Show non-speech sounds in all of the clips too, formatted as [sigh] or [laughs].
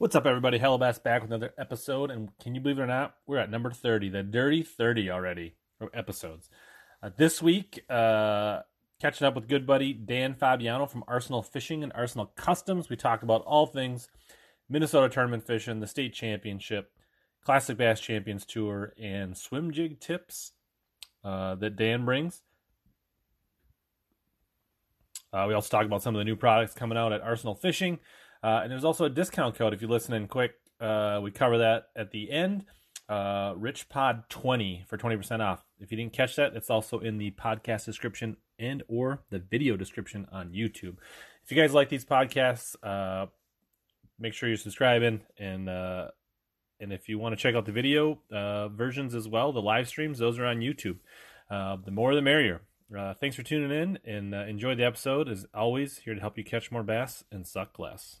What's up, everybody? Hellabass back with another episode, and can you believe it or not, we're at number thirty, the dirty thirty already of episodes. Uh, this week, uh, catching up with good buddy Dan Fabiano from Arsenal Fishing and Arsenal Customs. We talked about all things Minnesota tournament fishing, the state championship, Classic Bass Champions Tour, and swim jig tips uh, that Dan brings. Uh, we also talked about some of the new products coming out at Arsenal Fishing. Uh, and there's also a discount code if you listen in quick. Uh, we cover that at the end. Uh, RichPod20 for 20% off. If you didn't catch that, it's also in the podcast description and or the video description on YouTube. If you guys like these podcasts, uh, make sure you're subscribing and uh, and if you want to check out the video uh, versions as well, the live streams, those are on YouTube. Uh, the more the merrier. Uh, thanks for tuning in and uh, enjoy the episode. As always, here to help you catch more bass and suck less.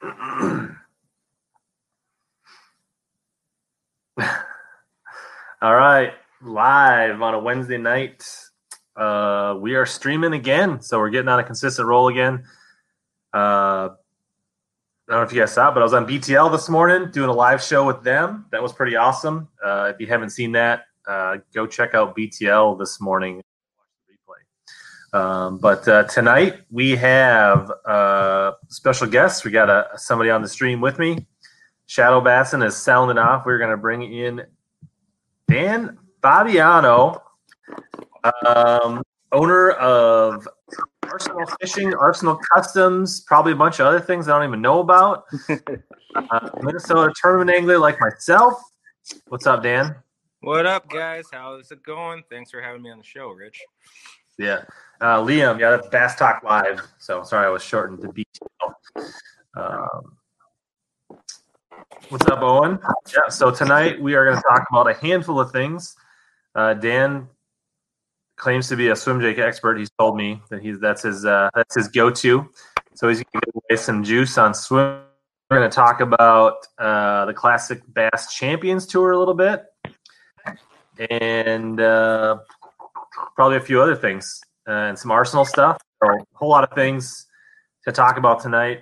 [clears throat] All right, live on a Wednesday night. Uh, we are streaming again, so we're getting on a consistent roll again. Uh, I don't know if you guys saw, but I was on BTL this morning doing a live show with them. That was pretty awesome. Uh, if you haven't seen that, uh, go check out BTL this morning. Um, but uh, tonight we have uh, special guests. We got a, somebody on the stream with me. Shadow Bassin is sounding off. We're going to bring in Dan Fabiano, um, owner of Arsenal Fishing, Arsenal Customs, probably a bunch of other things I don't even know about. [laughs] uh, Minnesota tournament angler like myself. What's up, Dan? What up, guys? How's it going? Thanks for having me on the show, Rich. Yeah. Uh, Liam, yeah, that's Bass Talk Live. So sorry, I was shortened to BTL. Um, what's up, Owen? Yeah, so tonight we are going to talk about a handful of things. Uh, Dan claims to be a swim jig expert. He's told me that he's that's his uh, that's his go-to. So he's going to give away some juice on swim. We're going to talk about uh, the Classic Bass Champions Tour a little bit, and uh, probably a few other things and some Arsenal stuff. So a whole lot of things to talk about tonight.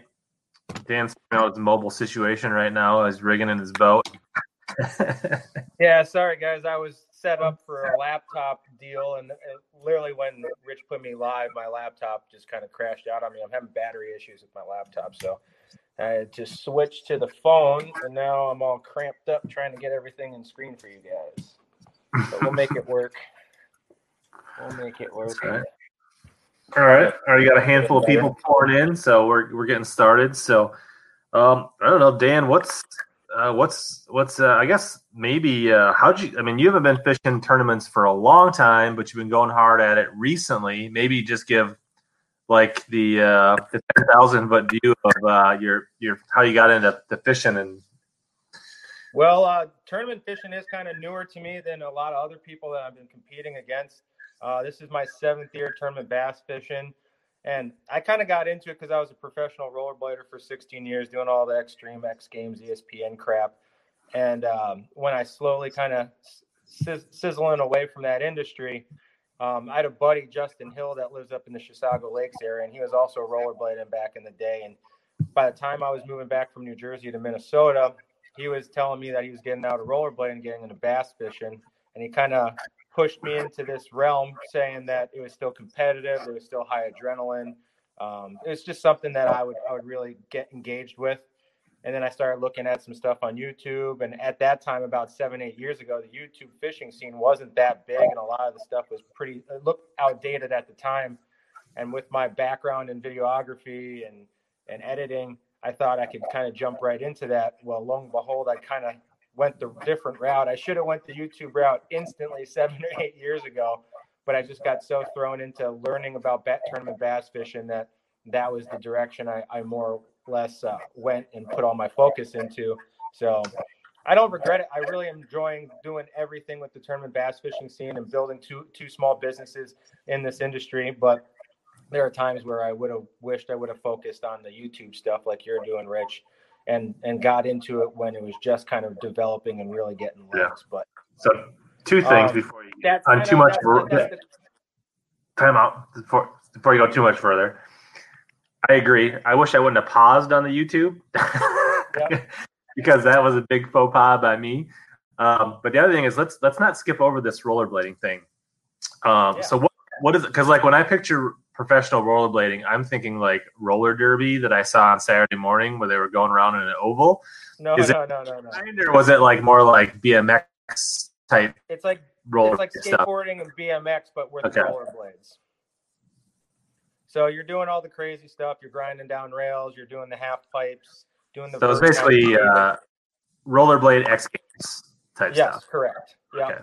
Dan's mobile situation right now. He's rigging in his boat. [laughs] yeah, sorry guys. I was set up for a laptop deal, and, and literally when Rich put me live, my laptop just kind of crashed out on me. I'm having battery issues with my laptop, so I just switched to the phone, and now I'm all cramped up trying to get everything in screen for you guys. But we'll make it work. [laughs] We'll make it work. All right. All right. Already got a handful of people pouring in, so we're we're getting started. So, um, I don't know, Dan, what's uh, what's what's uh, I guess maybe uh, how'd you? I mean, you haven't been fishing tournaments for a long time, but you've been going hard at it recently. Maybe just give like the uh, the ten thousand foot view of uh, your your how you got into the fishing and. Well, uh, tournament fishing is kind of newer to me than a lot of other people that I've been competing against. Uh, this is my seventh year tournament bass fishing. And I kind of got into it because I was a professional rollerblader for 16 years, doing all the extreme X Games, ESPN crap. And um, when I slowly kind of sizz- sizzling away from that industry, um, I had a buddy, Justin Hill, that lives up in the Chisago Lakes area, and he was also rollerblading back in the day. And by the time I was moving back from New Jersey to Minnesota, he was telling me that he was getting out of rollerblading, getting into bass fishing, and he kind of pushed me into this realm, saying that it was still competitive, it was still high adrenaline. Um, it was just something that I would I would really get engaged with. And then I started looking at some stuff on YouTube. And at that time, about seven, eight years ago, the YouTube fishing scene wasn't that big, and a lot of the stuff was pretty it looked outdated at the time. And with my background in videography and and editing, I thought I could kind of jump right into that. Well, lo and behold, I kind of went the different route. I should have went the YouTube route instantly seven or eight years ago, but I just got so thrown into learning about bet tournament bass fishing that that was the direction I, I more or less uh, went and put all my focus into. So I don't regret it. I really am enjoying doing everything with the tournament bass fishing scene and building two two small businesses in this industry. But there are times where I would have wished I would have focused on the YouTube stuff like you're doing, Rich, and and got into it when it was just kind of developing and really getting legs. Yeah. But so two things um, before you get on too much. That's, that's time out before before you go too much further. I agree. I wish I wouldn't have paused on the YouTube [laughs] because that was a big faux pas by me. Um, but the other thing is let's let's not skip over this rollerblading thing. Um, yeah. So what what is it? Because like when I picture professional rollerblading, I'm thinking like roller derby that I saw on Saturday morning where they were going around in an oval. No, is no, it no, no, no. Or was it like more like BMX type? It's like roller it's like skateboarding stuff? and BMX, but with okay. rollerblades. So you're doing all the crazy stuff. You're grinding down rails. You're doing the half pipes. Doing the. So it's basically uh, rollerblade X Games type yes, stuff. correct. Yeah. Okay.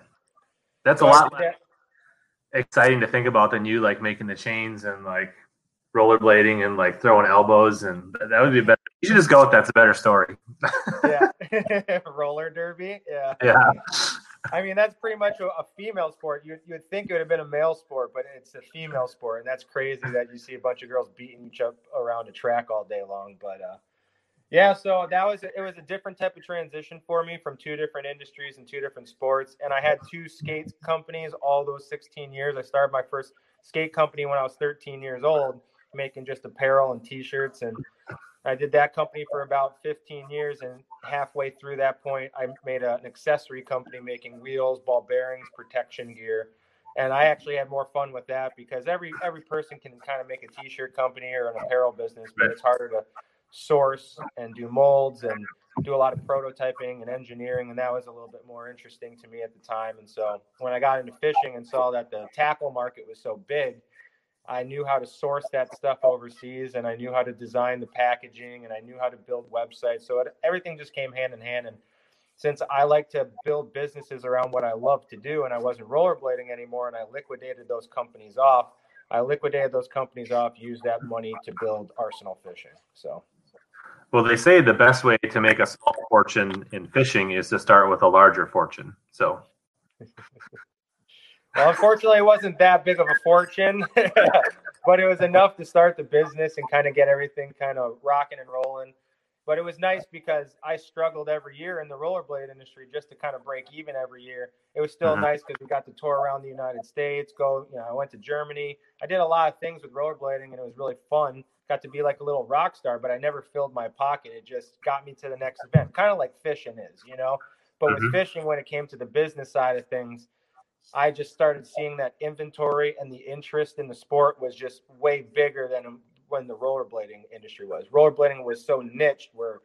That's a lot exciting to think about than you like making the chains and like rollerblading and like throwing elbows and that would be better. You should just go with that's a better story. yeah. [laughs] Roller derby. Yeah. Yeah. I mean, that's pretty much a, a female sport. You, you'd think it would have been a male sport, but it's a female sport. And that's crazy that you see a bunch of girls beating each other around a track all day long. But, uh, yeah, so that was it was a different type of transition for me from two different industries and two different sports. And I had two skate companies all those 16 years. I started my first skate company when I was 13 years old, making just apparel and t-shirts and I did that company for about 15 years and halfway through that point I made a, an accessory company making wheels, ball bearings, protection gear. And I actually had more fun with that because every every person can kind of make a t-shirt company or an apparel business, but it's harder to source and do molds and do a lot of prototyping and engineering and that was a little bit more interesting to me at the time. And so when i got into fishing and saw that the tackle market was so big i knew how to source that stuff overseas and i knew how to design the packaging and i knew how to build websites. So it, everything just came hand in hand. And since i like to build businesses around what i love to do and i wasn't rollerblading anymore and i liquidated those companies off i liquidated those companies off used that money to build arsenal fishing. So well, they say the best way to make a small fortune in fishing is to start with a larger fortune. So, [laughs] well, unfortunately, it wasn't that big of a fortune, [laughs] but it was enough to start the business and kind of get everything kind of rocking and rolling. But it was nice because I struggled every year in the rollerblade industry just to kind of break even every year. It was still mm-hmm. nice because we got to tour around the United States, go, you know, I went to Germany. I did a lot of things with rollerblading and it was really fun got to be like a little rock star, but I never filled my pocket. It just got me to the next event, kind of like fishing is, you know. But mm-hmm. with fishing, when it came to the business side of things, I just started seeing that inventory and the interest in the sport was just way bigger than when the rollerblading industry was. Rollerblading was so niched where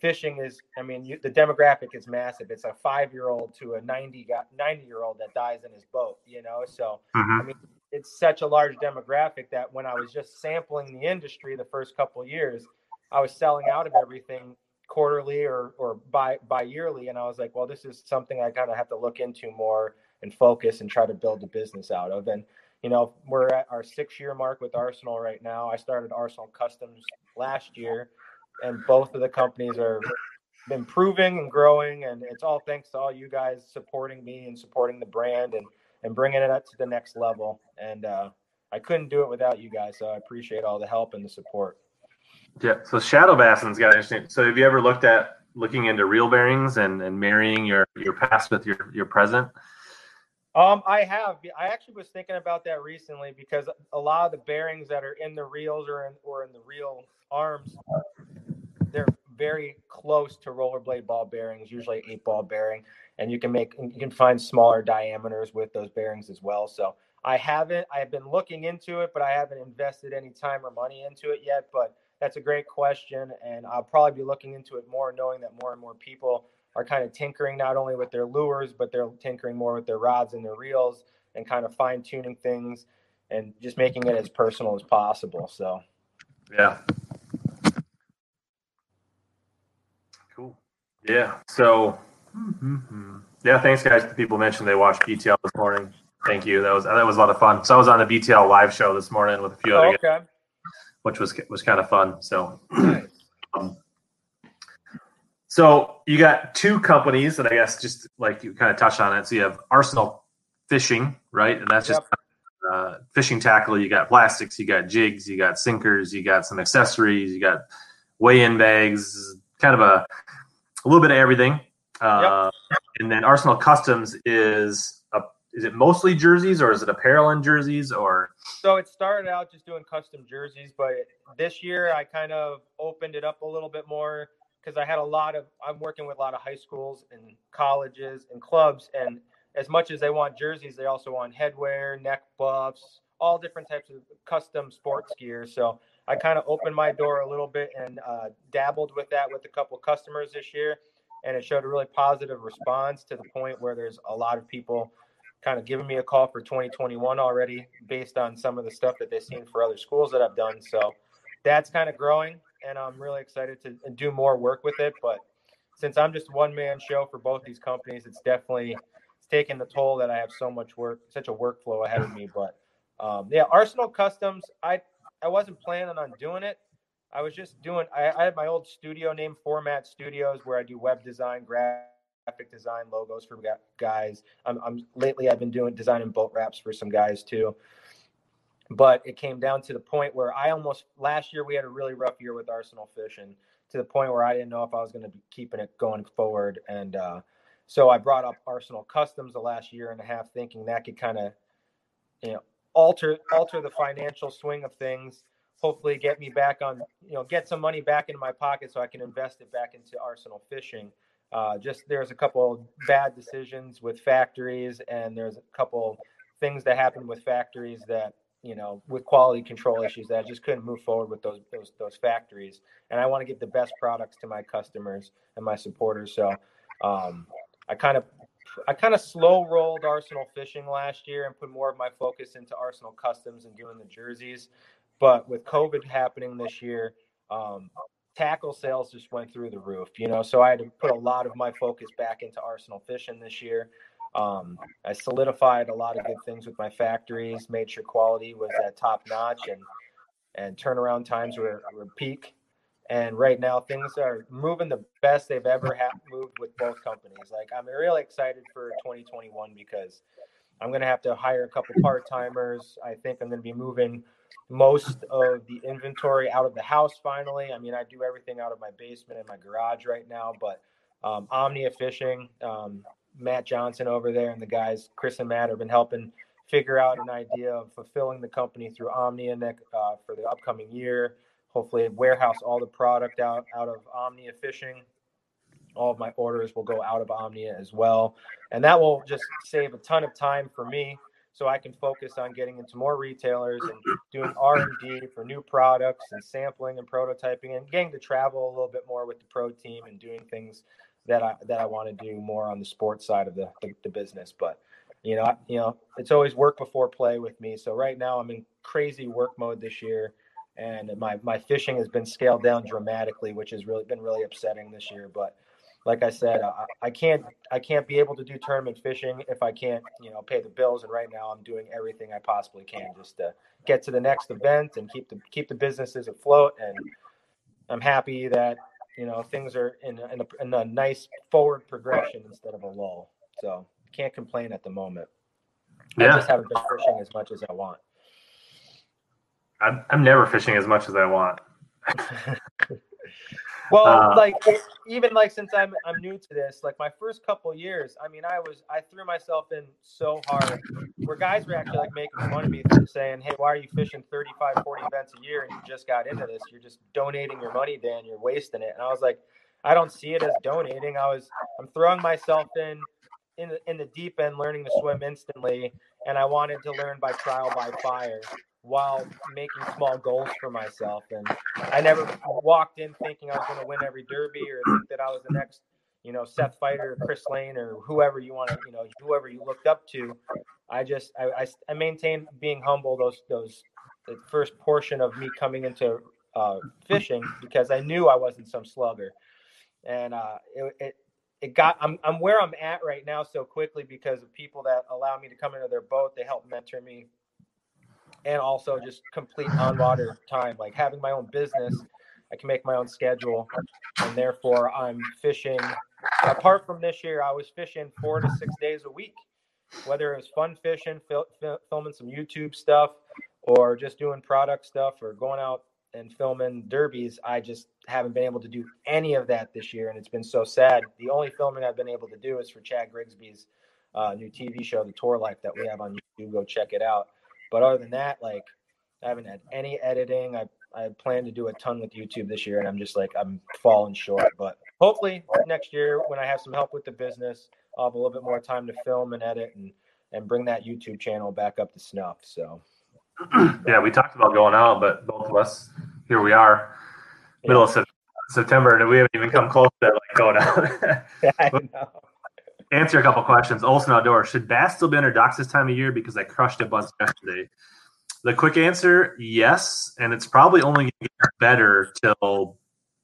fishing is, I mean, you, the demographic is massive. It's a five year old to a 90, 90 year old that dies in his boat, you know? So, mm-hmm. I mean, it's such a large demographic that when I was just sampling the industry the first couple years, I was selling out of everything quarterly or or by by yearly, and I was like, well, this is something I kind of have to look into more and focus and try to build a business out of. And you know, we're at our six year mark with Arsenal right now. I started Arsenal Customs last year, and both of the companies are improving and growing, and it's all thanks to all you guys supporting me and supporting the brand and and bringing it up to the next level. And uh, I couldn't do it without you guys. So I appreciate all the help and the support. Yeah. So shadow bassing's got interesting. So have you ever looked at looking into reel bearings and, and marrying your, your past with your, your present? Um, I have. I actually was thinking about that recently because a lot of the bearings that are in the reels or in or in the reel arms, they're very close to rollerblade ball bearings, usually eight ball bearing and you can make you can find smaller diameters with those bearings as well. So I haven't I have been looking into it, but I haven't invested any time or money into it yet. But that's a great question, and I'll probably be looking into it more, knowing that more and more people are kind of tinkering not only with their lures, but they're tinkering more with their rods and their reels, and kind of fine tuning things and just making it as personal as possible. So, yeah. Yeah. So Mm-hmm. Yeah, thanks, guys. The people mentioned they watched BTL this morning. Thank you. That was that was a lot of fun. So I was on the BTL live show this morning with a few other oh, okay. guys, which was was kind of fun. So, [clears throat] So you got two companies that I guess just like you kind of touched on it. So you have Arsenal Fishing, right? And that's just yep. uh, fishing tackle. You got plastics, you got jigs, you got sinkers, you got some accessories, you got weigh-in bags, kind of a a little bit of everything. Uh, yep. And then Arsenal Customs is a, is it mostly jerseys or is it apparel and jerseys or? So it started out just doing custom jerseys, but this year I kind of opened it up a little bit more because I had a lot of I'm working with a lot of high schools and colleges and clubs, and as much as they want jerseys, they also want headwear, neck buffs, all different types of custom sports gear. So I kind of opened my door a little bit and uh, dabbled with that with a couple customers this year, and it showed a really positive response to the point where there's a lot of people kind of giving me a call for 2021 already based on some of the stuff that they've seen for other schools that I've done. So that's kind of growing, and I'm really excited to do more work with it. But since I'm just one man show for both these companies, it's definitely it's taken the toll that I have so much work, such a workflow ahead of me. But um, yeah, Arsenal Customs, I I wasn't planning on doing it. I was just doing. I, I had my old studio name, Format Studios, where I do web design, graphic design, logos for guys. I'm, I'm lately I've been doing designing boat wraps for some guys too. But it came down to the point where I almost last year we had a really rough year with Arsenal Fishing to the point where I didn't know if I was going to be keeping it going forward. And uh, so I brought up Arsenal Customs the last year and a half, thinking that could kind of, you know, alter alter the financial swing of things hopefully get me back on you know get some money back into my pocket so i can invest it back into arsenal fishing. Uh, just there's a couple bad decisions with factories and there's a couple things that happened with factories that you know with quality control issues that i just couldn't move forward with those those, those factories. And i want to get the best products to my customers and my supporters. So um, i kind of I kind of slow rolled Arsenal fishing last year and put more of my focus into Arsenal customs and doing the jerseys. But with COVID happening this year, um, tackle sales just went through the roof, you know. So I had to put a lot of my focus back into Arsenal fishing this year. Um, I solidified a lot of good things with my factories, made sure quality was at top notch, and and turnaround times were, were peak. And right now, things are moving the best they've ever ha- moved with both companies. Like, I'm really excited for 2021 because I'm going to have to hire a couple part timers. I think I'm going to be moving most of the inventory out of the house finally. I mean, I do everything out of my basement and my garage right now, but um, Omnia Fishing, um, Matt Johnson over there, and the guys, Chris and Matt, have been helping figure out an idea of fulfilling the company through Omnia uh, for the upcoming year hopefully warehouse all the product out out of Omnia Fishing. All of my orders will go out of Omnia as well, and that will just save a ton of time for me, so I can focus on getting into more retailers and doing R and D for new products and sampling and prototyping and getting to travel a little bit more with the pro team and doing things that I that I want to do more on the sports side of the, the, the business. But you know, I, you know, it's always work before play with me. So right now I'm in crazy work mode this year and my my fishing has been scaled down dramatically, which has really been really upsetting this year. But like I said, I, I, can't I can't be able to do tournament fishing if I can't you know pay the bills. And right now, I'm doing everything I possibly can just to get to the next event and keep the keep the businesses afloat. And I'm happy that you know things are in in a, in a nice forward progression instead of a lull. So can't complain at the moment. Yeah. I just haven't been fishing as much as I want. I'm, I'm never fishing as much as I want. [laughs] well, uh, like even like since I'm I'm new to this, like my first couple years, I mean, I was I threw myself in so hard where guys were actually like making fun of me saying, "Hey, why are you fishing 35, 40 events a year and you just got into this? You're just donating your money, Dan. You're wasting it." And I was like, I don't see it as donating. I was I'm throwing myself in in the, in the deep end, learning to swim instantly, and I wanted to learn by trial by fire while making small goals for myself. And I never walked in thinking I was going to win every derby or think that I was the next, you know, Seth Feider or Chris Lane or whoever you want to, you know, whoever you looked up to. I just, I, I, I maintained being humble those, those, the first portion of me coming into uh, fishing because I knew I wasn't some slugger. And uh, it, it, it got I'm I'm where I'm at right now so quickly because of people that allow me to come into their boat. They help mentor me and also just complete on water time. Like having my own business I can make my own schedule, and therefore I'm fishing. Apart from this year, I was fishing four to six days a week, whether it was fun fishing, fil- fil- filming some YouTube stuff, or just doing product stuff, or going out and filming derbies. I just haven't been able to do any of that this year, and it's been so sad. The only filming I've been able to do is for Chad Grigsby's uh, new TV show, The Tour Life, that we have on YouTube. Go check it out. But other than that, like I haven't had any editing. I I plan to do a ton with YouTube this year, and I'm just like I'm falling short. But hopefully next year, when I have some help with the business, I'll have a little bit more time to film and edit and and bring that YouTube channel back up to snuff. So [clears throat] yeah, we talked about going out, but both of us here we are, middle of September, and we haven't even come close to like going out. [laughs] I [laughs] know. Answer a couple questions. Olson Outdoor: Should bass still be under docks this time of year? Because I crushed a bunch yesterday. The quick answer, yes, and it's probably only going to get better till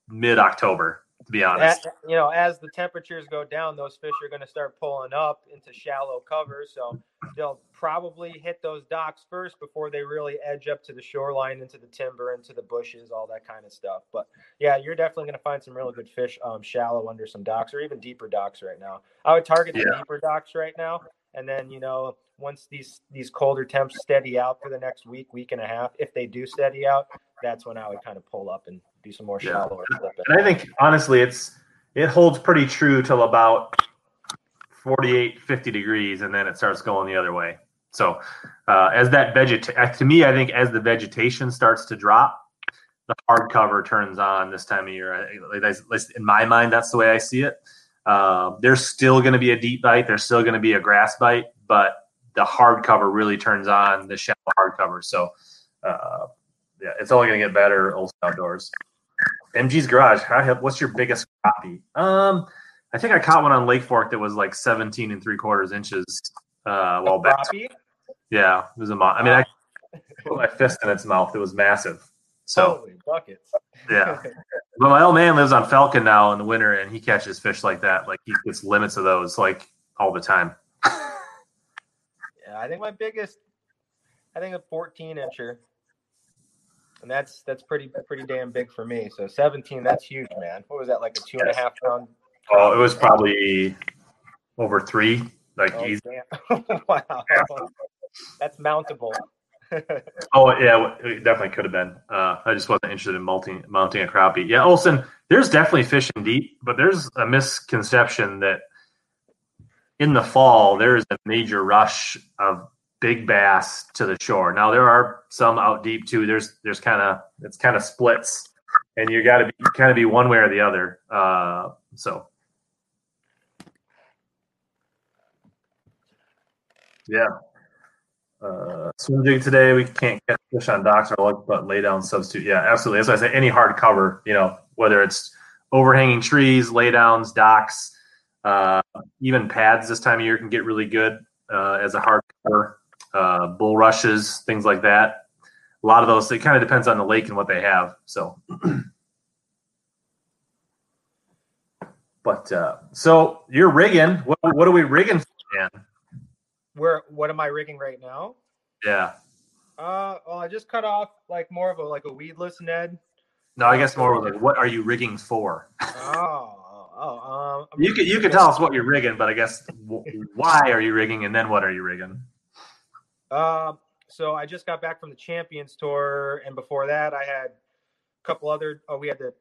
mid October. To be honest, as, you know, as the temperatures go down, those fish are going to start pulling up into shallow cover, so they'll probably hit those docks first before they really edge up to the shoreline, into the timber, into the bushes, all that kind of stuff. But yeah, you're definitely going to find some really good fish um, shallow under some docks or even deeper docks right now. I would target the yeah. deeper docks right now, and then you know once these these colder temps steady out for the next week, week and a half, if they do steady out, that's when I would kind of pull up and do some more shallower yeah. And I think honestly, it's it holds pretty true till about 48, 50 degrees, and then it starts going the other way. So uh, as that veget uh, to me, I think as the vegetation starts to drop, the hard cover turns on this time of year. in my mind, that's the way I see it. Uh, there's still going to be a deep bite. There's still going to be a grass bite, but the hardcover really turns on the shallow hardcover. So, uh, yeah, it's only going to get better. Olson Outdoors. MG's Garage. What's your biggest crappie? Um, I think I caught one on Lake Fork that was like 17 and three quarters inches. Uh, well back. Yeah, it was a. Mo- I mean, I put my fist in its mouth. It was massive. So yeah. [laughs] But my old man lives on Falcon now in the winter, and he catches fish like that. Like he gets limits of those like all the time. [laughs] Yeah, I think my biggest, I think a 14 incher, and that's that's pretty pretty damn big for me. So 17, that's huge, man. What was that like a two and a half pound? Oh, it was probably over three. Like oh, easy. [laughs] wow, that's mountable. [laughs] oh yeah, it definitely could have been. Uh, I just wasn't interested in mounting mounting a crappie. Yeah, Olson, there's definitely fishing deep, but there's a misconception that in the fall, there is a major rush of big bass to the shore. Now there are some out deep too. There's there's kind of it's kind of splits, and you got to be kind of be one way or the other. Uh, so yeah. Uh, swim jig today. We can't catch fish on docks or like, but lay down substitute. Yeah, absolutely. As I say, any hard cover, you know, whether it's overhanging trees, lay downs, docks, uh, even pads this time of year can get really good uh, as a hard cover. Uh, bull rushes, things like that. A lot of those. It kind of depends on the lake and what they have. So, [clears throat] but uh, so you're rigging. What, what are we rigging for, man? Where? What am I rigging right now? Yeah. Uh, well, I just cut off like more of a like a weedless Ned. No, I guess more like what are you rigging for? [laughs] oh, Oh, um, you can you can tell us what you're rigging, but I guess why are you rigging, and then what are you rigging? Um, so I just got back from the Champions Tour, and before that, I had a couple other. Oh, we had the,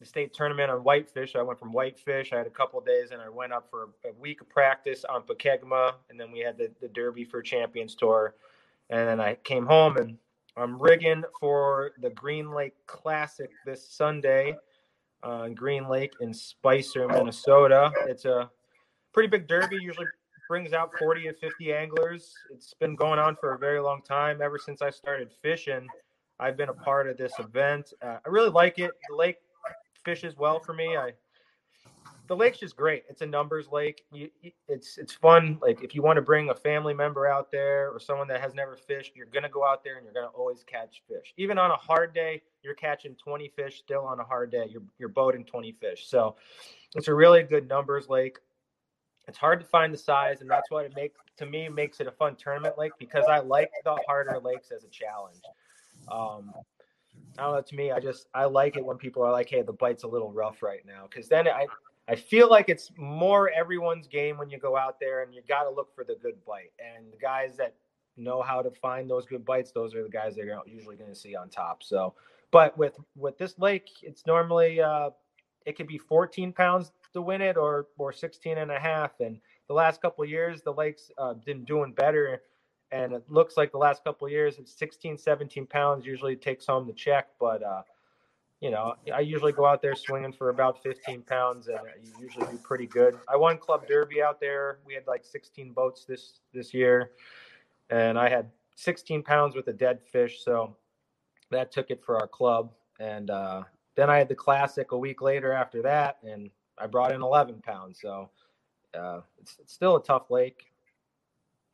the state tournament on whitefish. I went from whitefish. I had a couple days, and I went up for a, week of practice on Pokegama, and then we had the, the Derby for Champions Tour, and then I came home and I'm rigging for the Green Lake Classic this Sunday uh, Green Lake in Spicer, Minnesota. It's a pretty big derby. Usually brings out 40 to 50 anglers. It's been going on for a very long time. Ever since I started fishing, I've been a part of this event. Uh, I really like it. The lake fishes well for me. I the lake's just great. It's a numbers lake. You, it's it's fun. Like if you want to bring a family member out there or someone that has never fished, you're gonna go out there and you're gonna always catch fish. Even on a hard day, you're catching 20 fish. Still on a hard day, you're you're boating 20 fish. So it's a really good numbers lake. It's hard to find the size, and that's what it makes to me makes it a fun tournament lake because I like the harder lakes as a challenge. Um, I don't know. To me, I just I like it when people are like, "Hey, the bite's a little rough right now," because then I I feel like it's more everyone's game when you go out there and you got to look for the good bite. And the guys that know how to find those good bites, those are the guys that you're usually going to see on top. So, but with with this lake, it's normally uh, it could be 14 pounds to win it or or 16 and a half. And the last couple years, the lake's uh, been doing better. And it looks like the last couple years it's 16 17 pounds usually takes home the check. But uh, you know i usually go out there swinging for about 15 pounds and you usually do pretty good. I won club derby out there. We had like 16 boats this this year. And i had 16 pounds with a dead fish. So that took it for our club. And uh, then i had the classic a week later after that. And i brought in 11 pounds so uh, it's, it's still a tough lake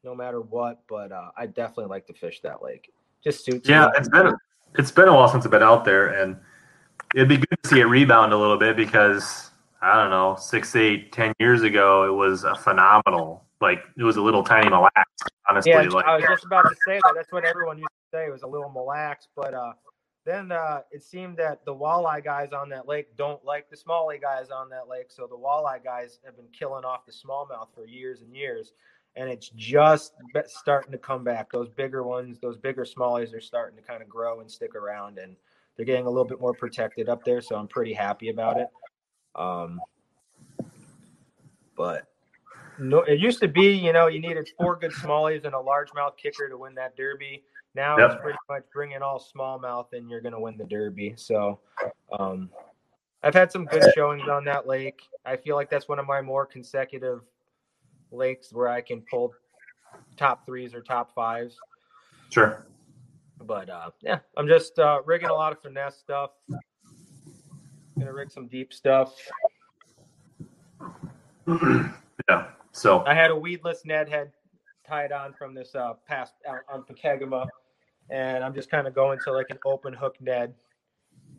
no matter what. But uh, I definitely like to fish that lake. Just suits. Yeah, it's been it's been a while since I've been out there, and it'd be good to see it rebound a little bit because I don't know, six, eight, ten years ago, it was a phenomenal. Like it was a little tiny mille lacs. Honestly, yeah, like, I was just about to say that. That's what everyone used to say. It was a little mille lacs, but uh, then uh, it seemed that the walleye guys on that lake don't like the smallie guys on that lake. So the walleye guys have been killing off the smallmouth for years and years and it's just starting to come back. Those bigger ones, those bigger smallies are starting to kind of grow and stick around, and they're getting a little bit more protected up there. So I'm pretty happy about it. Um, but no, it used to be, you know, you needed four good smallies and a largemouth kicker to win that derby. Now yep. it's pretty much bring in all smallmouth and you're going to win the derby. So um, I've had some good showings on that lake. I feel like that's one of my more consecutive lakes where I can pull top threes or top fives. Sure. But uh, yeah, I'm just uh, rigging a lot of finesse stuff. Gonna rig some deep stuff. [clears throat] yeah. So I had a weedless Ned head tied on from this uh, past out on Pokegama, and I'm just kind of going to like an open hook Ned,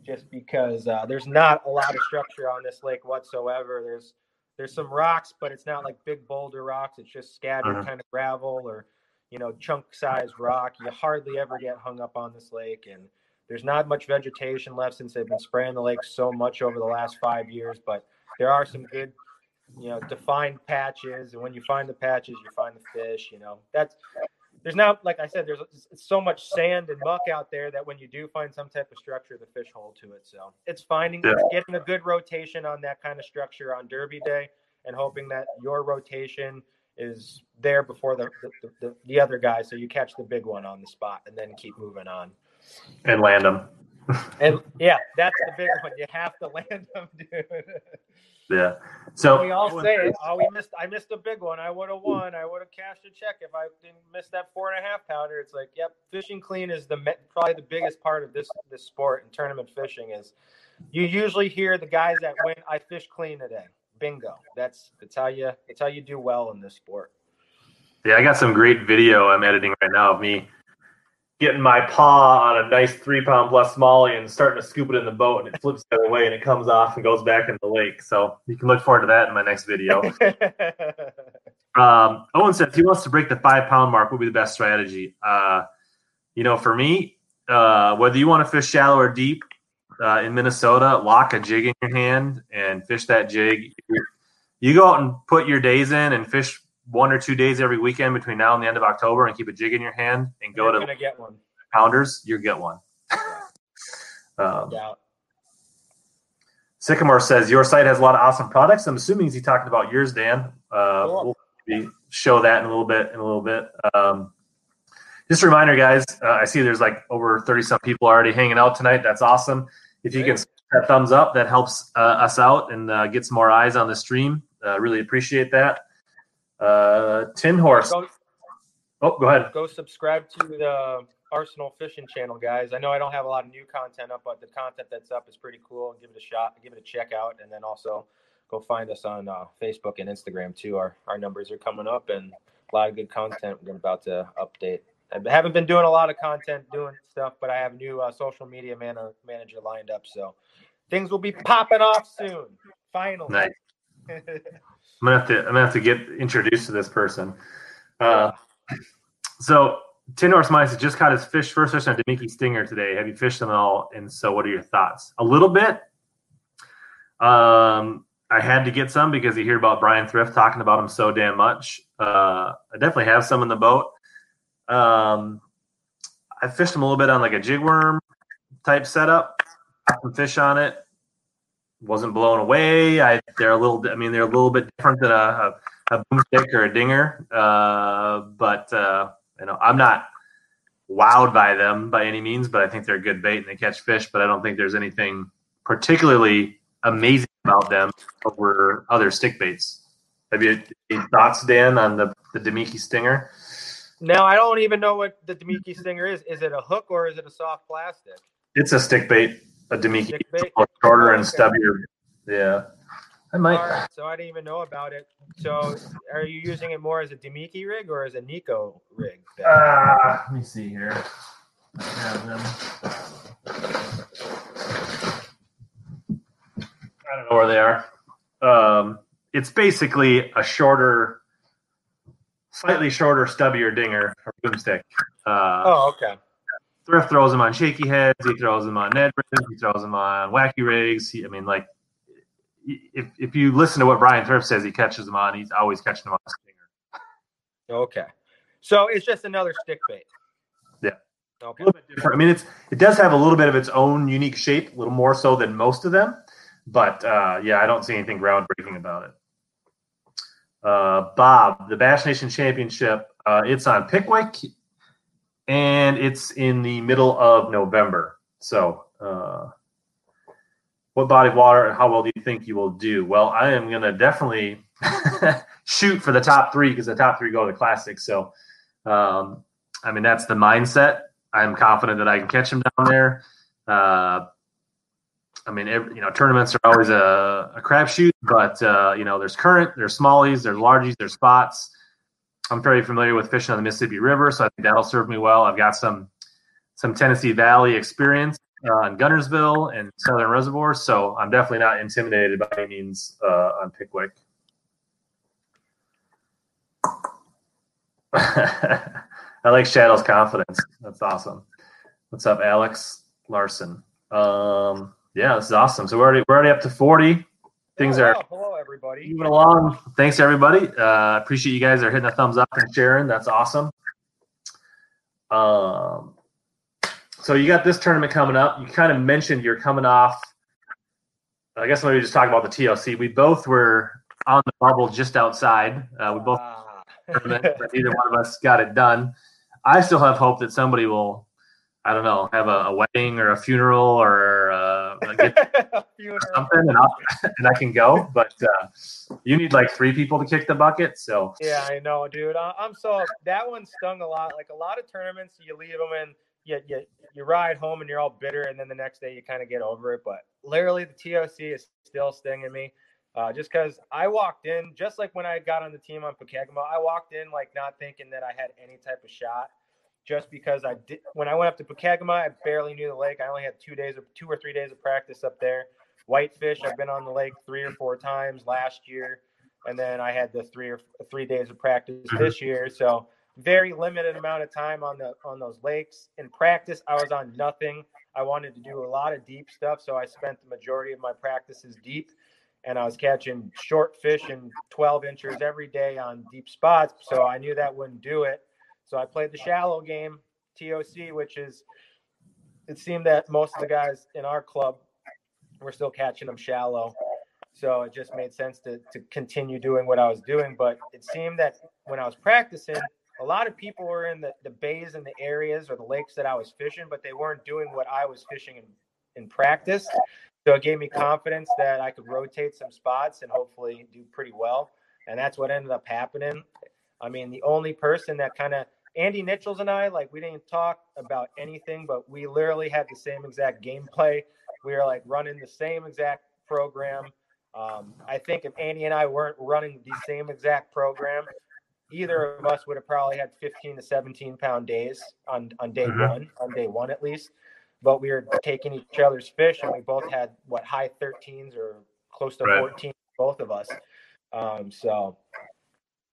just because uh, there's not a lot of structure on this lake whatsoever. There's there's some rocks, but it's not like big boulder rocks. It's just scattered uh-huh. kind of gravel or, you know, chunk sized rock. You hardly ever get hung up on this lake. And there's not much vegetation left since they've been spraying the lake so much over the last five years. But there are some good, you know, defined patches. And when you find the patches, you find the fish. You know, that's there's now, like I said, there's so much sand and muck out there that when you do find some type of structure, the fish hold to it. So it's finding yeah. getting a good rotation on that kind of structure on Derby Day, and hoping that your rotation is there before the the, the, the other guy, so you catch the big one on the spot and then keep moving on and land them. [laughs] and yeah, that's the big one. You have to [laughs] land them, dude. Yeah. So we all say it. Oh, we missed. I missed a big one. I would have won. I would have cashed a check if I didn't miss that four and a half pounder. It's like, yep, fishing clean is the probably the biggest part of this this sport and tournament fishing is. You usually hear the guys that win. I fish clean today. Bingo. That's that's how you that's how you do well in this sport. Yeah, I got some great video I'm editing right now of me getting my paw on a nice three pound plus smallie and starting to scoop it in the boat and it flips the other way and it comes off and goes back in the lake. So you can look forward to that in my next video. [laughs] um, Owen says he wants to break the five pound mark. What would be the best strategy? Uh, you know, for me, uh, whether you want to fish shallow or deep uh, in Minnesota, lock a jig in your hand and fish that jig. You go out and put your days in and fish one or two days every weekend between now and the end of October and keep a jig in your hand and go You're to get one. pounders, you get one. [laughs] um, Sycamore says your site has a lot of awesome products. I'm assuming he's talking about yours, Dan. Uh. We'll show that in a little bit. In a little bit. Um, just a reminder, guys. Uh, I see there's like over 30 some people already hanging out tonight. That's awesome. If you can that thumbs up, that helps uh, us out and uh, gets more eyes on the stream. Uh, really appreciate that. Uh, Tin Horse. Go, oh, go ahead. Go subscribe to the Arsenal Fishing channel, guys. I know I don't have a lot of new content up, but the content that's up is pretty cool. Give it a shot. Give it a check out, and then also go find us on uh, Facebook and Instagram too. Our our numbers are coming up, and a lot of good content we're about to update. I haven't been doing a lot of content, doing stuff, but I have new uh, social media man- manager lined up, so things will be popping off soon. Finally. Nice. [laughs] I'm gonna have to I'm gonna have to get introduced to this person. Uh, so Horse Mice just caught his fish first fish on a Damiki Stinger today. Have you fished them all? And so, what are your thoughts? A little bit. Um, I had to get some because you hear about Brian Thrift talking about them so damn much. Uh, I definitely have some in the boat. Um, I fished them a little bit on like a jig worm type setup. Some fish on it. Wasn't blown away. I they're a little. I mean, they're a little bit different than a, a, a boomstick or a dinger. Uh, but uh, you know, I'm not wowed by them by any means. But I think they're a good bait and they catch fish. But I don't think there's anything particularly amazing about them over other stick baits. Have you any thoughts, Dan, on the the Damiki Stinger? Now I don't even know what the Damiki Stinger is. Is it a hook or is it a soft plastic? It's a stick bait, a bait? shorter and stubbier. Yeah, I might. Right, so I didn't even know about it. So, are you using it more as a Damiki rig or as a Neko rig? Uh, let me see here. I have them. I don't know where they are. Um, it's basically a shorter, slightly shorter, stubbier dinger or boomstick. Uh, oh, okay. Thrift throws them on shaky heads. He throws them on Ned rigs. He throws them on wacky rigs. He, I mean, like, if if you listen to what Brian Thrift says, he catches them on. He's always catching them on a stinger. Okay, so it's just another stick bait. Yeah. Okay. A little bit different. I mean, it's it does have a little bit of its own unique shape, a little more so than most of them. But uh, yeah, I don't see anything groundbreaking about it. Uh, Bob, the Bass Nation Championship, uh, it's on Pickwick, and it's in the middle of November. So, uh, what body of water and how well do you think you will do? Well, I am going to definitely [laughs] shoot for the top three because the top three go to the classic. So, um, I mean, that's the mindset. I'm confident that I can catch them down there. Uh, I mean, every, you know, tournaments are always a, a crapshoot, but uh, you know, there's current, there's smallies, there's largies, there's spots. I'm very familiar with fishing on the Mississippi River, so I think that'll serve me well. I've got some some Tennessee Valley experience uh, on Guntersville and Southern Reservoir, so I'm definitely not intimidated by any means uh, on Pickwick. [laughs] I like Shadow's confidence. That's awesome. What's up, Alex Larson? Um, yeah, this is awesome. So we're already we're already up to forty. Things are hello everybody. Moving along. Thanks everybody. Uh, appreciate you guys are hitting a thumbs up and sharing. That's awesome. Um, so you got this tournament coming up. You kind of mentioned you're coming off. I guess maybe just talk about the TOC. We both were on the bubble just outside. Uh, we both, ah. but neither one of us got it done. I still have hope that somebody will I don't know, have a, a wedding or a funeral or uh, a [laughs] funeral. something, and, [laughs] and I can go. But uh, you need like three people to kick the bucket. So yeah, I know, dude. I'm so that one stung a lot. Like a lot of tournaments, you leave them and you you you ride home and you're all bitter, and then the next day you kind of get over it. But literally, the TOC is still stinging me. Uh, just because I walked in, just like when I got on the team on Pokegama, I walked in like not thinking that I had any type of shot just because I did when I went up to Pokegama, I barely knew the lake. I only had two days of two or three days of practice up there. Whitefish, I've been on the lake three or four times last year, and then I had the three or three days of practice mm-hmm. this year. So very limited amount of time on the on those lakes. In practice, I was on nothing. I wanted to do a lot of deep stuff, so I spent the majority of my practices deep, and I was catching short fish and 12 inches every day on deep spots. So I knew that wouldn't do it. So I played the shallow game, TOC, which is it seemed that most of the guys in our club were still catching them shallow. So it just made sense to, to continue doing what I was doing. But it seemed that when I was practicing, a lot of people were in the, the bays and the areas or the lakes that I was fishing, but they weren't doing what I was fishing in, in practice. So it gave me confidence that I could rotate some spots and hopefully do pretty well. And that's what ended up happening. I mean, the only person that kind of Andy Nichols and I, like, we didn't talk about anything, but we literally had the same exact gameplay. We are like running the same exact program. Um, I think if Andy and I weren't running the same exact program, either of us would have probably had 15 to 17 pound days on, on day mm-hmm. one, on day one at least. But we were taking each other's fish, and we both had what high 13s or close to right. 14, both of us. Um, so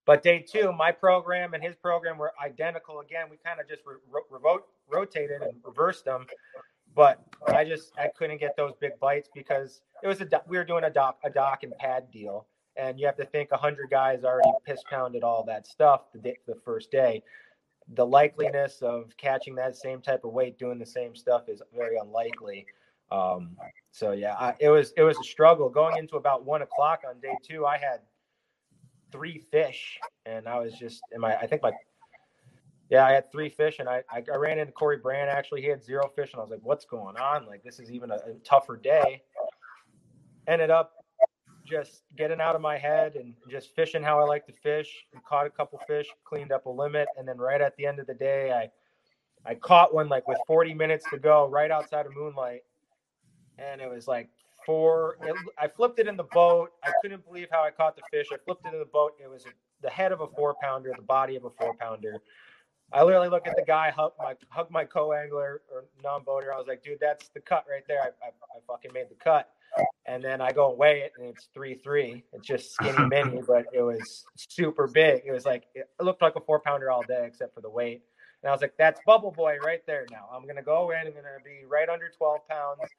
But day two, my program and his program were identical again. We kind of just re- re- rotated and reversed them. But I just I couldn't get those big bites because it was a we were doing a dock a dock and pad deal, and you have to think hundred guys already piss pounded all that stuff the day, the first day. The likeliness of catching that same type of weight doing the same stuff is very unlikely. Um, so yeah, I, it was it was a struggle going into about one o'clock on day two. I had three fish, and I was just in my I think my yeah I had three fish, and I I, ran into Corey Brand actually. He had zero fish, and I was like, what's going on? Like this is even a, a tougher day. Ended up just getting out of my head and just fishing how I like to fish. And caught a couple fish, cleaned up a limit, and then right at the end of the day, I I caught one like with 40 minutes to go, right outside of Moonlight, and it was like four. It, I flipped it in the boat. I couldn't believe how I caught the fish. I flipped it in the boat. It was the head of a four pounder, the body of a four pounder. I literally look at the guy, hug my hug my co-angler or non-boater. I was like, dude, that's the cut right there. I, I, I fucking made the cut. And then I go and weigh it, and it's three three. It's just skinny [laughs] mini, but it was super big. It was like it looked like a four pounder all day, except for the weight. And I was like, that's Bubble Boy right there. Now I'm gonna go in. I'm gonna be right under 12 pounds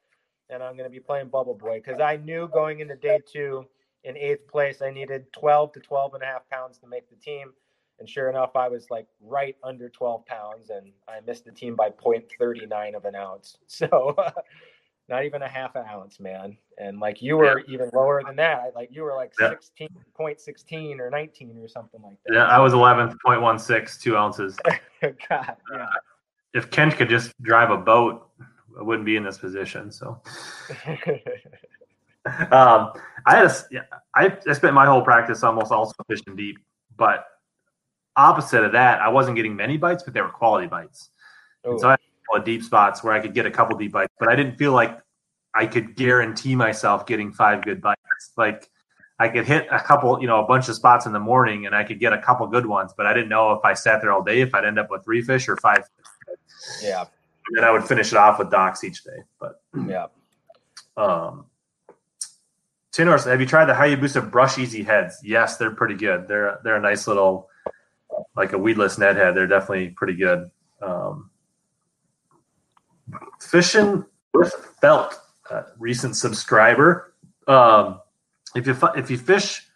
and I'm going to be playing Bubble Boy because I knew going into day two in eighth place, I needed 12 to 12 and a half pounds to make the team. And sure enough, I was like right under 12 pounds and I missed the team by 0.39 of an ounce. [laughs] So [laughs] not even a half an ounce, man. And like you were yeah. even lower than that. Like you were like yeah. 16.16 or 19 or something like that. Yeah, I was 11.16, two ounces. [laughs] God, yeah. If Kent could just drive a boat, I wouldn't be in this position. So, um, I had a, yeah, I, I spent my whole practice almost also fishing deep, but opposite of that, I wasn't getting many bites, but they were quality bites. So I had a deep spots where I could get a couple deep bites, but I didn't feel like I could guarantee myself getting five good bites. Like I could hit a couple, you know, a bunch of spots in the morning and I could get a couple good ones, but I didn't know if I sat there all day if I'd end up with three fish or five. Yeah and then I would finish it off with docks each day. But [clears throat] yeah. Um, Tinors, have you tried the Hayabusa Brush Easy heads? Yes, they're pretty good. They're they're a nice little, like a weedless Ned head. They're definitely pretty good. Um, fishing with felt, uh, recent subscriber. Um, if you if you fish,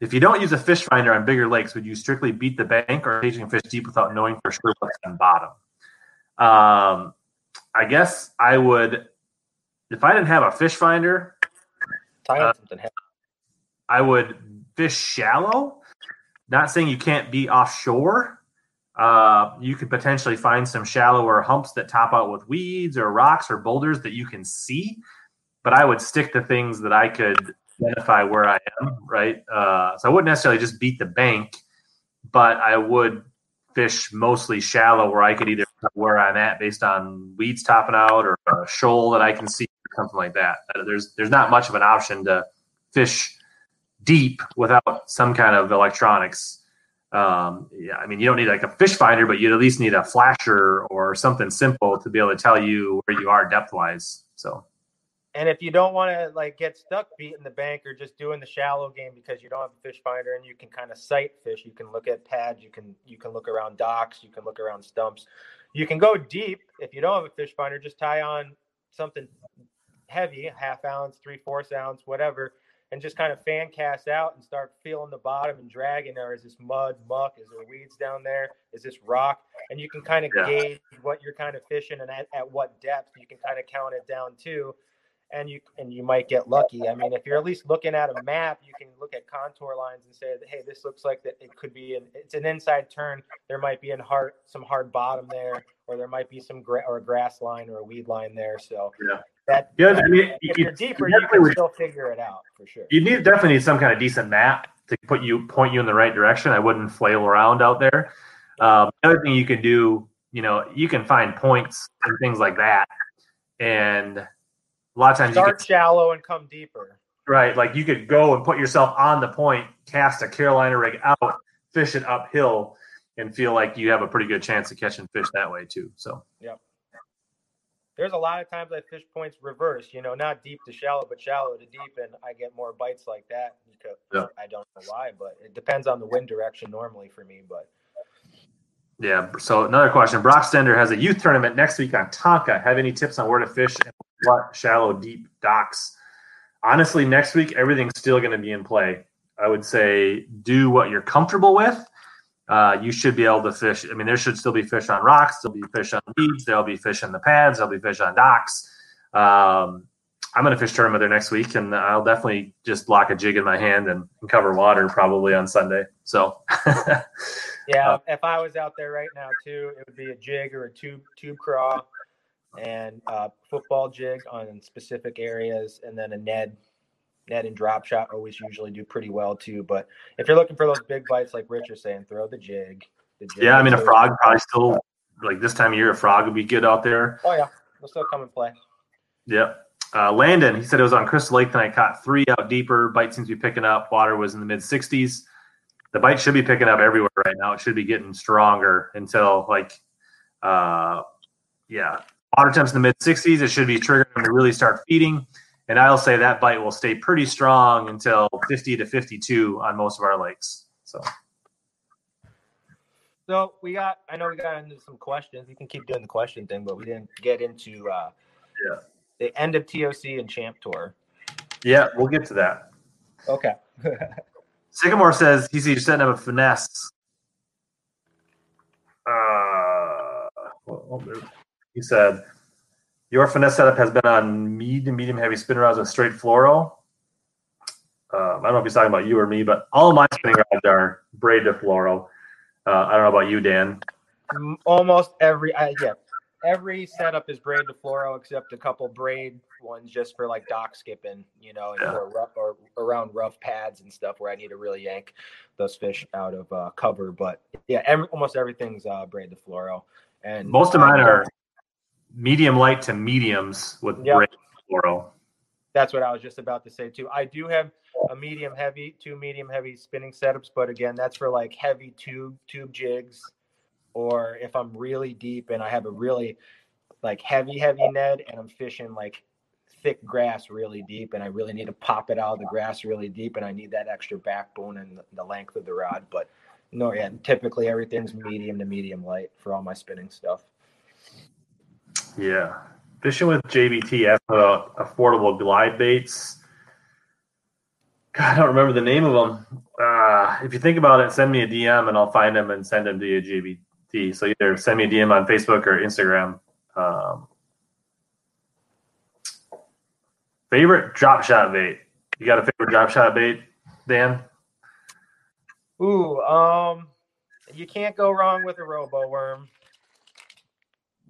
if you don't use a fish finder on bigger lakes, would you strictly beat the bank or occasionally fish deep without knowing for sure what's on bottom? Um, I guess I would, if I didn't have a fish finder, uh, I would fish shallow. Not saying you can't be offshore. Uh, you could potentially find some shallower humps that top out with weeds or rocks or boulders that you can see. But I would stick to things that I could identify where I am, right? Uh, so I wouldn't necessarily just beat the bank, but I would fish mostly shallow where I could either where I'm at based on weeds topping out or a shoal that I can see or something like that. There's there's not much of an option to fish deep without some kind of electronics. Um, yeah, I mean, you don't need like a fish finder, but you'd at least need a flasher or something simple to be able to tell you where you are depth wise. So and if you don't want to like get stuck beating the bank or just doing the shallow game because you don't have a fish finder and you can kind of sight fish, you can look at pads, you can you can look around docks, you can look around stumps. You can go deep if you don't have a fish finder. Just tie on something heavy, half ounce, three fourths ounce, whatever, and just kind of fan cast out and start feeling the bottom and dragging. There is this mud, muck? Is there weeds down there? Is this rock? And you can kind of yeah. gauge what you're kind of fishing and at, at what depth. You can kind of count it down too and you and you might get lucky. I mean, if you're at least looking at a map, you can look at contour lines and say, "Hey, this looks like that it could be an it's an inside turn. There might be an hard some hard bottom there, or there might be some gra- or a grass line or a weed line there." So yeah, that yeah, I mean, if you, are deeper, you can would, still figure it out for sure. You need definitely need some kind of decent map to put you point you in the right direction. I wouldn't flail around out there. Um, other thing you can do, you know, you can find points and things like that, and lot of times start you could, shallow and come deeper. Right, like you could go and put yourself on the point, cast a Carolina rig out, fish it uphill, and feel like you have a pretty good chance of catching fish that way too. So, yep. there's a lot of times I fish points reverse, you know, not deep to shallow, but shallow to deep, and I get more bites like that. Because yeah. I don't know why, but it depends on the wind direction normally for me. But yeah. So another question: Brock Stender has a youth tournament next week on Tonka. Have any tips on where to fish and what shallow, deep docks? Honestly, next week everything's still going to be in play. I would say do what you're comfortable with uh, you should be able to fish. I mean, there should still be fish on rocks. There'll be fish on weeds. There'll be fish in the pads. There'll be fish on docks. Um, I'm going to fish tournament there next week, and I'll definitely just lock a jig in my hand and, and cover water probably on Sunday. So, [laughs] yeah, uh, if I was out there right now too, it would be a jig or a tube tube craw, and uh, football jig on specific areas, and then a Ned Ned and drop shot always usually do pretty well too. But if you're looking for those big bites, like Rich is saying, throw the jig. The jig yeah, I mean, a frog probably still like this time of year, a frog would be good out there. Oh yeah, we'll still come and play. Yep. Uh, Landon, he said it was on Crystal Lake tonight. Caught three out deeper. Bite seems to be picking up. Water was in the mid 60s. The bite should be picking up everywhere right now. It should be getting stronger until like, uh, yeah, water temps in the mid 60s. It should be triggering to really start feeding. And I'll say that bite will stay pretty strong until 50 to 52 on most of our lakes. So. So we got. I know we got into some questions. We can keep doing the question thing, but we didn't get into uh, yeah the end of TOC and Champ Tour. Yeah, we'll get to that. Okay. [laughs] Sycamore says he's you're setting up a finesse. Uh, well, he said your finesse setup has been on medium, medium heavy spin rods with straight fluoro. Uh, I don't know if he's talking about you or me, but all my spinning rods are braided to fluoro. Uh, I don't know about you, Dan. Almost every, uh, yeah, every setup is braid to fluoro except a couple braid ones just for like dock skipping, you know, yeah. or, rough, or around rough pads and stuff where I need to really yank those fish out of uh, cover. But yeah, every, almost everything's uh, braid to fluoro. And most of mine are medium light to mediums with yep. braid fluoro. That's what I was just about to say too. I do have a medium heavy, two medium heavy spinning setups, but again, that's for like heavy tube tube jigs, or if I'm really deep and I have a really like heavy heavy Ned and I'm fishing like thick grass really deep and I really need to pop it out of the grass really deep and I need that extra backbone and the length of the rod. But no, yeah, typically everything's medium to medium light for all my spinning stuff. Yeah. Fishing with JBT about affordable glide baits. God, I don't remember the name of them. Uh, if you think about it, send me a DM and I'll find them and send them to you, JBT. So either send me a DM on Facebook or Instagram. Um, favorite drop shot bait? You got a favorite drop shot bait, Dan? Ooh, um, you can't go wrong with a robo worm.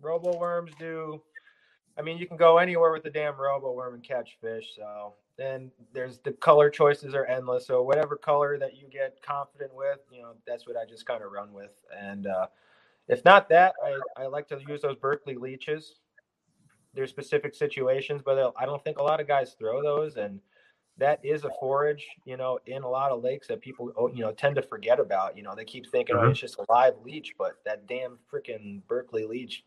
Robo worms do. I mean, you can go anywhere with the damn robo worm and catch fish. So then there's the color choices are endless. So whatever color that you get confident with, you know, that's what I just kind of run with. And uh, if not that, I, I like to use those Berkley leeches. There's specific situations, but I don't think a lot of guys throw those. And that is a forage, you know, in a lot of lakes that people, oh, you know, tend to forget about. You know, they keep thinking, mm-hmm. oh, it's just a live leech, but that damn freaking Berkley leech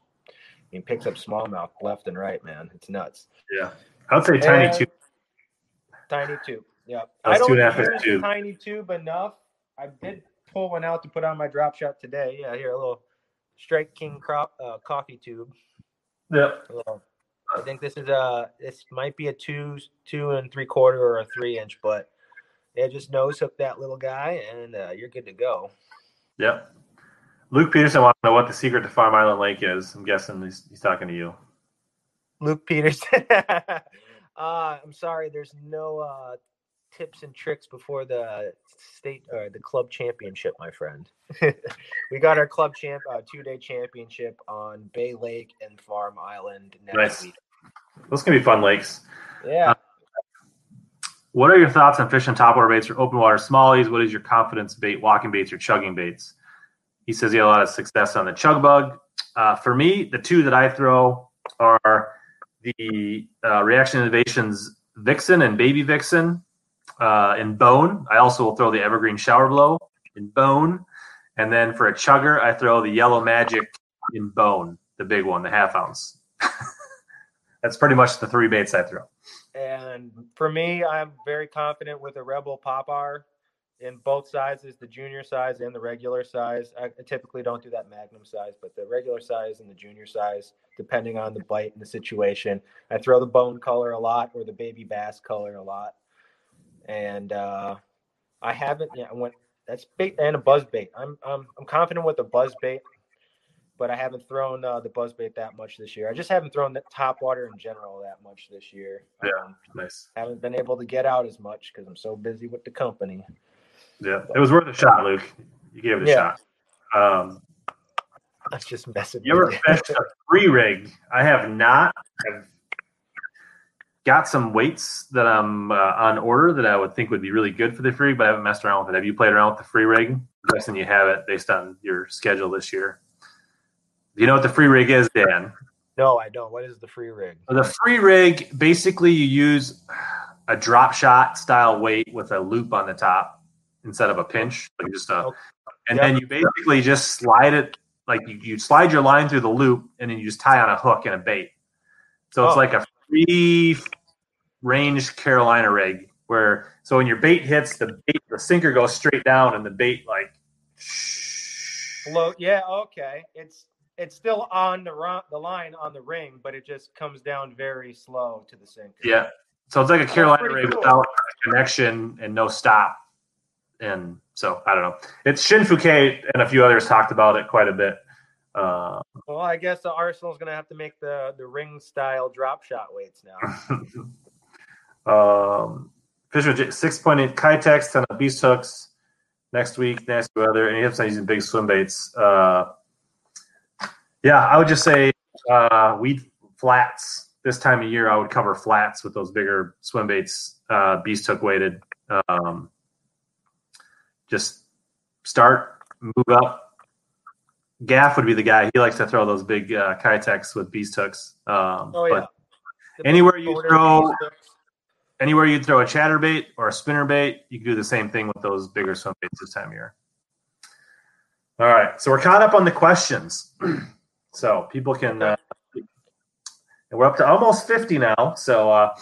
he picks up smallmouth left and right, man. It's nuts. Yeah. I would say tiny and, tube. Tiny tube. Yeah. That's I don't use tube. tiny tube enough. I did pull one out to put on my drop shot today. Yeah, here a little Strike King crop uh, coffee tube. Yeah. I think this is a this might be a two two and three quarter or a three inch, but yeah, just nose hook that little guy and uh, you're good to go. Yep. Luke Peterson wants to know what the secret to Farm Island Lake is. I'm guessing he's, he's talking to you. Luke Peterson. [laughs] uh, I'm sorry, there's no uh, tips and tricks before the state or the club championship, my friend. [laughs] we got our club champ uh, two day championship on Bay Lake and Farm Island next nice. week. Those can be fun lakes. Yeah. Uh, what are your thoughts on fishing topwater baits or open water smallies? What is your confidence bait, walking baits, or chugging baits? He says he had a lot of success on the chug bug. Uh, for me, the two that I throw are the uh, Reaction Innovations Vixen and Baby Vixen uh, in bone. I also will throw the Evergreen Shower Blow in bone. And then for a chugger, I throw the Yellow Magic in bone, the big one, the half ounce. [laughs] that's pretty much the three baits I throw. And for me, I'm very confident with a Rebel Pop-R in both sizes, the junior size and the regular size. I typically don't do that magnum size, but the regular size and the junior size, depending on the bite and the situation. I throw the bone color a lot or the baby bass color a lot. And uh, I haven't, yeah, I went, that's bait and a buzz bait. I'm, I'm, I'm confident with the buzz bait, but I haven't thrown uh, the buzz bait that much this year. I just haven't thrown the top water in general that much this year. Yeah, um, nice. Haven't been able to get out as much because I'm so busy with the company. Yeah, it was worth a shot, Luke. You gave it a yeah. shot. Um, That's just messing. You ever fished a free rig? I have not. I've got some weights that I'm uh, on order that I would think would be really good for the free, rig, but I haven't messed around with it. Have you played around with the free rig? I'm guessing you have it based on your schedule this year. Do you know what the free rig is, Dan? No, I don't. What is the free rig? The free rig, basically, you use a drop shot style weight with a loop on the top instead of a pinch, like just a, okay. and yep. then you basically just slide it like you, you slide your line through the loop and then you just tie on a hook and a bait. So it's oh. like a free range Carolina rig where so when your bait hits the bait, the sinker goes straight down and the bait like float. Yeah, okay. It's it's still on the the line on the ring, but it just comes down very slow to the sinker. Yeah. So it's like a Carolina rig cool. without connection and no stop and so I don't know. It's Shin Fukae and a few others talked about it quite a bit. Uh, well, I guess the Arsenal's going to have to make the the ring style drop shot weights now. [laughs] um, Fisher six point eight Keitechs on beast hooks next week. Next weather, and he has using big swim baits. Uh, yeah, I would just say uh, weed flats this time of year. I would cover flats with those bigger swim baits, uh, beast hook weighted. Um, just start, move up. Gaff would be the guy. He likes to throw those big uh, Keitechs with beast hooks. Um, oh yeah. anywhere you throw, anywhere you throw a chatterbait or a spinner bait, you can do the same thing with those bigger swim baits this time of year. All right, so we're caught up on the questions, [clears throat] so people can. Uh, and we're up to almost fifty now. So, uh,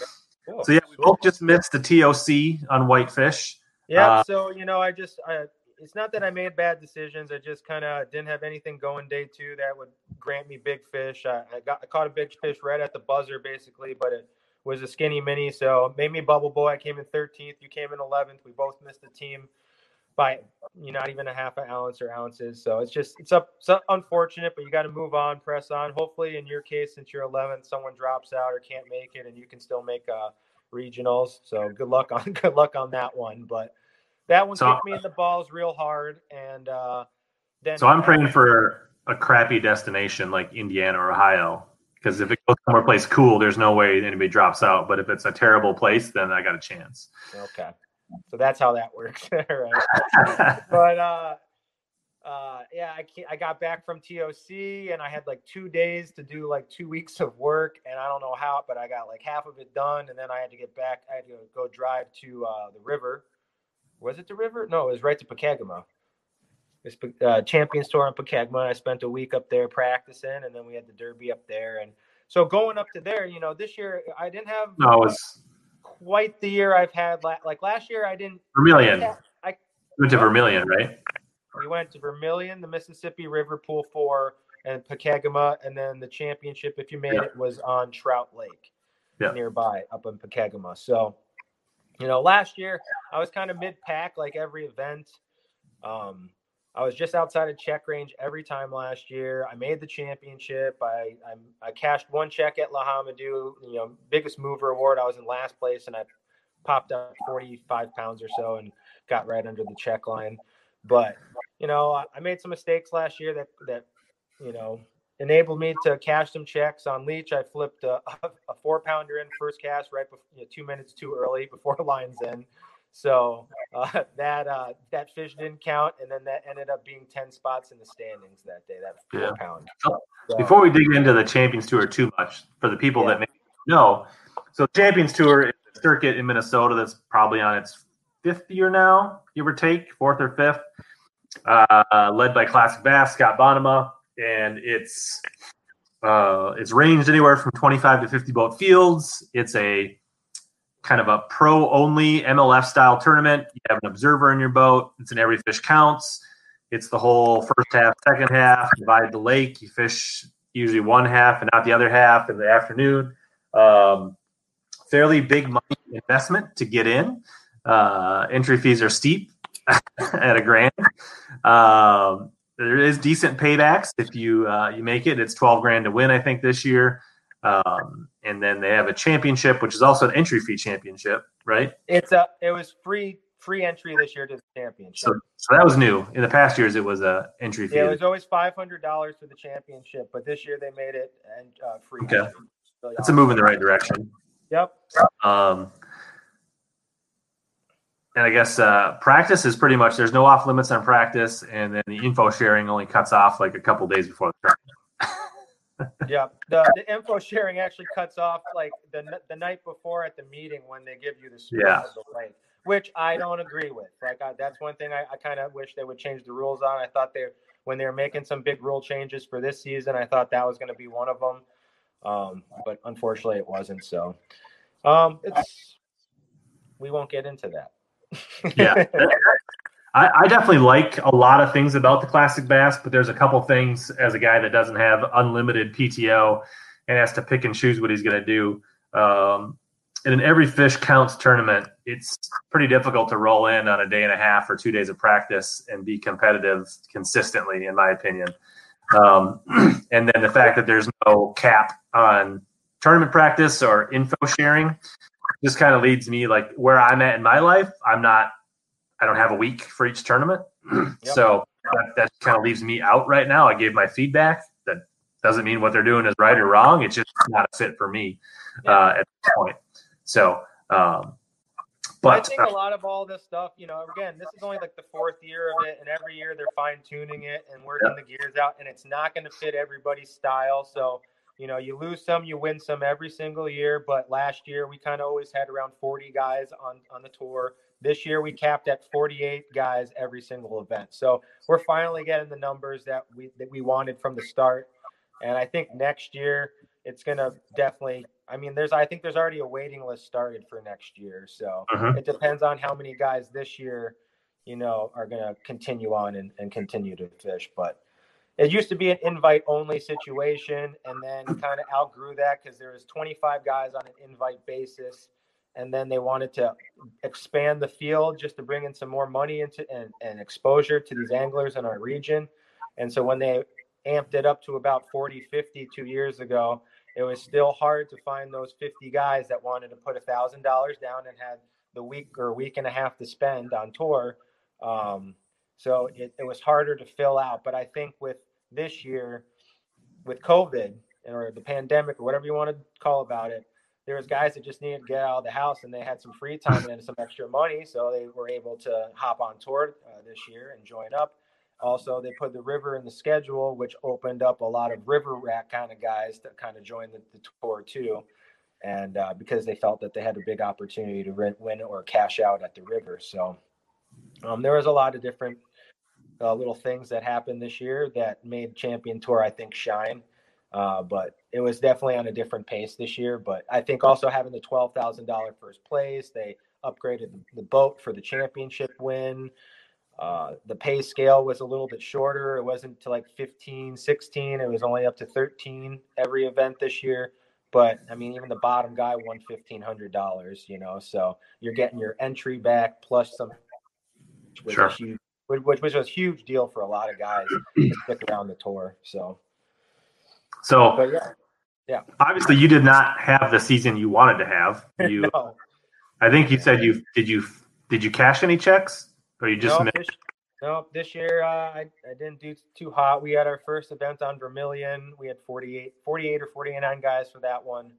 so yeah, we both just missed the TOC on whitefish. Yeah. Uh, so you know, I just I, it's not that I made bad decisions. I just kind of didn't have anything going day two that would grant me big fish. I, I, got I caught a big fish right at the buzzer basically, but it was a skinny mini, so it made me bubble boy. I came in 13th. You came in 11th. We both missed the team by you know, not even a half an ounce or ounces. So it's just it's up it's unfortunate, but you got to move on, press on. Hopefully, in your case, since you're 11th, someone drops out or can't make it, and you can still make uh, regionals. So good luck on [laughs] good luck on that one. But that one so, kicked me in the balls real hard, and uh, then. So I'm praying for a crappy destination like Indiana or Ohio, because if it goes somewhere place cool, there's no way anybody drops out. But if it's a terrible place, then I got a chance. Okay, so that's how that [laughs] works, right? but uh, uh, yeah, I I got back from TOC and I had like two days to do like two weeks of work, and I don't know how, but I got like half of it done, and then I had to get back. I had to go drive to uh, the river was it the river? No, it was right to Pokegama. It's uh, Champions Tour in Pokegama. I spent a week up there practicing, and then we had the Derby up there. And so going up to there, you know, this year I didn't have no, it was quite the year I've had. La- like last year, I didn't. Vermilion. I, I went to Vermilion, right? We went to Vermilion, the Mississippi River Pool Four, and Pokegama, and then the championship, if you made yeah. it, was on Trout Lake, yeah. nearby up in Pokegama. So you know, last year I was kind of mid pack like every event. Um, I was just outside of check range every time last year. I made the championship. I I, I cashed one check at Lahamadu, you know, biggest mover award. I was in last place and I popped up 45 pounds or so and got right under the check line. But you know, I, I made some mistakes last year that that you know enabled me to cash some checks on Leech. I flipped a, [laughs] a four pounder in first cast right before you know, two minutes too early before [laughs] lines in. So uh, [laughs] that uh, that fish didn't count, and then that ended up being ten spots in the standings that day. That four yeah. pound. So, Before we dig into the Champions Tour too much, for the people yeah. that may know, so Champions Tour is a circuit in Minnesota that's probably on its fifth year now, give or take, fourth or fifth, uh, led by Classic Bass Scott Bonema and it's uh, it's ranged anywhere from 25 to 50 boat fields. It's a kind of a pro only MLF style tournament. You have an observer in your boat. It's an every fish counts. It's the whole first half, second half. Divide the lake. You fish usually one half and not the other half in the afternoon. Um, fairly big money investment to get in. Uh, entry fees are steep [laughs] at a grand. Um, there is decent paybacks if you uh, you make it. It's twelve grand to win, I think, this year. Um, and then they have a championship, which is also an entry fee championship, right? It's a it was free free entry this year to the championship. So, so that was new. In the past years, it was a entry fee. Yeah, it was always five hundred dollars for the championship, but this year they made it and uh, free. Okay, that's a move in the right direction. Yep. Um, and I guess uh, practice is pretty much there's no off limits on practice, and then the info sharing only cuts off like a couple days before the tournament. [laughs] yeah, the, the info sharing actually cuts off like the the night before at the meeting when they give you the yeah. The which I don't agree with. Like I, that's one thing I, I kind of wish they would change the rules on. I thought they when they were making some big rule changes for this season, I thought that was going to be one of them, um, but unfortunately it wasn't. So um, it's we won't get into that yeah. [laughs] I, I, definitely like a lot of things about the classic bass, but there's a couple things as a guy that doesn't have unlimited PTO and has to pick and choose what he's going to do. Um, in every fish counts tournament, it's pretty difficult to roll in on a day and a half or two days of practice and be competitive consistently, in my opinion. Um, [clears throat] and then the fact that there's no cap on tournament practice or info sharing just kind of leads me like where I'm at in my life. I'm not, I don't have a week for each tournament. [clears throat] Yep. So that, that kind of leaves me out right now. I gave my feedback. That doesn't mean what they're doing is right or wrong. It's just not a fit for me uh, at this point. So, um, but I think a lot of all this stuff, you know, again, this is only like the fourth year of it, and every year they're fine tuning it and working yeah. the gears out, and it's not going to fit everybody's style. So you know, you lose some, you win some every single year. But last year we kind of always had around 40 guys on on the tour. This year we capped at 48 guys every single event. So we're finally getting the numbers that we that we wanted from the start. And I think next year it's gonna definitely. I mean, there's I think there's already a waiting list started for next year. So uh-huh. it depends on how many guys this year, you know, are gonna continue on and, and continue to fish. But it used to be an invite only situation and then kind of outgrew that because there was 25 guys on an invite basis and then they wanted to expand the field just to bring in some more money into and, and exposure to these anglers in our region. And so when they amped it up to about 40 50 two years ago it was still hard to find those 50 guys that wanted to put a thousand dollars down and had the week or week and a half to spend on tour um, so it, it was harder to fill out. But I think with this year, with COVID or the pandemic or whatever you want to call about it, there was guys that just needed to get out of the house and they had some free time and some extra money, so they were able to hop on tour uh, this year and join up. Also, they put the river in the schedule, which opened up a lot of river rat kind of guys to kind of join the, the tour too, and uh, because they felt that they had a big opportunity to win or cash out at the river. So um, there was a lot of different uh, little things that happened this year that made Champion Tour, I think, shine. Uh, but it was definitely on a different pace this year. But I think also having the twelve thousand dollar first place, they upgraded the boat for the championship win. Uh, the pay scale was a little bit shorter. It wasn't to like 15, 16. It was only up to 13 every event this year. But I mean, even the bottom guy won $1,500, you know, so you're getting your entry back plus some, which sure. huge which, which was a huge deal for a lot of guys to [clears throat] stick around the tour. So, so but yeah, yeah. Obviously, you did not have the season you wanted to have. [laughs] You, no. I think you said you did you did you cash any checks or you just no, this, no, this year uh, I, I didn't do too hot. We had our first event on Vermilion. We had 48, 48 or 49 guys for that one.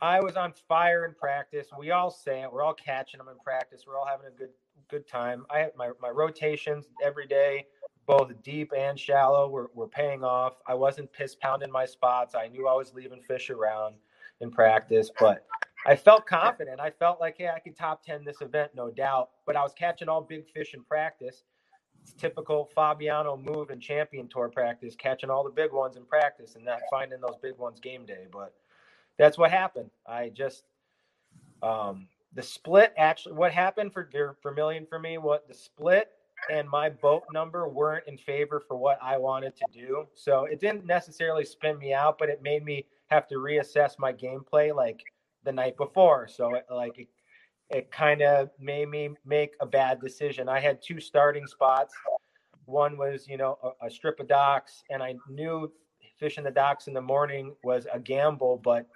I was on fire in practice. We all say it. We're all catching them in practice. We're all having a good good time. I had my, my rotations every day, both deep and shallow, were, were paying off. I wasn't piss pounding my spots. I knew I was leaving fish around in practice, but I felt confident. I felt like, hey, I could top 10 this event, no doubt. But I was catching all big fish in practice. typical Fabiano move in champion tour practice, catching all the big ones in practice and not finding those big ones game day. But that's what happened. I just um, the split actually what happened for Vermilion for me, what the split and my boat number weren't in favor for what I wanted to do. So it didn't necessarily spin me out, but it made me have to reassess my gameplay like the night before. So it, like it, it kind of made me make a bad decision. I had two starting spots. One was, you know, a, a strip of docks, and I knew fishing the docks in the morning was a gamble, but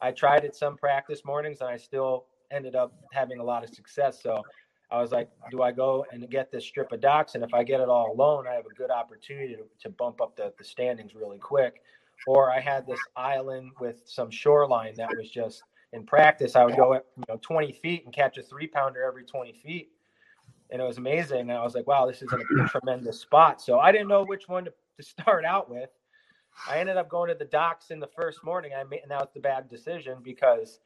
I tried it some practice mornings and I still ended up having a lot of success. So I was like, do I go and get this strip of docks? And if I get it all alone, I have a good opportunity to, to bump up the, the standings really quick. Or I had this island with some shoreline that was just in practice. I would go at you know 20 feet and catch a three pounder every 20 feet. And it was amazing. And I was like, wow, this is a, tremendous spot. So I didn't know which one to, to start out with. I ended up going to the docks in the first morning. I made, and that was the bad decision because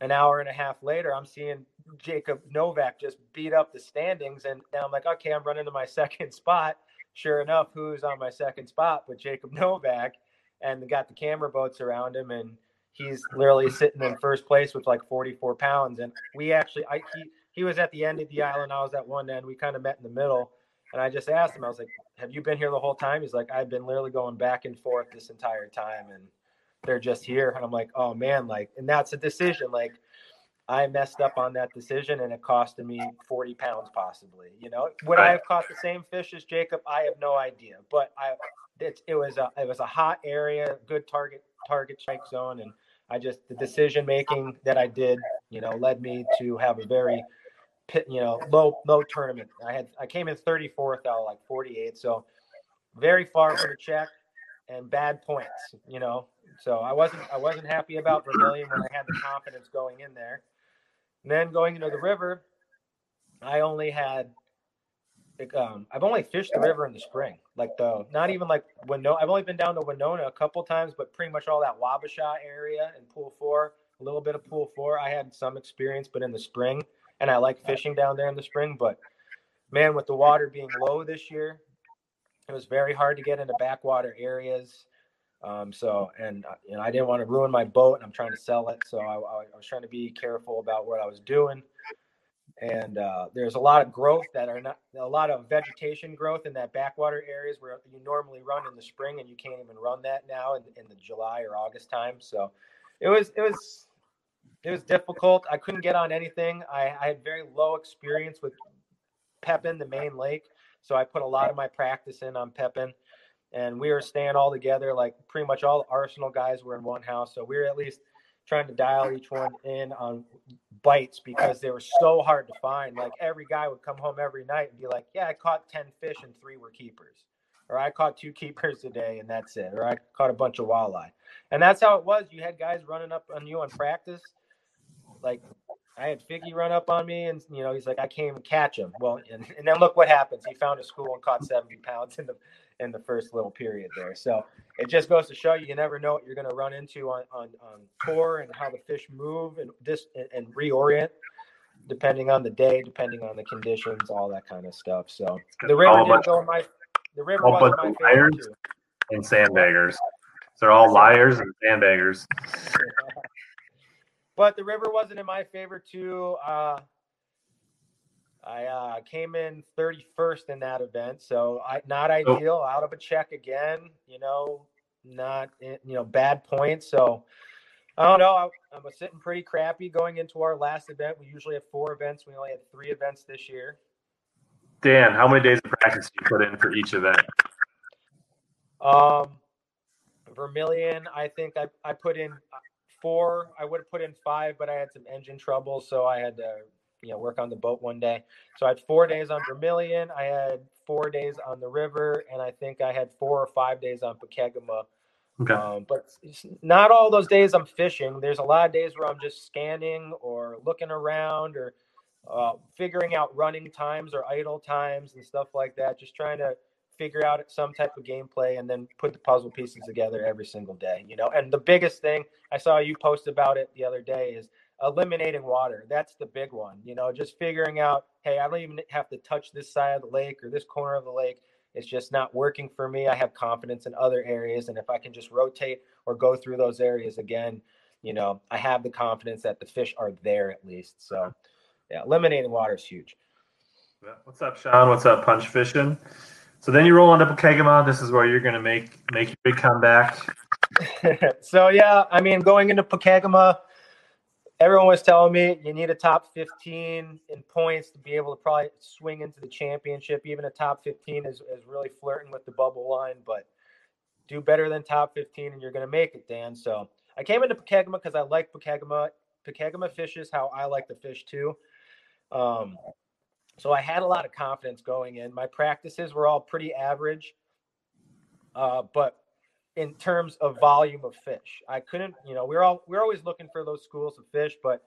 an hour and a half later, I'm seeing Jacob Novak just beat up the standings. And now I'm like, okay, I'm running to my [laughs] second spot. Sure enough, who's on my second spot but Jacob [laughs] Novak? And got the camera boats around him. And he's literally sitting in first place with like 44 pounds. And we actually, I, he, he was at the end of the island. I was at one end. We kind of met in the middle. And I just asked him, I was like, have you been here the whole time? He's like, I've been literally going back and forth this entire time. And they're just here. And I'm like, oh man, like, and that's a decision. Like, I messed up on that decision and it costed me 40 pounds possibly. You know, would. I have caught the same fish as Jacob? I have no idea. But I it, it was a it was a hot area, good target target strike zone, and I just the decision making that I did, you know, led me to have a very pit, you know, low low tournament. I had I came in 34th out of like 48, so very far from the check and bad points, you know. So I wasn't I wasn't happy about Vermilion when I had the confidence going in there. And then going into the river, I only had um, I've only fished the river in the spring, like the not even like Winona. I've only been down to Winona a couple times, but pretty much all that Wabasha area and Pool Four, a little bit of Pool Four. I had some experience, but in the spring, and I like fishing down there in the spring. But man, with the water being low this year, it was very hard to get into backwater areas. Um, so, and uh, you know, I didn't want to ruin my boat, and I'm trying to sell it, so I, I was trying to be careful about what I was doing. And uh, there's a lot of growth that are not a lot of vegetation growth in that backwater areas where you normally run in the spring, and you can't even run that now in, in the July or August time. So, it was it was it was difficult. I couldn't get on anything. I, I had very low experience with Pepin, the main lake, so I put a lot of my practice in on Pepin and we were staying all together. Like pretty much all Arsenal guys were in one house, so we were at least trying to dial each one in on bites because they were so hard to find. Like every guy would come home every night and be like, "Yeah, I caught ten fish and three were keepers." Or I caught two keepers today and that's it. Or I caught a bunch of walleye. And that's how it was. You had guys running up on you on practice. Like I had Figgy run up on me, and you know he's like, I can't even catch him. Well, and, and then look what happens. He found a school and caught seventy pounds in the in the first little period there. So it just goes to show you, you never know what you're going to run into on, on, on tour and how the fish move and this and, reorient depending on the day, depending on the conditions, all that kind of stuff. So the river didn't go in my the river was my favorite too. and sandbaggers. They're all liars and sandbaggers. [laughs] but the river wasn't in my favor too. Uh, I uh, came in 31st in that event, so I, not ideal. Out of a check again, you know, not eh, you know bad points. So I don't know. I, I was sitting pretty crappy going into our last event. We usually have four events. We only had three events this year. Dan, how many days of practice do you put in for each event? Um, Vermilion, I think I, I put in four. I would have put in five, but I had some engine trouble, so I had to you know work on the boat one day. So I had four days on Vermilion. I had four days on the river, and I think I had four or five days on Pokegama. Okay. Um, but not all those days I'm fishing. There's a lot of days where I'm just scanning or looking around or uh, figuring out running times or idle times and stuff like that. Just trying to figure out some type of gameplay and then put the puzzle pieces together every single day. You know, and the biggest thing I saw you post about it the other day is eliminating water. That's the big one. You know, just figuring out, hey, I don't even have to touch this side of the lake or this corner of the lake. It's just not working for me. I have confidence in other areas. And if I can just rotate or go through those areas again, you know, I have the confidence that the fish are there at least. So, yeah, eliminating water is huge. What's up, Sean? What's up, Punch Fishing? So then you roll into Pokemon. This is where you're going to make make your big comeback. [laughs] so yeah, I mean, going into Pokegama, everyone was telling me you need a top 15 in points to be able to probably swing into the championship. Even a top 15 is, is really flirting with the bubble line, but do better than top 15 and you're going to make it, Dan. So I came into Pokegama because I like Pokegama. Pokegama fishes how I like the fish too. Um, so I had a lot of confidence going in. My practices were all pretty average, uh, but in terms of volume of fish. I couldn't, you know, we're all we're always looking for those schools of fish, but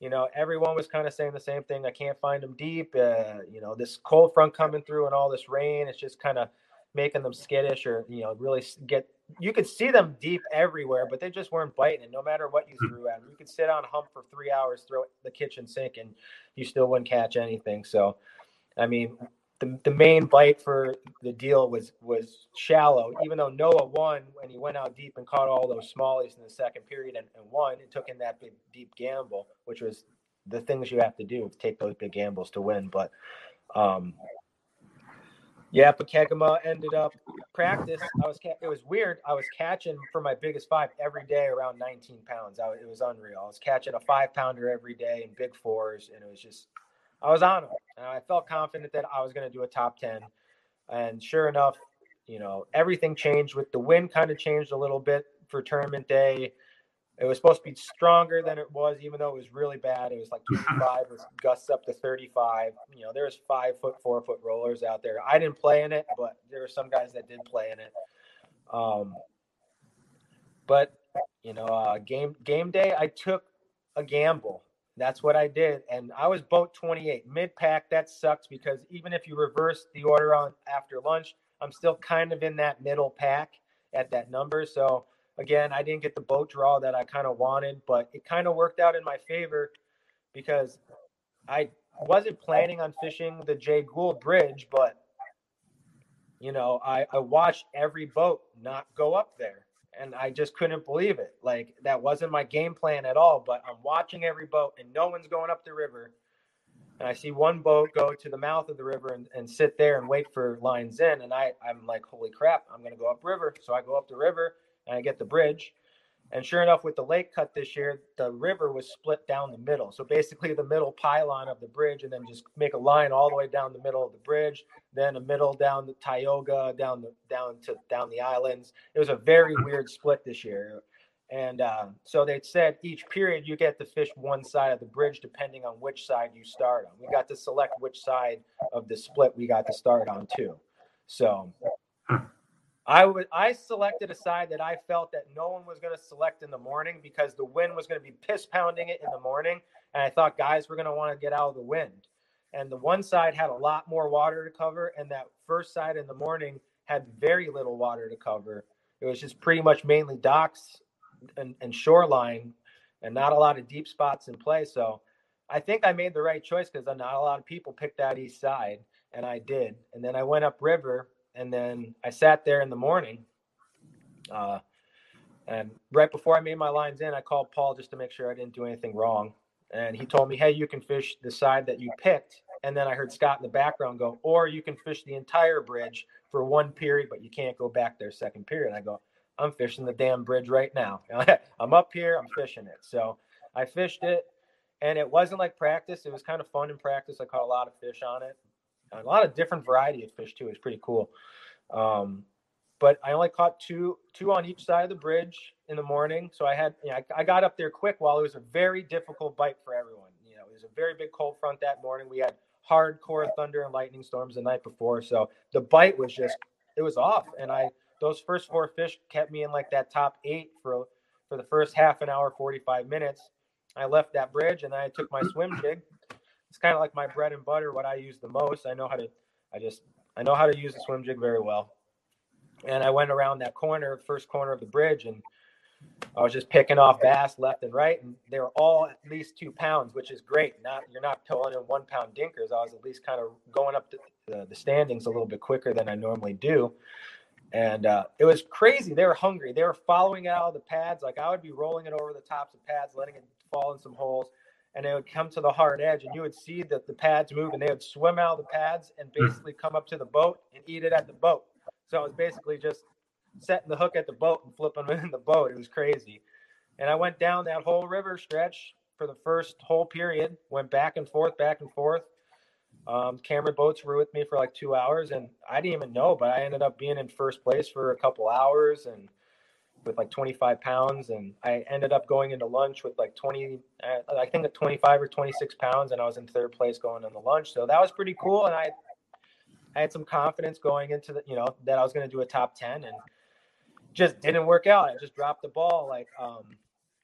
you know, everyone was kind of saying the same thing. I can't find them deep. Uh, you know, this cold front coming through and all this rain, it's just kind of making them skittish or you know really get. You could see them deep everywhere, but they just weren't biting. And no matter what you hmm. threw at them, you could sit on hump for three hours, throw the kitchen sink, and you still wouldn't catch anything. So, I mean, the, the main bite for the deal was was shallow. Even though Noah won when he went out deep and caught all those smallies in the second period and, and won, it took in that big deep gamble, which was the things you have to do take those big gambles to win. But um, yeah, Pokegama ended up practice. I was it was weird. I was catching for my biggest five every day around 19 pounds. I, it was unreal. I was catching a five pounder every day in big fours, and it was just I was on them. And I felt confident that I was going to do a top 10. And sure enough, you know, everything changed with the wind kind of changed a little bit for tournament day. It was supposed to be stronger than it was, even though it was really bad. It was like [laughs] 25, it was gusts up to 35. You know, there was five foot, four foot rollers out there. I didn't play in it, but there were some guys that did play in it. Um, but you know, uh, game game day, I took a gamble that's what I did. And I was boat 28 mid pack. That sucks because even if you reverse the order on after lunch, I'm still kind of in that middle pack at that number. So again, I didn't get the boat draw that I kind of wanted, but it kind of worked out in my favor because I wasn't planning on fishing the Jay Gould Bridge, but you know, I, I watched every boat not go up there and I just couldn't believe it. Like that wasn't my game plan at all. But I'm watching every boat, and no one's going up the river. And I see one boat go to the mouth of the river and, and sit there and wait for lines in. And I, I'm like, holy crap, I'm going to go up river. So I go up the river and I get the bridge. And sure enough, with the lake cut this year, the river was split down the middle. So basically, the middle pylon of the bridge, and then just make a line all the way down the middle of the bridge, then a middle down the Tioga, down the down to down the islands. It was a very weird split this year. And uh, so they said each period you get to fish one side of the bridge depending on which side you start on. We got to select which side of the split we got to start on too. So I would I selected a side that I felt that no one was going to select in the morning because the wind was going to be piss pounding it in the morning, and I thought guys were going to want to get out of the wind. And the one side had a lot more water to cover, and that first side in the morning had very little water to cover. It was just pretty much mainly docks and, and shoreline, and not a lot of deep spots in play. So I think I made the right choice because not a lot of people picked that east side, and I did. And then I went up river and then I sat there in the morning. Uh, and right before I made my lines in, I called Paul just to make sure I didn't do anything wrong. And he told me, hey, you can fish the side that you picked. And then I heard Scott in the background go, or you can fish the entire bridge for one period, but you can't go back there second period. I go, I'm fishing the damn bridge right now. [laughs] I'm up here, I'm fishing it. So I fished it, and it wasn't like practice. It was kind of fun in practice. I caught a lot of fish on it a lot of different variety of fish too. It's pretty cool. Um, but I only caught two two on each side of the bridge in the morning. So I had you know, I, I, got up there quick while it was a very difficult bite for everyone. You know, it was a very big cold front that morning. We had hardcore thunder and lightning storms the night before. So the bite was just it was off. And I those first four fish kept me in like that top eight for for the first half an hour, 45 minutes. I left that bridge and I took my swim jig it's kind of like my bread and butter, what I use the most. I know how to, I just, I know how to use the swim jig very well. And I went around that corner, first corner of the bridge, and I was just picking off bass left and right, and they were all at least two pounds, which is great. Not you're not pulling in one pound dinkers. I was at least kind of going up the, the standings a little bit quicker than I normally do, and uh, it was crazy. They were hungry. They were following it out of the pads. Like I would be rolling it over the tops of pads, letting it fall in some holes, and they would come to the hard edge, and you would see that the pads move, and they would swim out of the pads and hmm. basically come up to the boat and eat it at the boat. So it was basically just setting the hook at the boat and flipping them [laughs] in the boat. It was crazy. And I went down that whole river stretch for the first whole period, went back and forth, back and forth. Um, camera boats were with me for like two hours, and I didn't even know, but I ended up being in first place for a couple hours and with like 25 pounds. And I ended up going into lunch with like 20, uh, I think at 25 or 26 pounds, and I was in third place going into the lunch. So that was pretty cool. And I, I had some confidence going into the, you know, that I was going to do a top 10 and just didn't work out. I just dropped the ball. Like, um,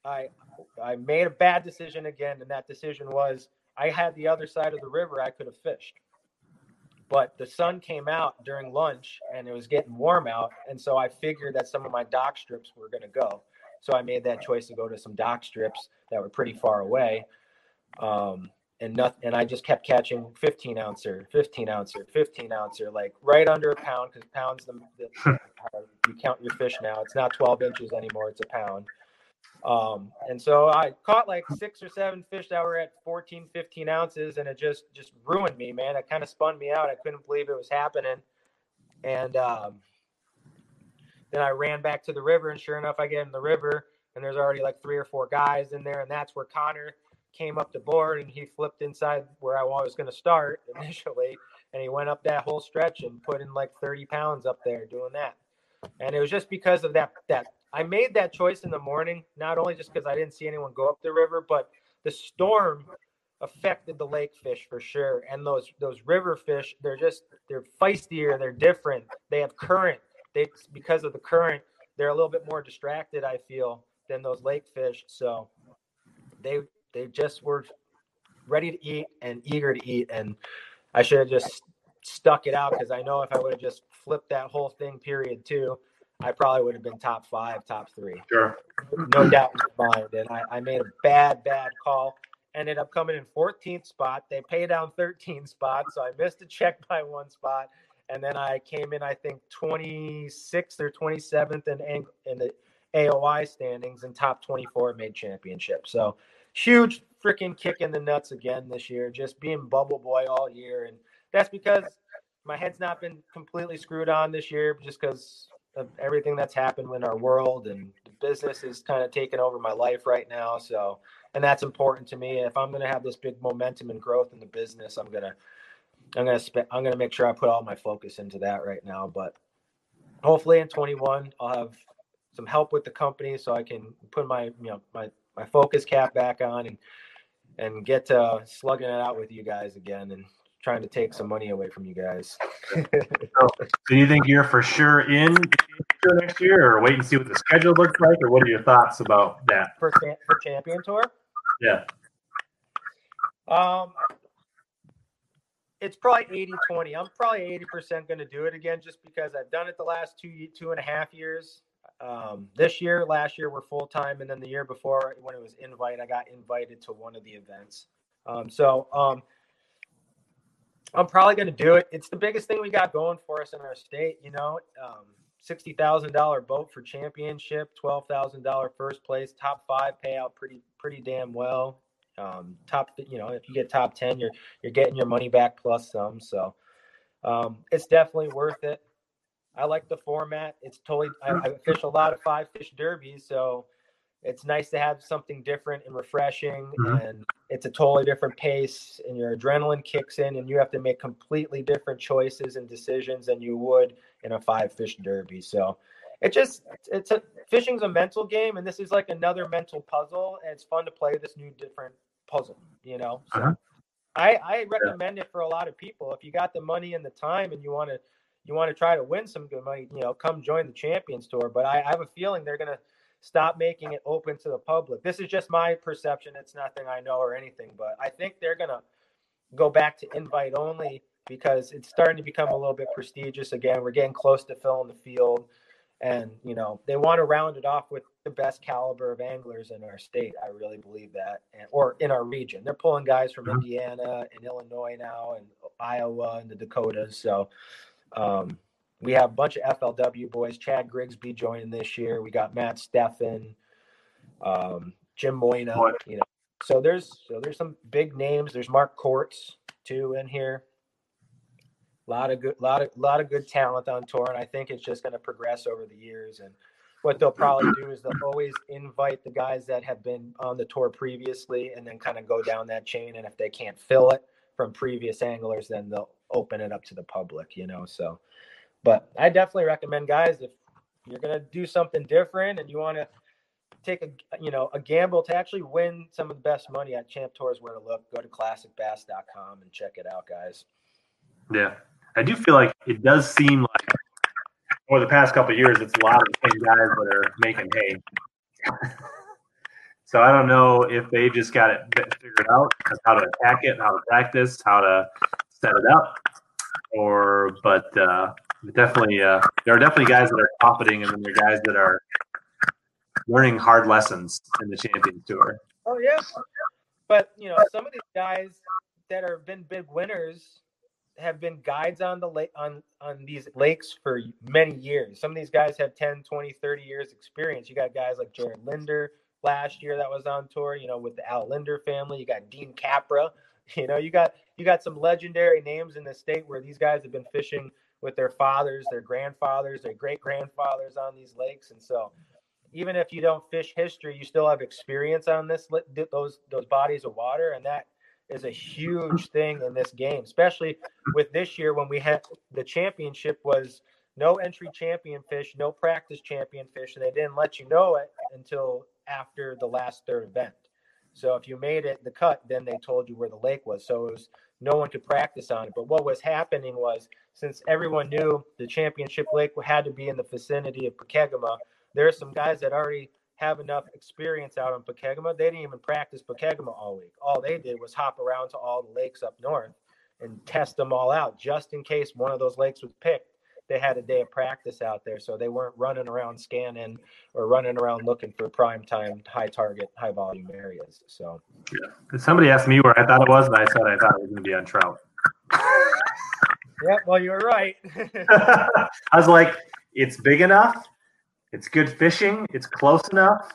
I, I made a bad decision again. And that decision was I had the other side of the river I could have fished. But the sun came out during lunch and it was getting warm out. And so I figured that some of my dock strips were going to go. So I made that choice to go to some dock strips that were pretty far away. Um, and nothing, and I just kept catching 15 ouncer, 15 ouncer, 15 ouncer, like right under a pound because pounds the, the [laughs] you count your fish now. It's not 12 inches anymore; it's a pound. Um, and so I caught like six or seven fish that were at 14, 15 ounces, and it just just ruined me, man. It kind of spun me out. I couldn't believe it was happening. And um, then I ran back to the river, and sure enough, I get in the river, and there's already like three or four guys in there, and that's where Connor came up the board, and he flipped inside where I was going to start [laughs] initially, and he went up that whole stretch and put in like 30 pounds up there doing that. And it was just because of that that I made that choice in the morning, not only just because I didn't see anyone go up the river, but the storm affected the lake fish for sure. And those those river fish, they're just they're feistier, they're different. They have current. They because of the current, they're a little bit more distracted, I feel, than those lake fish. So they they just were ready to eat and eager to eat. And I should have just stuck it out because I know if I would have just flipped that whole thing, period two, I probably would have been top five, top three. Sure. No doubt in my mind. And I, I made a bad, bad call. Ended up coming in 14th spot. They pay down 13 spots. So I missed a check by one spot. And then I came in, I think, 26th or 27th in, in the AOY standings and top 24 made championship. So huge freaking kick in the nuts again this year, just being bubble boy all year. And that's because my head's not been completely screwed on this year just because of everything that's happened in our world and business is kind of taking over my life right now. So, and that's important to me. If I'm going to have this big momentum and growth in the business, I'm going to, I'm going to spend, I'm going to make sure I put all my focus into that right now. But hopefully in 21, I'll have some help with the company so I can put my, you know, my, my focus cap back on and, and get to slugging it out with you guys again and trying to take some money away from you guys. [laughs] so, do you think you're for sure in next year, or wait and see what the schedule looks like, or what are your thoughts about that for for champion tour? Yeah. Um, it's probably 80-20. I'm probably 80% going to do it again just because I've done it the last two two and a half years. Um, this year, last year, we're full time, and then the year before, when it was invite, I got invited to one of the events. Um, so um, I'm probably going to do it. It's the biggest thing we got going for us in our state. You know, um, sixty thousand dollar boat for championship, twelve thousand dollar first place, top five payout, pretty pretty damn well. Um, top, you know, if you get top ten, you're you're getting your money back plus some. So um, it's definitely worth it. I like the format. It's totally. I, I fish a lot of five fish derbies, so it's nice to have something different and refreshing mm-hmm. and it's a totally different pace and your adrenaline kicks in and you have to make completely different choices and decisions than you would in a five fish derby so it just it's a fishing's a mental game and this is like another mental puzzle and it's fun to play this new different puzzle you know so uh-huh. i i recommend yeah. it for a lot of people if you got the money and the time and you want to you want to try to win some good money you know come join the champions tour but i, I have a feeling they're gonna stop making it open to the public. This is just my perception. It's nothing I know or anything, but I think they're going to go back to invite only because it's starting to become a little bit prestigious again. We're getting close to filling the field. and you know they want to round it off with the best caliber of anglers in our state. I really believe that, and, or in our region. They're pulling guys from. Indiana and Illinois now, and Iowa and the Dakotas. So um, we have a bunch of FLW boys. Chad Grigsby joining this year. We got Matt Steffen, um, Jim Moynagh. You know, so there's so there's some big names. There's Mark Courts too in here. A lot of good, lot of, lot of good talent on tour, and I think it's just going to progress over the years. And what they'll probably do is they'll always invite the guys that have been on the tour previously, and then kind of go down that chain. And if they can't fill it from previous anglers, then they'll open it up to the public. You know, so. But I definitely recommend guys if you're going to do something different and you want to take a you know a gamble to actually win some of the best money at Champ Tours where to look go to classicbass.com and check it out guys. Yeah. I do feel like it does seem like over the past couple years, it's a lot of the same guys that are making hay. [laughs] so I don't know if they just got it figured out how to attack it, how to practice, how to set it up, or but uh, definitely uh, there are definitely guys that are profiting, and then there are guys that are learning hard lessons in the Champions Tour. Oh yeah, but you know some of these guys that have been big winners have been guides on the lake on on these lakes for many years. Some of these guys have 10, 20, 30 years experience. You got guys like Jared Lindner last year that was on tour, you know, with the Al Lindner family. You got Dean Capra. [laughs] You know, you got you got some legendary names in the state where these guys have been fishing with their fathers, their grandfathers, their great grandfathers on these lakes, and so even if you don't fish history, you still have experience on this those those bodies of water, and that is a huge thing in this game, especially with this year when we had the championship was no entry champion fish, no practice champion fish, and they didn't let you know it until after the last third event. So if you made it the cut, then they told you where the lake was. So it was no one could practice on it. But what was happening was since everyone knew the championship lake had to be in the vicinity of Pokegama, there are some guys that already have enough experience out on Pokegama. They didn't even practice Pokegama all week. All they did was hop around to all the lakes up north and test them all out just in case one of those lakes was picked. They had a day of practice out there, so they weren't running around scanning or running around looking for prime time, high target, high volume areas. So, yeah. Somebody asked me where I thought it was, and I said I thought it was going to be on trout. yep, well, you were right. [laughs] I was like, it's big enough it's good fishing. It's close enough.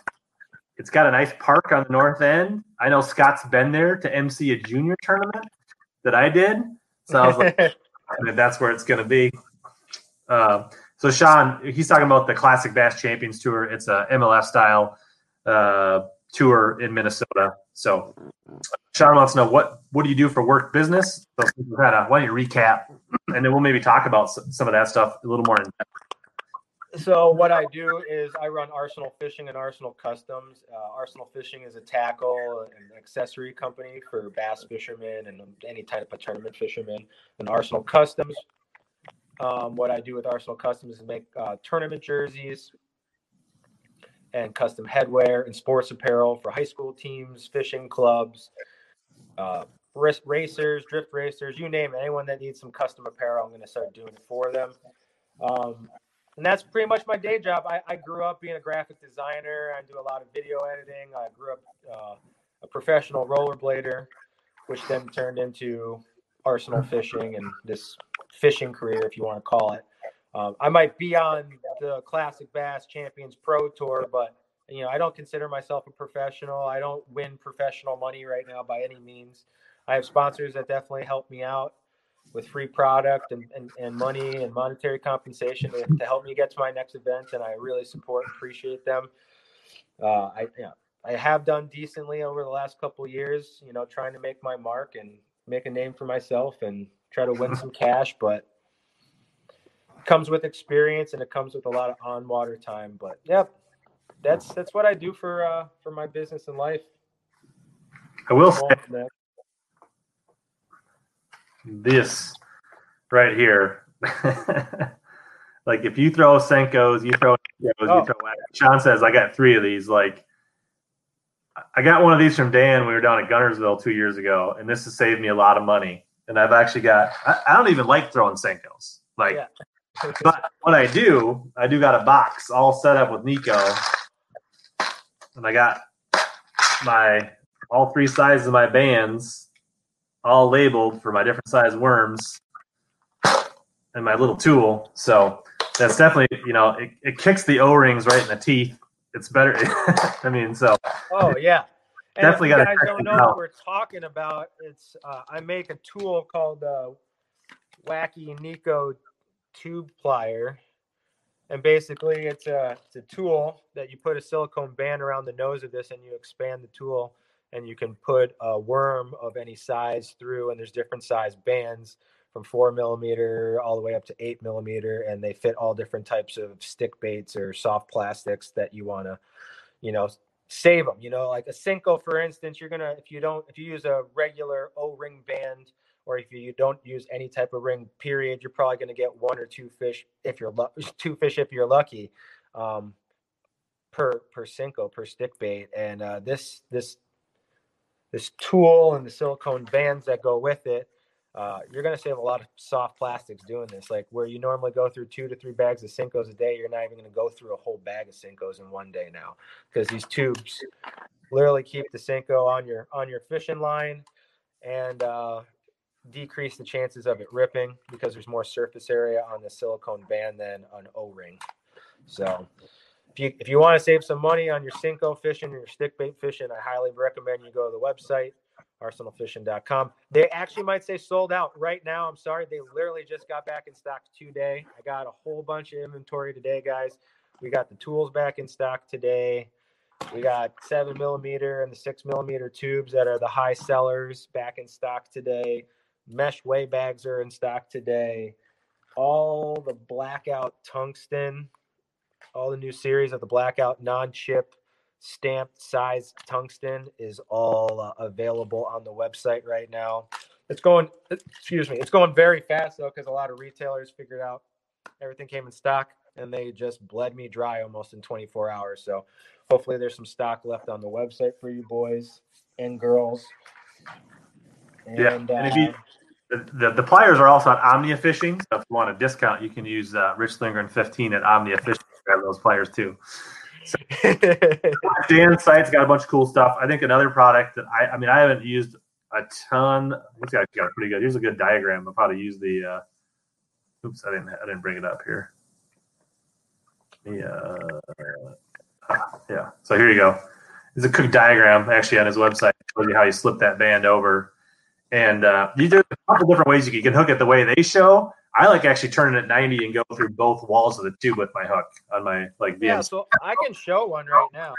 It's got a nice park on the north end. I know Scott's been there to MC a junior tournament that I did. So I was like, [laughs] that's where it's going to be. Uh, so Sean, he's talking about the Classic Bass Champions Tour. It's a MLF style uh, tour in Minnesota. So Sean wants to know what what do you do for work business? So kind of why don't you recap, and then we'll maybe talk about some of that stuff a little more in depth. So what I do is I run Arsenal Fishing and Arsenal Customs. Uh, Arsenal Fishing is a tackle and accessory company for bass fishermen and any type of tournament fishermen. And Arsenal Customs, um, what I do with Arsenal Customs is make uh, tournament jerseys and custom headwear and sports apparel for high school teams, fishing clubs, uh, racers, drift racers, you name it. Anyone that needs some custom apparel, I'm going to start doing it for them. Um, and that's pretty much my day job. I, I, grew up being a graphic designer. I do a lot of video editing. I grew up uh, a professional rollerblader, which then turned into arsenal fishing and this fishing career, if you want to call it. Um, I might be on the Classic Bass Champions Pro Tour, but you know I don't consider myself a professional. I don't win professional money right now by any means. I have sponsors that definitely help me out with free product and, and, and money and monetary compensation to, to, help me get to my next event. And I really support and appreciate them. Uh, I, yeah, I have done decently over the last couple years, you know, trying to make my mark and make a name for myself and try to win some cash, but comes with experience and it comes with a lot of on water time. But yep, that's, that's what I do for, uh, for my business and life. I will say, this right here. [laughs] like if you throw Senkos, you throw, you oh. throw. Sean says, "I got three of these." Like I got one of these from Dan. We were down at Guntersville two years ago, and this has saved me a lot of money. And I've actually got. I, I don't even like throwing Senkos. Like yeah. [laughs] but what I do, I do got a box all set up with Neko. and I got my all three sizes of my bands all labeled for my different size worms and my little tool. So that's definitely you know it, it kicks the O rings right in the teeth. It's better. [laughs] I mean, so oh yeah. And definitely got to. guys don't know what we're talking about. It's uh, I make a tool called uh, Wacky Neko Tube Plier, and basically it's a it's a tool that you put a silicone band around the nose of this, and you expand the tool, and you can put a worm of any size through, and there's different size bands from four millimeter all the way up to eight millimeter, and they fit all different types of stick baits or soft plastics that you want to, you know, save them. You know, like a Senko, for instance, you're gonna if you don't if you use a regular O-ring band, or if you don't use any type of ring, period, you're probably gonna get one or two fish if you're [laughs] two fish if you're lucky, um, per per Senko per stick bait. And uh, this this this tool and the silicone bands that go with it uh, you're going to save a lot of soft plastics doing this. Like where you normally go through two to three bags of Senkos a day, you're not even going to go through a whole bag of Senkos in one day now because these tubes literally keep the Senko on your on your fishing line and uh, decrease the chances of it ripping because there's more surface area on the silicone band than an O-ring. So if you if you want to save some money on your Senko fishing and your stick bait fishing, I highly recommend you go to the website arsenalfishing.com. They actually might say sold out right now. I'm sorry. They literally just got back in stock today. I got a whole bunch of inventory today, guys. We got the tools back in stock today. We got seven millimeter and the six millimeter tubes that are the high sellers back in stock today. Mesh weigh bags are in stock today. All the blackout tungsten, all the new series of the blackout non chip stamped size tungsten is all uh, available on the website right now. It's going, excuse me, it's going very fast though because a lot of retailers figured out everything came in stock and they just bled me dry almost in 24 hours. So hopefully there's some stock left on the website for you boys and girls. And, yeah, and if you, uh, the, the pliers are also at Omnia Fishing. So if you want a discount, you can use uh, Rich Lindgren 15 at Omnia Fishing. Grab those pliers too. [laughs] Dan's site's got a bunch of cool stuff. I think another product that I, I mean, I haven't used a ton. This guy got pretty good. Here's a good diagram of how to use the. Uh, oops, I didn't. I didn't bring it up here. Yeah, uh, yeah. So here you go. It's a quick diagram actually on his website. Shows you how you slip that band over, and uh, there's a couple different ways you can hook it the way they show. I like actually turning at 90 and go through both walls of the tube with my hook on my like Yeah, so I can show one right now.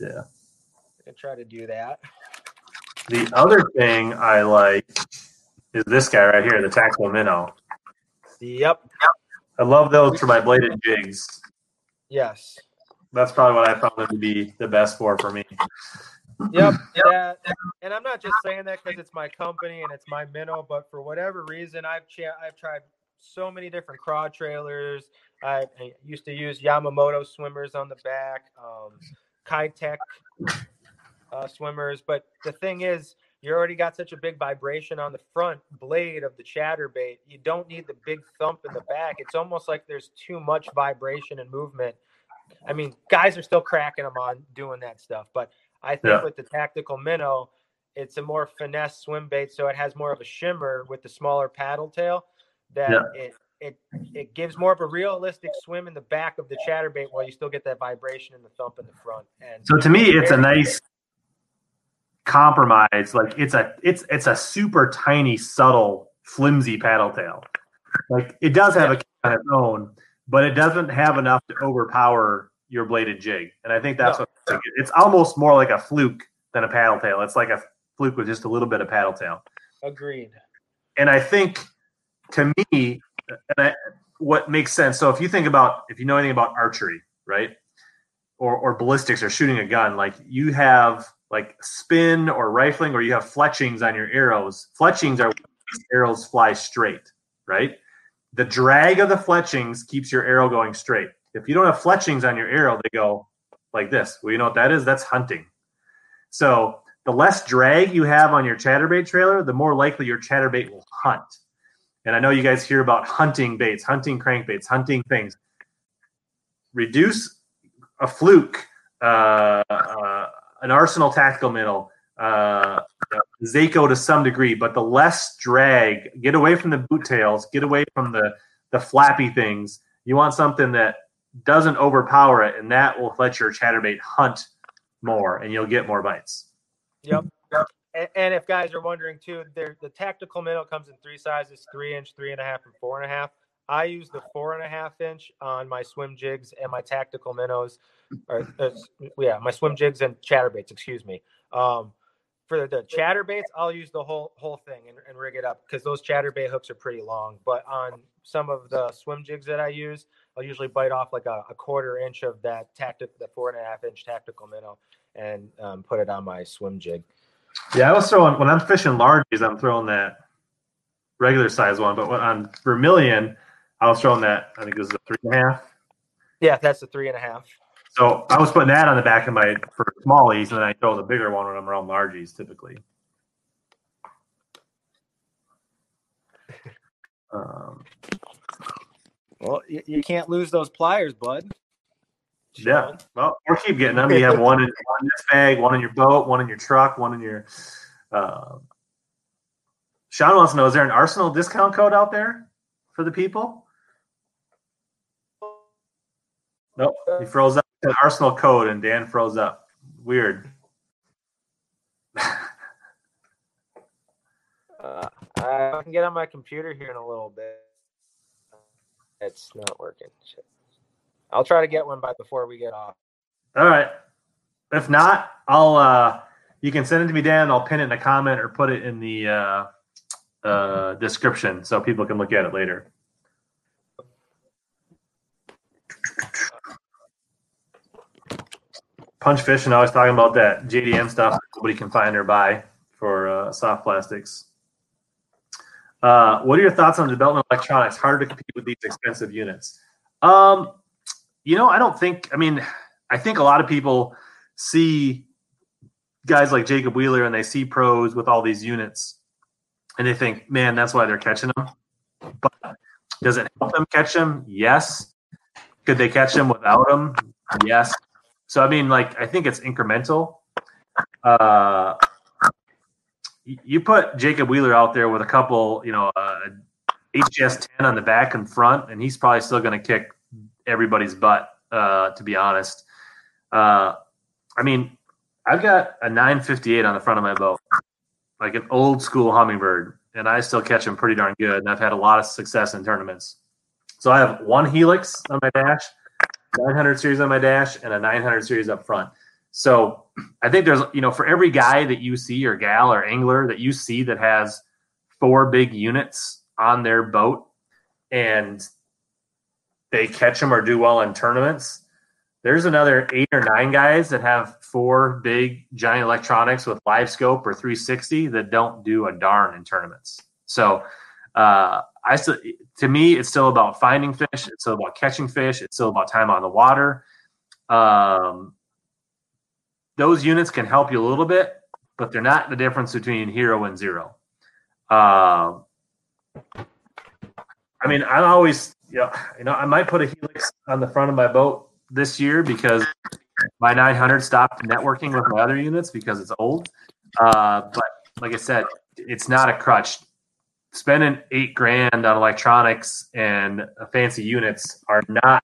Yeah. I can try to do that. The other thing I like is this guy right here, the Taxo Minnow. Yep. I love those for my bladed jigs. Yes. That's probably what I found them to be the best for for me. Yep. [laughs] That, and I'm not just saying that because it's my company and it's my minnow, but for whatever reason, I've ch- I've tried so many different craw trailers. I, I, used to use Yamamoto swimmers on the back, um, Keitech uh, swimmers. But the thing is, you already got such a big vibration on the front blade of the chatterbait. You don't need the big thump in the back. It's almost like there's too much vibration and movement. I mean, guys are still cracking them on doing that stuff, but I think yeah. with the tactical minnow, it's a more finesse swim bait, so it has more of a shimmer with the smaller paddle tail. That yeah. it it it gives more of a realistic swim in the back of the chatterbait while you still get that vibration and the thump in the front. And so to me, it's a nice compromise. Like it's a it's it's a super tiny, subtle, flimsy paddle tail. Like it does have a on its own, but it doesn't have enough to overpower your bladed jig. And I think that's no. what it's almost more like a fluke than a paddle tail. It's like a fluke with just a little bit of paddle tail. Agreed. And I think to me, and I, what makes sense. So if you think about if you know anything about archery, right? Or or ballistics or shooting a gun, like you have like spin or rifling or you have fletchings on your arrows. Fletchings are arrows fly straight, right? The drag of the fletchings keeps your arrow going straight. If you don't have fletchings on your arrow, they go like this. Well, you know what that is? That's hunting. So the less drag you have on your chatterbait trailer, the more likely your chatterbait will hunt. And I know you guys hear about hunting baits, hunting crankbaits, hunting things. Reduce a fluke, uh, uh, an arsenal tactical minnow, uh, Zako to some degree, but the less drag, get away from the boot tails, get away from the the flappy things. You want something that doesn't overpower it, and that will let your chatterbait hunt more, and you'll get more bites. Yep. yep. And, and if guys are wondering too, the tactical minnow comes in three sizes: three inch, three and a half, and four and a half. I use the four and a half inch on my swim jigs and my tactical minnows, or uh, yeah, my swim jigs and chatterbaits. Excuse me. Um, for the chatterbaits, I'll use the whole whole thing and, and rig it up because those chatterbait hooks are pretty long. But on some of the swim jigs that I use, I'll usually bite off like a, a quarter inch of that tactic, the four and a half inch tactical minnow, and um, put it on my swim jig. Yeah, I was throwing when I'm fishing largies, I'm throwing that regular size one. But when on vermilion, I was throwing that. I think it was a three and a half. Yeah, that's a three and a half. So I was putting that on the back of my for smallies, and then I throw the bigger one when I'm around largies, typically. Um, [laughs] well, you, you, can't lose those pliers, bud. Yeah. Well, or keep getting them. You have one in, one in this bag, one in your boat, one in your truck, one in your. Uh... Sean wants to know: Is there an Arsenal discount code out there for the people? Nope. He froze up an Arsenal code and Dan froze up. Weird. uh, I can get on my computer here in a little bit. It's not working. Shit. I'll try to get one by before we get off. All right. If not, I'll uh you can send it to me, Dan. I'll pin it in a comment or put it in the uh, uh, description so people can look at it later. Punch Fish and I was talking about that JDM stuff nobody can find or buy for uh, soft plastics. Uh, what are your thoughts on development electronics? Harder to compete with these expensive units. Um, you know, I don't think. I mean, I think a lot of people see guys like Jacob Wheeler and they see pros with all these units, and they think, man, that's why they're catching them. But does it help them catch them? Yes. Could they catch them without them? Yes. So I mean, like I think it's incremental. Uh, you put Jacob Wheeler out there with a couple, you know, uh, HDS 10 on the back and front, and he's probably still going to kick everybody's butt. Uh, to be honest, uh, I mean, I've got a 958 on the front of my boat, like an old school Humminbird, and I still catch them pretty darn good. And I've had a lot of success in tournaments. So I have one Helix on my dash 900 series on my dash and a 900 series up front. So I think there's, you know, for every guy that you see or gal or angler that you see that has four big units on their boat and they catch them or do well in tournaments, there's another eight or nine guys that have four big giant electronics with live scope or 360 that don't do a darn in tournaments. So uh, I still, to me, it's still about finding fish. It's still about catching fish. It's still about time on the water. Um, those units can help you a little bit, but they're not the difference between hero and zero. Uh, I mean, I'm always, know, you know, I might put a helix on the front of my boat this year because my 900 stopped networking with my other units because it's old. Uh, but like I said, it's not a crutch spending eight grand on electronics and fancy units are not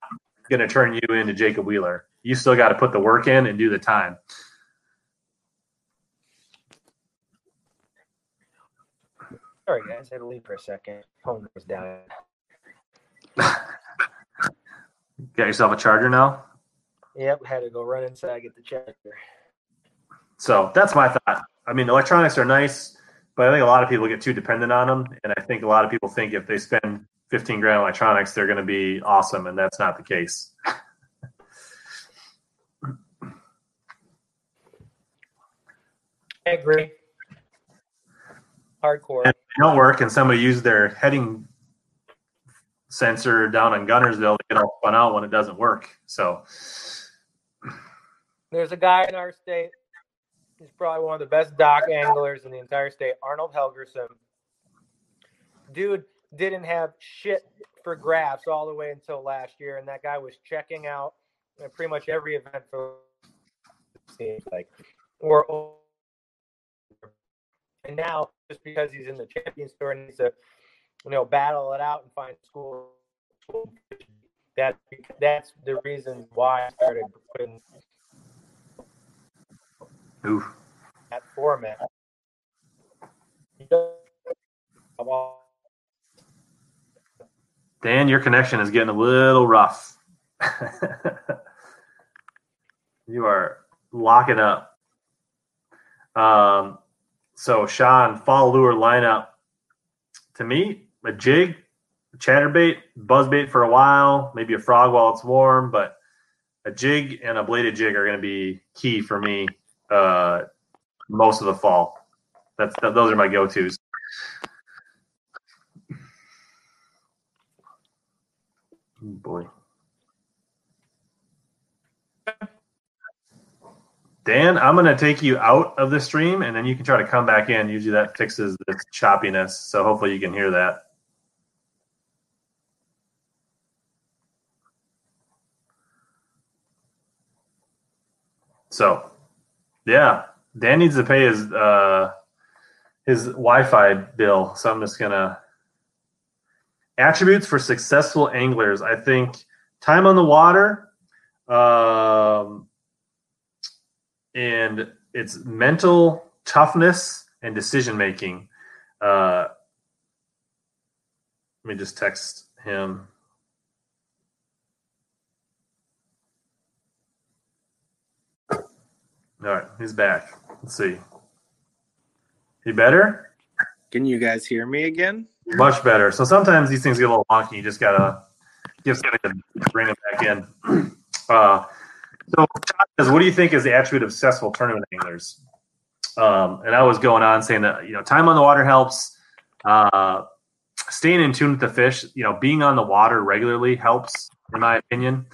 going to turn you into Jacob Wheeler. You still got to put the work in and do the time. Sorry, guys. I had to leave for a second. Phone was down. [laughs] got yourself a charger now? Yep. Had to go run inside get the charger. So that's my thought. I mean, electronics are nice but I think a lot of people get too dependent on them, and I think a lot of people think if they spend 15 grand on electronics, they're going to be awesome, and that's not the case. I agree. Hardcore. And they don't work, and somebody used their heading sensor down in Guntersville to get all spun out when it doesn't work. So there's a guy in our state He's probably one of the best dock anglers in the entire state, Arnold Helgerson. Dude didn't have shit for graphs all the way until last year, and that guy was checking out pretty much every event for seems like or and now just because he's in the Champions Tour and he's to you know battle it out and find school that that's the reason why I started putting Oof. that format. Dan, your connection is getting a little rough. [laughs] you are locking up. Um, so Sean, fall lure lineup. To me, a jig, a chatterbait, buzzbait for a while, maybe a frog while it's warm, but a jig and a bladed jig are going to be key for me uh, most of the fall. That's that, those are my go tos. Oh boy. Dan, I'm going to take you out of the stream and then you can try to come back in. Usually that fixes the choppiness. So hopefully you can hear that. So, yeah, Dan needs to pay his uh, his Wi-Fi bill. So I'm just gonna attributes for successful anglers. I think time on the water, um, and it's mental toughness and decision making. Uh, let me just text him. All right, he's back. Let's see. You better? Can you guys hear me again? Much better. So sometimes these things get a little wonky. You just gotta just gotta bring it back in. Uh, so, what do you think is the attribute of successful tournament anglers? Um, and I was going on saying that you know time on the water helps. Uh, staying in tune with the fish, you know, being on the water regularly helps, in my opinion.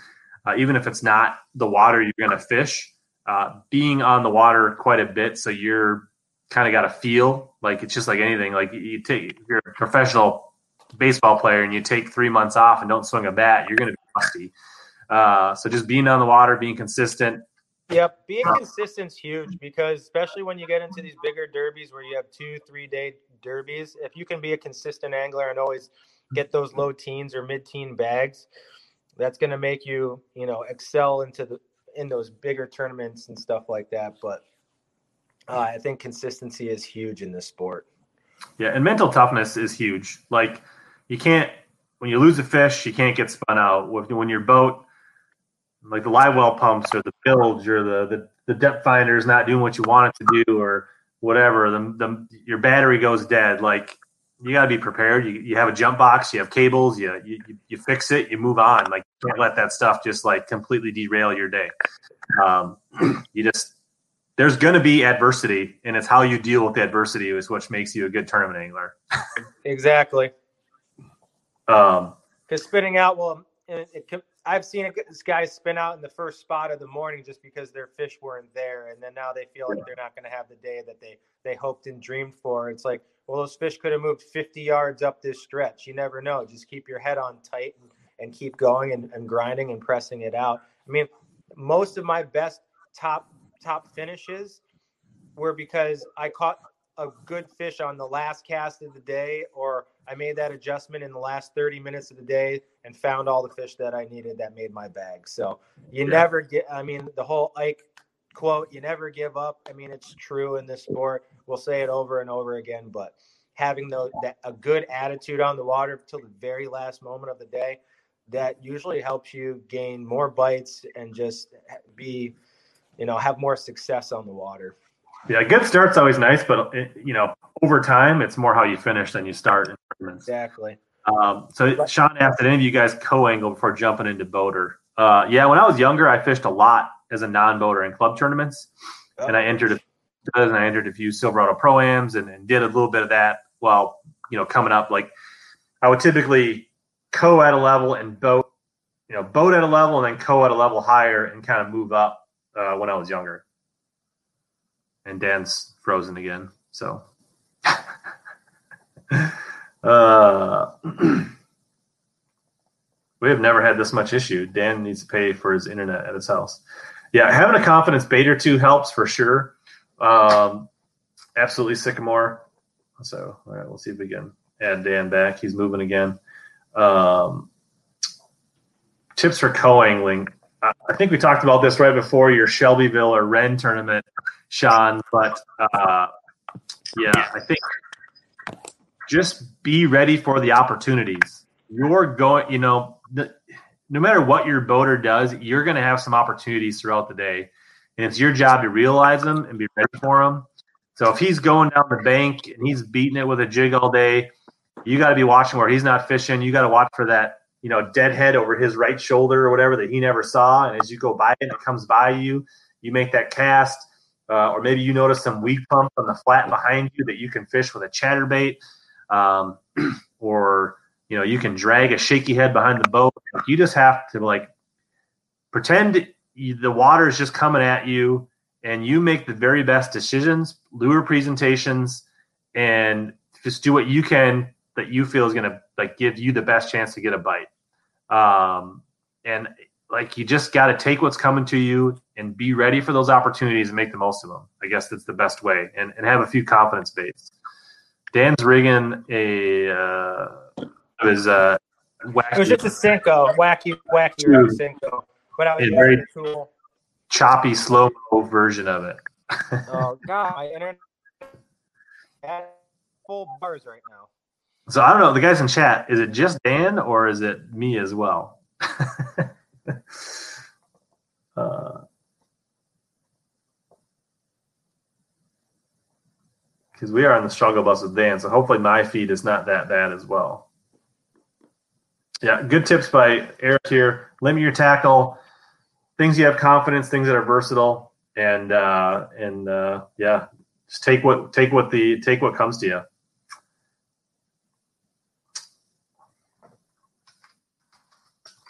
Uh, even if it's not the water you're going to fish, uh, being on the water quite a bit, so you're kind of got a feel like it's just like anything. Like you take, you're a professional baseball player and you take three months off and don't swing a bat, you're going to be rusty. Uh, so just being on the water, being consistent. Yep, being consistent is huge because especially when you get into these bigger derbies where you have two, three day derbies, if you can be a consistent angler and always get those low teens or mid teen bags, that's going to make you, you know, excel into the in those bigger tournaments and stuff like that. But uh, I think consistency is huge in this sport. Yeah, and mental toughness is huge. Like you can't when you lose a fish, you can't get spun out. When your boat, like the live well pumps or the bilge or the the, the depth finder is not doing what you want it to do or whatever, the, the your battery goes dead. Like you got to be prepared. You, you have a jump box, you have cables, you, you you fix it, you move on. Like can't let that stuff just like completely derail your day. Um, [clears throat] you just there's going to be adversity, and it's how you deal with the adversity is what makes you a good tournament angler. [laughs] exactly. Um, because spinning out, well, it, it, I've seen it, this guy spin out in the first spot of the morning just because their fish weren't there, and then now they feel like they're not going to have the day that they they hoped and dreamed for. It's like, well, those fish could have moved 50 yards up this stretch. You never know. Just keep your head on tight and, and keep going and, and grinding and pressing it out. I mean, most of my best top top finishes were because I caught a good fish on the last cast of the day, or I made that adjustment in the last 30 minutes of the day and found all the fish that I needed that made my bag. So you yeah. never get, I mean, the whole Ike quote, you never give up. I mean, it's true in this sport. We'll say it over and over again, but having the, that, a good attitude on the water till the very last moment of the day, that usually helps you gain more bites and just be, you know, have more success on the water. Yeah, good start's always nice, but it, you know, over time, it's more how you finish than you start in tournaments. Exactly. Um, so Sean asked, did any of you guys co-angle before jumping into boater? Uh, yeah, when I was younger, I fished a lot as a non-boater in club tournaments, oh. and I entered a, and I entered a few Silverado Pro-Ams and, and did a little bit of that while you know coming up. Like I would typically co at a level and boat, you know, boat at a level and then co at a level higher and kind of move up uh, when I was younger and Dan's frozen again. So, [laughs] uh, [clears throat] we have never had this much issue. Dan needs to pay for his internet at his house. Yeah, having a confidence bait or two helps for sure. Um, absolutely sycamore. So, all right, we'll see if we can add Dan back. He's moving again. Um, tips for co-angling. I think we talked about this right before your Shelbyville or Rend tournament, Sean. But uh, yeah, I think just be ready for the opportunities. You're going, you know, no matter what your boater does, you're going to have some opportunities throughout the day, and it's your job to realize them and be ready for them. So if he's going down the bank and he's beating it with a jig all day, you got to be watching where he's not fishing. You got to watch for that, you know, deadhead over his right shoulder or whatever that he never saw. And as you go by it, it comes by you. You make that cast, uh, or maybe you notice some weak pump on the flat behind you that you can fish with a chatterbait, um, [clears throat] or you know you can drag a shaky head behind the boat. You just have to like pretend the water is just coming at you, and you make the very best decisions, lure presentations, and just do what you can that you feel is going to like give you the best chance to get a bite. Um, and like you just got to take what's coming to you and be ready for those opportunities and make the most of them. I guess that's the best way, and, and have a few confidence baits. Dan's rigging a uh, was uh, wacky. It was just a Senko, wacky, wacky Senko, but I was very cool. choppy, slow mo version of it. oh God, [laughs] my internet at full bars right now. So I don't know. The guys in chat, is it just Dan or is it me as well? [laughs] uh, because we are on the struggle bus with Dan, so hopefully my feed is not that bad as well. Yeah, good tips by Eric here. Limit your tackle, things you have confidence, things that are versatile, and uh, and uh, yeah, just take what take what the take what comes to you.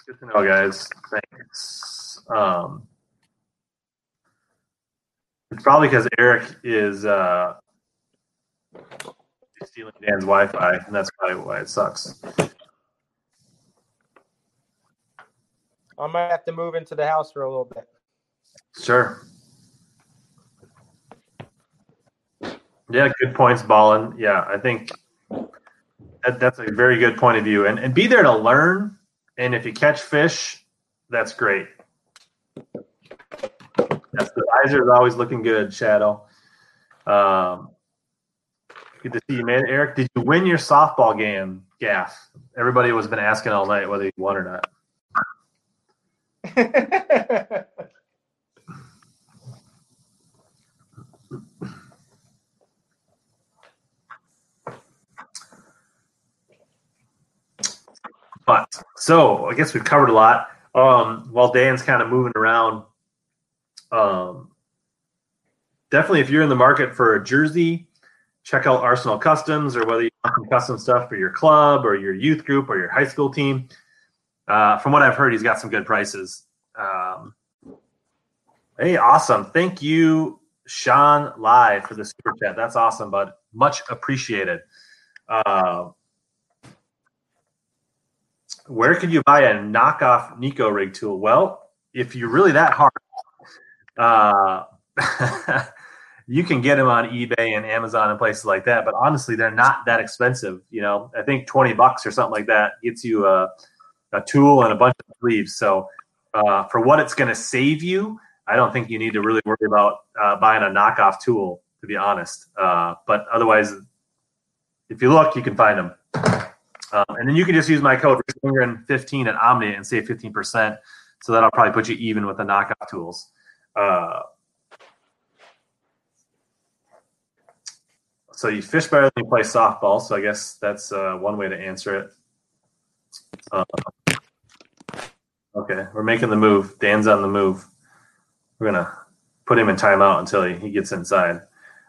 Good to know, guys. Thanks. Um, it's probably because Eric is uh, stealing Dan's Wi-Fi, and that's probably why it sucks. I might have to move into the house for a little bit. Sure. Yeah, good points, Ballin. Yeah, I think that, that's a very good point of view. And, and be there to learn. And if you catch fish, that's great. Yes, the visor is always looking good, Shadow. Um, good to see you, man. Eric, did you win your softball game, Gaff? Everybody was been asking all night whether you won or not. [laughs] but so I guess we've covered a lot. Um, while Dan's kind of moving around, um, definitely if you're in the market for a jersey, check out Arsenal Customs or whether you want some custom stuff for your club or your youth group or your high school team. Uh, from what I've heard, he's got some good prices. Um, hey, awesome. Thank you, Sean Live, for the super chat. That's awesome, bud. Much appreciated. Uh, where could you buy a knockoff Neko rig tool? Well, if you're really that hard, uh, [laughs] you can get them on eBay and Amazon and places like that. But honestly, they're not that expensive. You know, I think 20 bucks or something like that gets you a, a tool and a bunch of sleeves. So uh, for what it's going to save you, I don't think you need to really worry about uh, buying a knockoff tool, to be honest. Uh, but otherwise, if you look, you can find them. Um, and then you can just use my code Ringren15 at Omnia and save 15%. So that'll probably put you even with the knockoff tools. Uh, so you fish better than you play softball. So I guess that's uh, one way to answer it. Uh, Okay, we're making the move. Dan's on the move. We're gonna put him in timeout until he, he gets inside.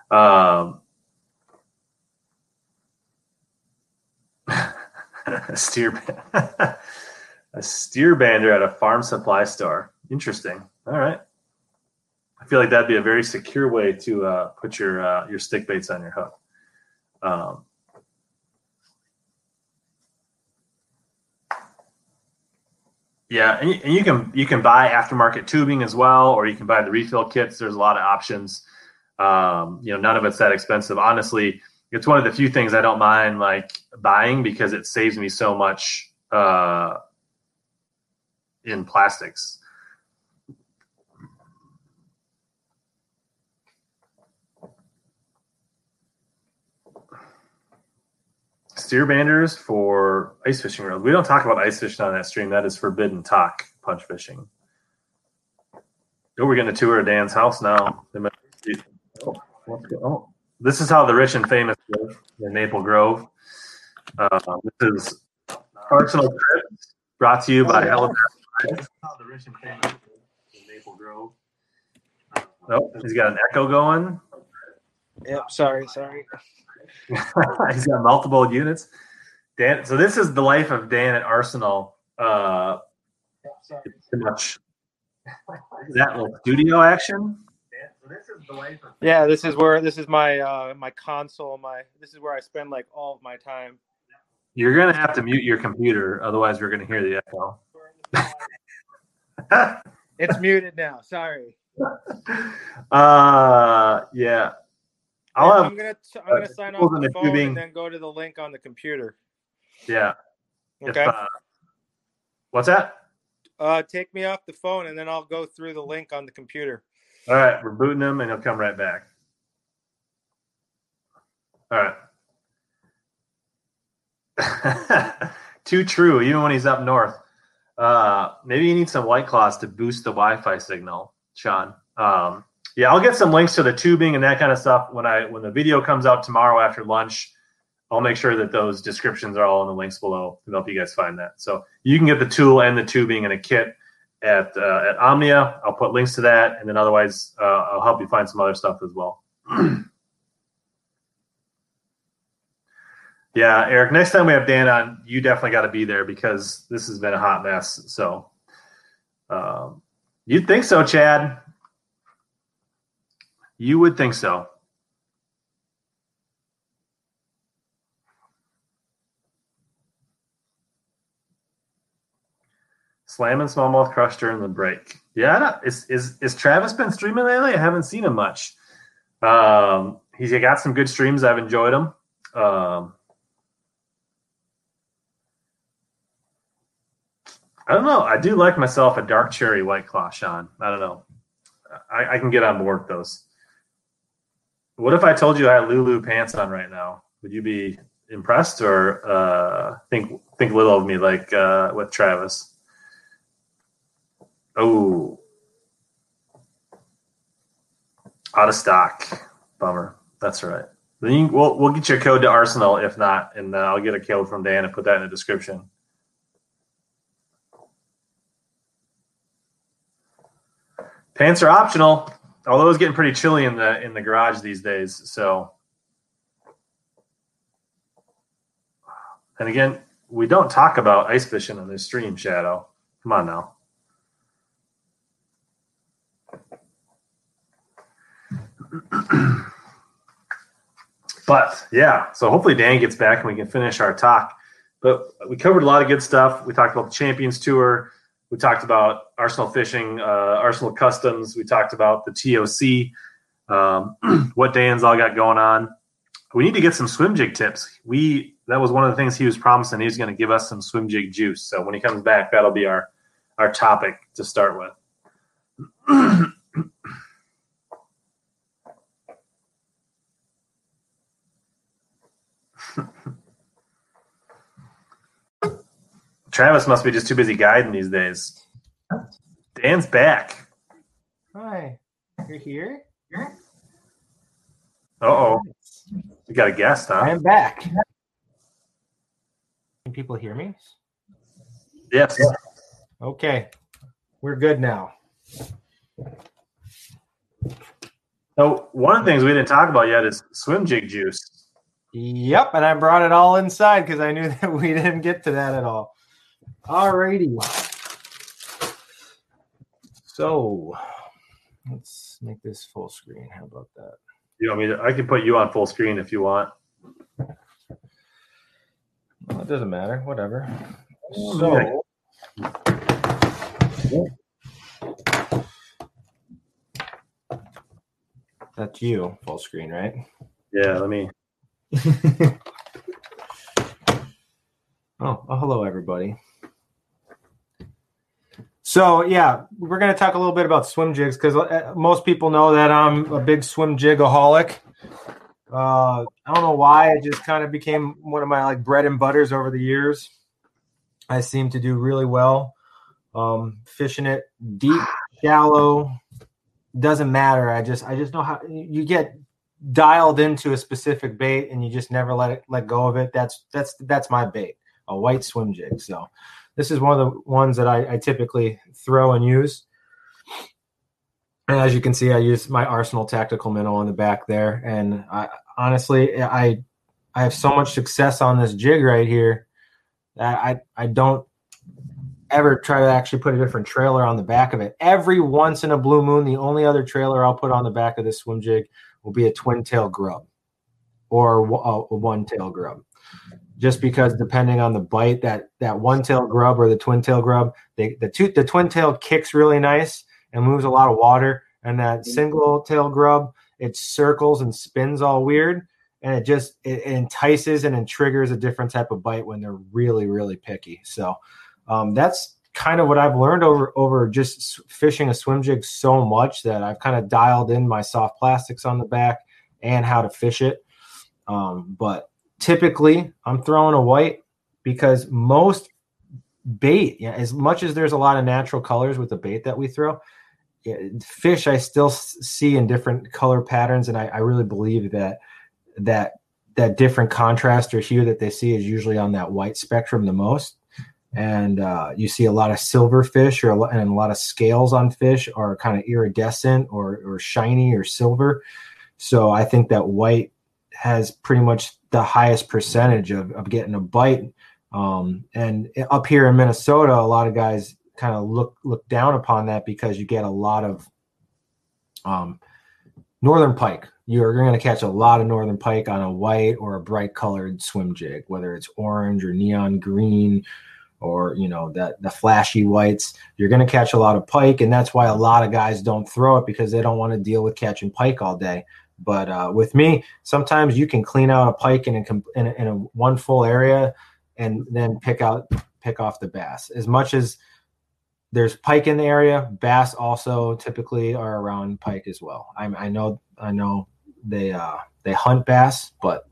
Um, [laughs] a steer, [laughs] a steer bander at a farm supply store. Interesting. All right. I feel like that'd be a very secure way to uh, put your uh, your stick baits on your hook. Um, yeah, and you, and you, can you can buy aftermarket tubing as well, or you can buy the refill kits. There's a lot of options. Um, you know, none of it's that expensive. Honestly, it's one of the few things I don't mind like buying because it saves me so much uh, in plastics. Steer banders for ice fishing rods. We don't talk about ice fishing on that stream. That is forbidden talk, punch fishing. Oh, we're getting a tour of Dan's house now. Oh, oh, this is how the rich and famous live in Maple Grove. Uh, this is Arsenal Trips brought to you by Halifax. This is how the rich and famous live in Maple Grove. Oh, he's got an echo going. Yep. Sorry. Sorry. [laughs] he's got multiple units. Dan, so this is the life of Dan at Arsenal. Uh, pretty much that little studio action. So this is the life of yeah, this is where this is my uh, my console. My this is where I spend like all of my time. You're gonna have to mute your computer, otherwise we're gonna hear the echo. [laughs] it's muted now. Sorry. [laughs] Uh, yeah. I'll have, I'm gonna I'm gonna sign off the phone tubing. and then go to the link on the computer. Yeah. Okay. If, uh, what's that? Uh, take me off the phone and then I'll go through the link on the computer. All right, we're booting him and he'll come right back. All right. [laughs] Too true, even when he's up north. Uh, maybe you need some white claws to boost the Wi-Fi signal, Sean. Um, yeah, I'll get some links to the tubing and that kind of stuff when I when the video comes out tomorrow after lunch. I'll make sure that those descriptions are all in the links below to help you guys find that. So you can get the tool and the tubing and a kit at uh, at Omnia. I'll put links to that, and then otherwise uh, I'll help you find some other stuff as well. [clears throat] yeah, Eric. Next time we have Dan on, you definitely got to be there because this has been a hot mess. So um, you'd think so, Chad. You would think so. Slamming smallmouth crush during the break. Yeah, is is is Travis been streaming lately? I haven't seen him much. Um, he's got some good streams. I've enjoyed them. Um, I don't know. I do like myself a dark cherry white claw, Sean. I don't know. I, I can get on board with those. What if I told you I had Lulu pants on right now? Would you be impressed or uh, think think little of me like uh, with Travis? Oh, out of stock. Bummer. That's right. Then you, we'll we'll get your code to Arsenal if not, and uh, I'll get a code from Dan and put that in the description. Pants are optional although it's getting pretty chilly in the in the garage these days. So, and again, we don't talk about ice fishing on this stream. Shadow, come on now. [clears throat] but yeah, so hopefully Dan gets back and we can finish our talk. But we covered a lot of good stuff. We talked about the Champions Tour. We talked about Arsenal Fishing, uh, Arsenal Customs. We talked about the TOC, um, [clears throat] what Dan's all got going on. We need to get some swim jig tips. We that was one of the things he was promising. He was going to give us some swim jig juice. So when he comes back, that'll be our our topic to start with. [clears throat] [laughs] Travis must be just too busy guiding these days. Dan's back. Hi, you're here. Uh oh, you got a guest, huh? I am back. Can people hear me? Yes. Okay, we're good now. So one of the things we didn't talk about yet is swim jig juice. Yep, and I brought it all inside because I knew [laughs] that we didn't get to that at all. Alrighty. So let's make this full screen. How about that? You want me to? I can put you on full screen if you want. Well, it doesn't matter. Whatever. So That's you, full screen, right? Yeah, let me. [laughs] oh, oh, hello, everybody. So yeah, we're going to talk a little bit about swim jigs because uh, most people know that I'm a big swim jigaholic. Uh, I don't know why it just kind of became one of my like bread and butters over the years. I seem to do really well um, fishing it deep, shallow, doesn't matter. I just I just know how you get dialed into a specific bait and you just never let it let go of it. That's that's that's my bait, a white swim jig. So this is one of the ones that I, I typically throw and use. And as you can see, I use my Arsenal tactical minnow on the back there. And I honestly I I have so much success on this jig right here that I I don't ever try to actually put a different trailer on the back of it. Every once in a blue moon, the only other trailer I'll put on the back of this swim jig will be a twin tail grub or a one tail grub. Just because depending on the bite, that that one tail grub or the twin tail grub, they, the two the twin tail kicks really nice and moves a lot of water, and that single tail grub it circles and spins all weird, and it just it, it entices and it triggers a different type of bite when they're really really picky. So um, that's kind of what I've learned over over just fishing a swim jig so much that I've kind of dialed in my soft plastics on the back and how to fish it. Um, but typically, I'm throwing a white because most bait, yeah, as much as there's a lot of natural colors with the bait that we throw, fish I still see in different color patterns, and I, I really believe that that that different contrast or hue that they see is usually on that white spectrum the most and uh, you see a lot of silver fish or a lot, and a lot of scales on fish are kind of iridescent or, or shiny or silver. So I think that white has pretty much the highest percentage of, of getting a bite. Um, and up here in Minnesota, a lot of guys kind of look look down upon that because you get a lot of um, northern pike. You're going to catch a lot of northern pike on a white or a bright colored swim jig, whether it's orange or neon green or you know that the flashy whites you're going to catch a lot of pike and that's why a lot of guys don't throw it because they don't want to deal with catching pike all day. But uh, with me sometimes you can clean out a pike in a, in a, in a one full area and then pick out pick off the bass. As much as there's pike in the area bass also typically are around pike as well. I, I know i know they uh, they hunt bass but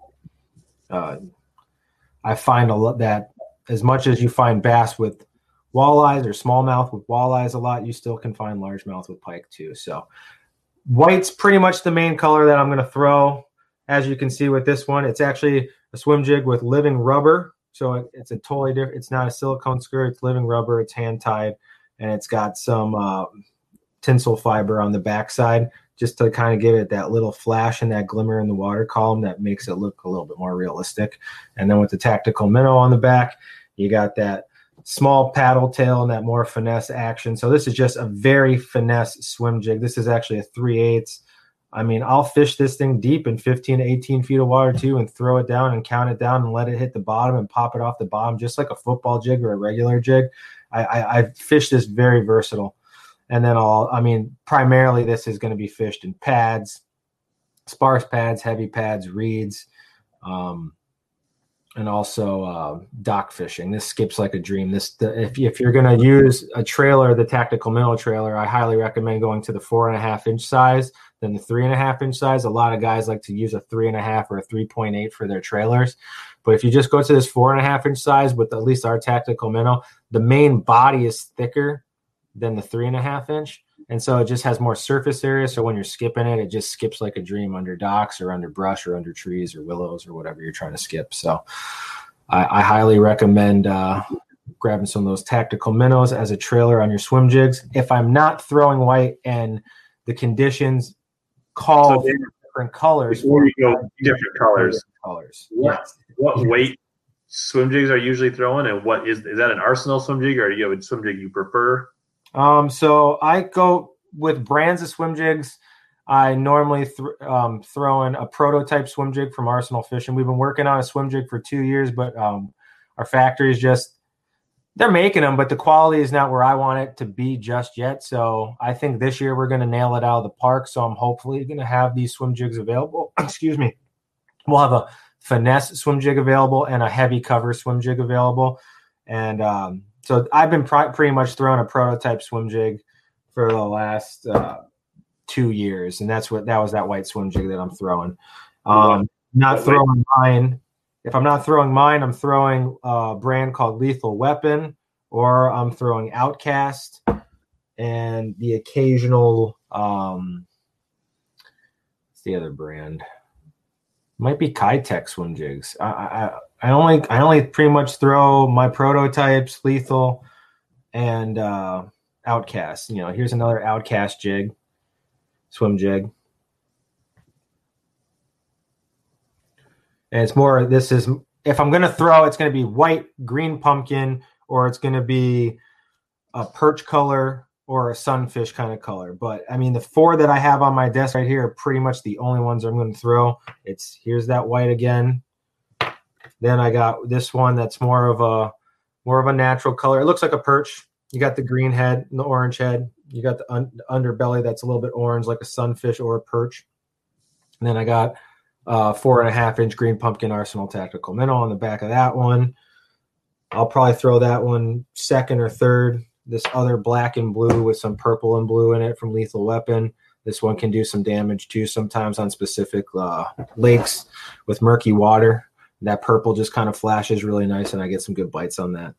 uh, i find a lot that as much as you find bass with walleyes or smallmouth with walleyes a lot, you still can find largemouth with pike too. So white's pretty much the main color that I'm going to throw. As you can see with this one, it's actually a swim jig with living rubber. So it's a totally different. It's not a silicone skirt. It's living rubber. It's hand tied, and it's got some uh, tinsel fiber on the backside just to kind of give it that little flash and that glimmer in the water column that makes it look a little bit more realistic. And then with the tactical minnow on the back, you got that small paddle tail and that more finesse action. So this is just a very finesse swim jig. This is actually a 3 eighths. I mean, I'll fish this thing deep in 15 to 18 feet of water too and throw it down and count it down and let it hit the bottom and pop it off the bottom, just like a football jig or a regular jig. I, I, I fish this very versatile. And then I'll, I mean, primarily this is going to be fished in pads, sparse pads, heavy pads, reeds, um, and also uh, dock fishing. This skips like a dream. This, the, if, if you're going to use a trailer, the tactical minnow trailer, I highly recommend going to the four and a half inch size than the three and a half inch size. A lot of guys like to use a three and a half or a 3.8 for their trailers. But if you just go to this four and a half inch size with at least our tactical minnow, the main body is thicker than the three and a half inch. And so it just has more surface area. So when you're skipping it, it just skips like a dream under docks or under brush or under trees or willows or whatever you're trying to skip. So I, I highly recommend uh, grabbing some of those tactical minnows as a trailer on your swim jigs. If I'm not throwing white and the conditions call so different colors, before you go different colors, different colors. What, yes. what weight swim jigs are usually throwing, and what is is that an arsenal swim jig, or do you have a swim jig you prefer? Um, so I go with brands of swim jigs. I normally th- um, throw in a prototype swim jig from Arsenal Fishing. We've been working on a swim jig for two years, but um, our factory is just they're making them, but the quality is not where I want it to be just yet. So I think this year we're going to nail it out of the park. So I'm hopefully going to have these swim jigs available. [clears throat] Excuse me. We'll have a finesse swim jig available and a heavy cover swim jig available. And um, so I've been pr- pretty much throwing a prototype swim jig for the last uh, two years, and that's what that was that white swim jig that I'm throwing. Um, not throwing mine if I'm not throwing mine, I'm throwing a brand called Lethal Weapon, or I'm throwing Outcast, and the occasional. Um, what's the other brand? Might be Kitech swim jigs. I, I I only I only pretty much throw my prototypes, Lethal, and uh, Outcast. You know, here's another Outcast jig, swim jig. And it's more, this is, if I'm to throw, it's to be white, green pumpkin, or it's to be a perch color or a sunfish kind of color. But I mean, the four that I have on my desk right here are pretty much the only ones I'm going to throw. It's here's that white again. Then I got this one that's more of a more of a natural color. It looks like a perch. You got the green head and the orange head. You got the, un- underbelly that's a little bit orange, like a sunfish or a perch. And then I got uh, four and a half inch green pumpkin arsenal tactical minnow on the back of that one. I'll probably throw that one second or third. This other black and blue with some purple and blue in it from Lethal Weapon. This one can do some damage too, sometimes on specific uh, lakes with murky water. That purple just kind of flashes really nice, and I get some good bites on that.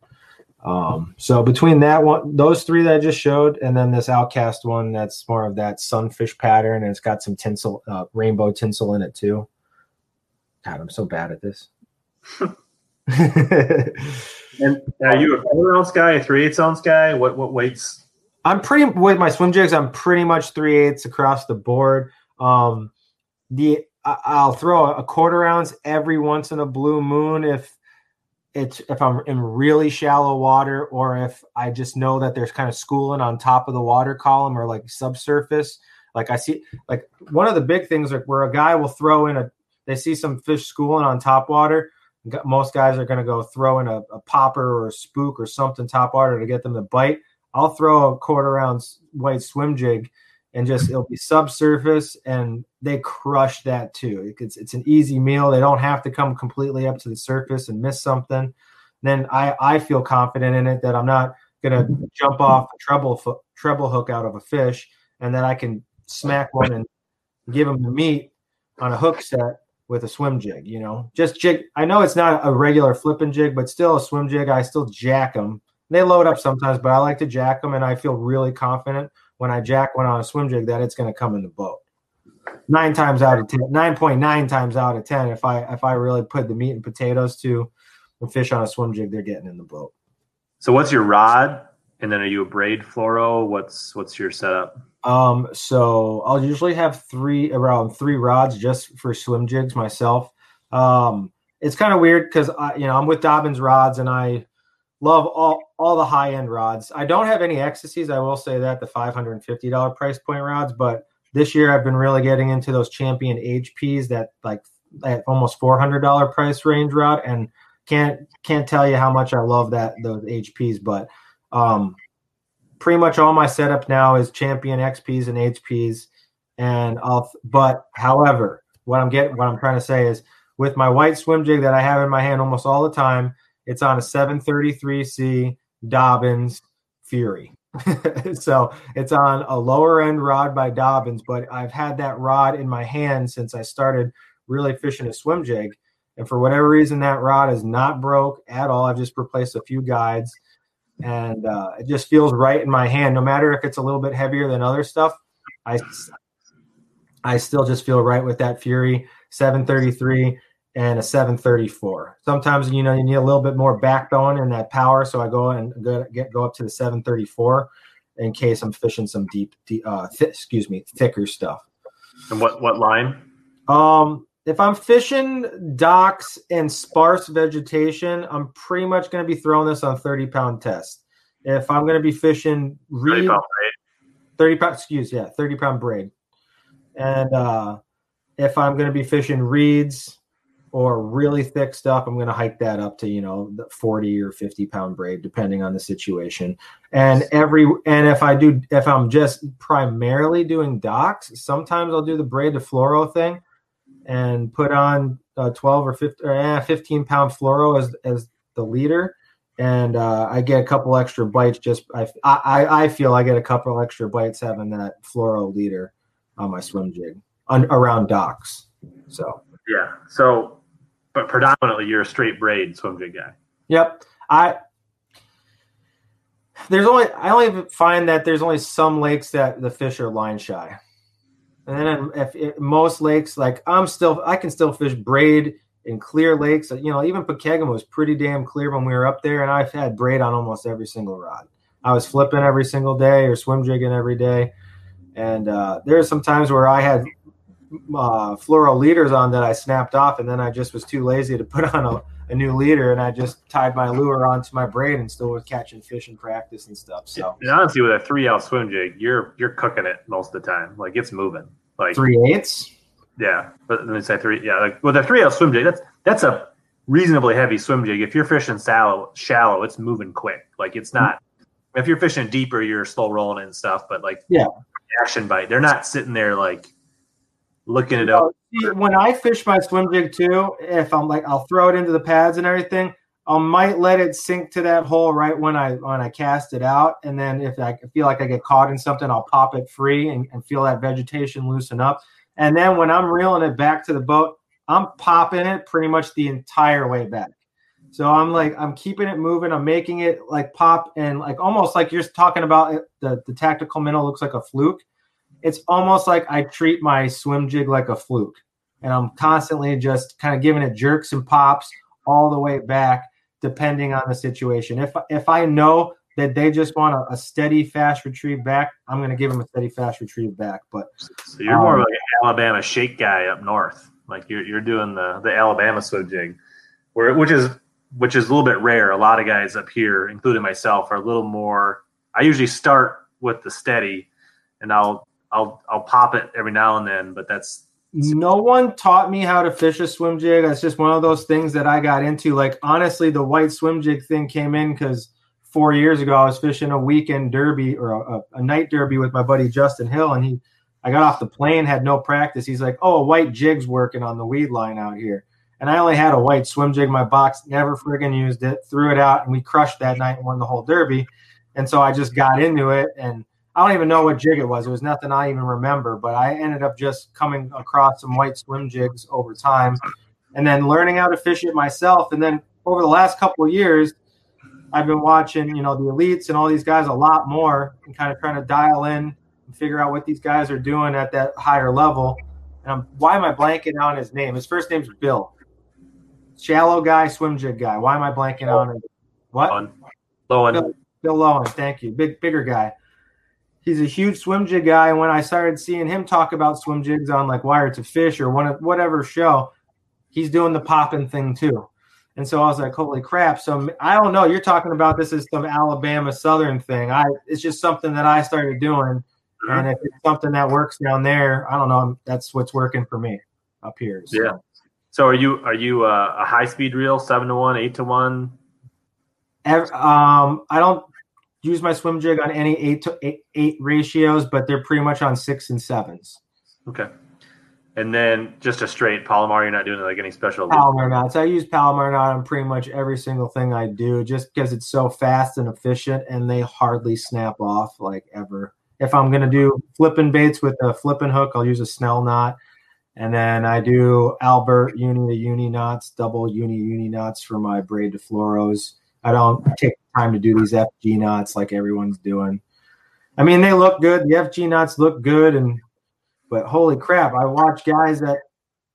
Um, so between that one, those three that I just showed, and then this Outcast one, that's more of that sunfish pattern, and it's got some tinsel, uh, rainbow tinsel in it too. God, I'm so bad at this. [laughs] and are you a four ounce guy, a three eighths ounce guy? What what weights? I'm pretty with my swim jigs. I'm pretty much three eighths across the board. Um, the I'll throw a quarter ounce every once in a blue moon if it's if I'm in really shallow water or if I just know that there's kind of schooling on top of the water column or like subsurface. Like I see, like one of the big things like where a guy will throw in a they see some fish schooling on top water. Most guys are to go throw in a, a, popper or a spook or something top water to get them to bite. I'll throw a quarter ounce white swim jig and just it'll be subsurface and they crush that too. It's it's an easy meal. They don't have to come completely up to the surface and miss something. Then I I feel confident in it that I'm not gonna jump off a treble treble hook out of a fish and that I can smack one and give them the meat on a hook set with a swim jig, you know, just jig. I know it's not a regular flipping jig, but still a swim jig. I still jack them. They load up sometimes, but I like to jack them, and I feel really confident when I jack one on a swim jig that it's going to come in the boat. Nine times out of ten, nine point nine times out of ten, if I if I really put the meat and potatoes to the fish on a swim jig, they're getting in the boat. So, what's your rod? And then, are you a braid fluoro? What's what's your setup? Um, so I'll usually have three around three rods just for swim jigs myself. Um, it's kind of weird because I, you know, I'm with Dobyns rods and I love all all the high end rods. I don't have any Xtasys. I will say that the $550 price point rods, but this year I've been really getting into those champion HPs that like at almost $400 price range rod and can't can't tell you how much I love that those HPs, but um pretty much all my setup now is champion XPs and HPs. And I'll, but however, what I'm getting, what I'm trying to say is with my white swim jig that I have in my hand almost all the time, it's on a 733C Dobyns Fury. [laughs] so it's on a lower end rod by Dobyns, but I've had that rod in my hand since I started really fishing a swim jig. And for whatever reason, that rod is not broke at all. I've just replaced a few guides and uh, it just feels right in my hand. No matter if it's a little bit heavier than other stuff, I I still just feel right with that Fury 733 and a 734. Sometimes you know you need a little bit more backbone and that power, so I go and go get go up to the 734 in case I'm fishing some deep, deep uh, th- excuse me, thicker stuff. And what what line? Um, if I'm fishing docks and sparse vegetation, I'm pretty much going to be throwing this on 30 pound test. If I'm going to be fishing reed, 30 pound, 30 pound, excuse yeah, 30 pound braid. And uh, if I'm going to be fishing reeds or really thick stuff, I'm going to hike that up to, you know, the 40 or 50 pound braid, depending on the situation. And every, and if I do, if I'm just primarily doing docks, sometimes I'll do the braid to fluoro thing and put on uh, 12 or 15, or, eh, 15 pound fluoro as, as the leader. And uh, I get a couple extra bites. Just I, I I feel I get a couple extra bites having that fluoro leader on my swim jig on, around docks. So yeah. So, but predominantly you're a straight braid swim jig guy. Yep. I there's only I only find that there's only some lakes that the fish are line shy, and then if, if most lakes like I'm still I can still fish braid in clear lakes. You know, even Pokegama was pretty damn clear when we were up there, and I've had braid on almost every single rod. I was flipping every single day or swim jigging every day, and uh, there are some times where I had uh, fluoro leaders on that I snapped off, and then I just was too lazy to put [laughs] on a, a, new leader, and I just tied my lure onto my braid and still was catching fish in practice and stuff. So and honestly, with a three ounce swim jig, you're you're cooking it most of the time. Like it's moving. Like three eighths. Yeah, but let me say three. Yeah, like with a three ounce swim jig, that's that's a reasonably heavy swim jig. If you're fishing shallow, shallow, it's moving quick. Like it's not. If you're fishing deeper, you're slow rolling and stuff. But like yeah, action bite, they're not sitting there like looking it up. Oh, when I fish my swim jig too, if I'm like, I'll throw it into the pads and everything. I might let it sink to that hole right when I when I cast it out, and then if I feel like I get caught in something, I'll pop it free and, and feel that vegetation loosen up. And then when I'm reeling it back to the boat, I'm popping it pretty much the entire way back. So I'm like I'm keeping it moving. I'm making it like pop and like almost like you're talking about it, the the tactical minnow looks like a fluke it's almost like I treat my swim jig like a fluke. And I'm constantly just kind of giving it jerks and pops all the way back, depending on the situation. If if I know that they just want a, a steady, fast retrieve back, I'm going to give them a steady, fast retrieve back. But so you're um, more like an Alabama shake guy up north. Like you're you're doing the the Alabama swim jig, where which is which is a little bit rare. A lot of guys up here, including myself, are a little more. I usually start with the steady, and I'll I'll I'll pop it every now and then, but that's no one taught me how to fish a swim jig. That's just one of those things that I got into. Like honestly, the white swim jig thing came in because four years ago I was fishing a weekend derby or a, a, night derby with my buddy Justin Hill, and he I got off the plane, had no practice. He's like, "Oh, a white jig's working on the weed line out here," and I only had a white swim jig in my box, never friggin' used it, threw it out, and we crushed that night and won the whole derby. And so I just got into it and I don't even know what jig it was. It was nothing I even remember, but I ended up just coming across some white swim jigs over time and then learning how to fish it myself. And then over the last couple of years, I've been watching, you know, the elites and all these guys a lot more and kind of trying to dial in and figure out what these guys are doing at that higher level. And I'm, why am I blanking on his name? His first name's Bill. Shallow guy, swim jig guy. Why am I blanking on it? What? Lowen. Bill, Bill Lowen. Thank you. Big, bigger guy he's a huge swim jig guy. And when I started seeing him talk about swim jigs on like Wired to Fish or one of whatever show, he's doing the popping thing too. And so I was like, holy crap. So I don't know. You're talking about this as some Alabama Southern thing. I it's just something that I started doing. And if it's something that works down there, I don't know. That's what's working for me up here. So. Yeah. So are you are you uh, a high speed reel, seven to one, eight to one? um, I don't use my swim jig on any eight to eight, eight ratios, but they're pretty much on six and sevens. Okay. And then just a straight Palomar, you're not doing like any special Palomar knots. I use Palomar knot on pretty much every single thing I do, just because it's so fast and efficient, and they hardly snap off like ever. If I'm gonna do flipping baits with a flipping hook, I'll use a Snell knot, and then I do Albright uni to uni knots, double uni uni knots for my braid to fluoros. I don't take time to do these FG knots like everyone's doing. I mean, they look good. The FG knots look good, and but holy crap, I watch guys that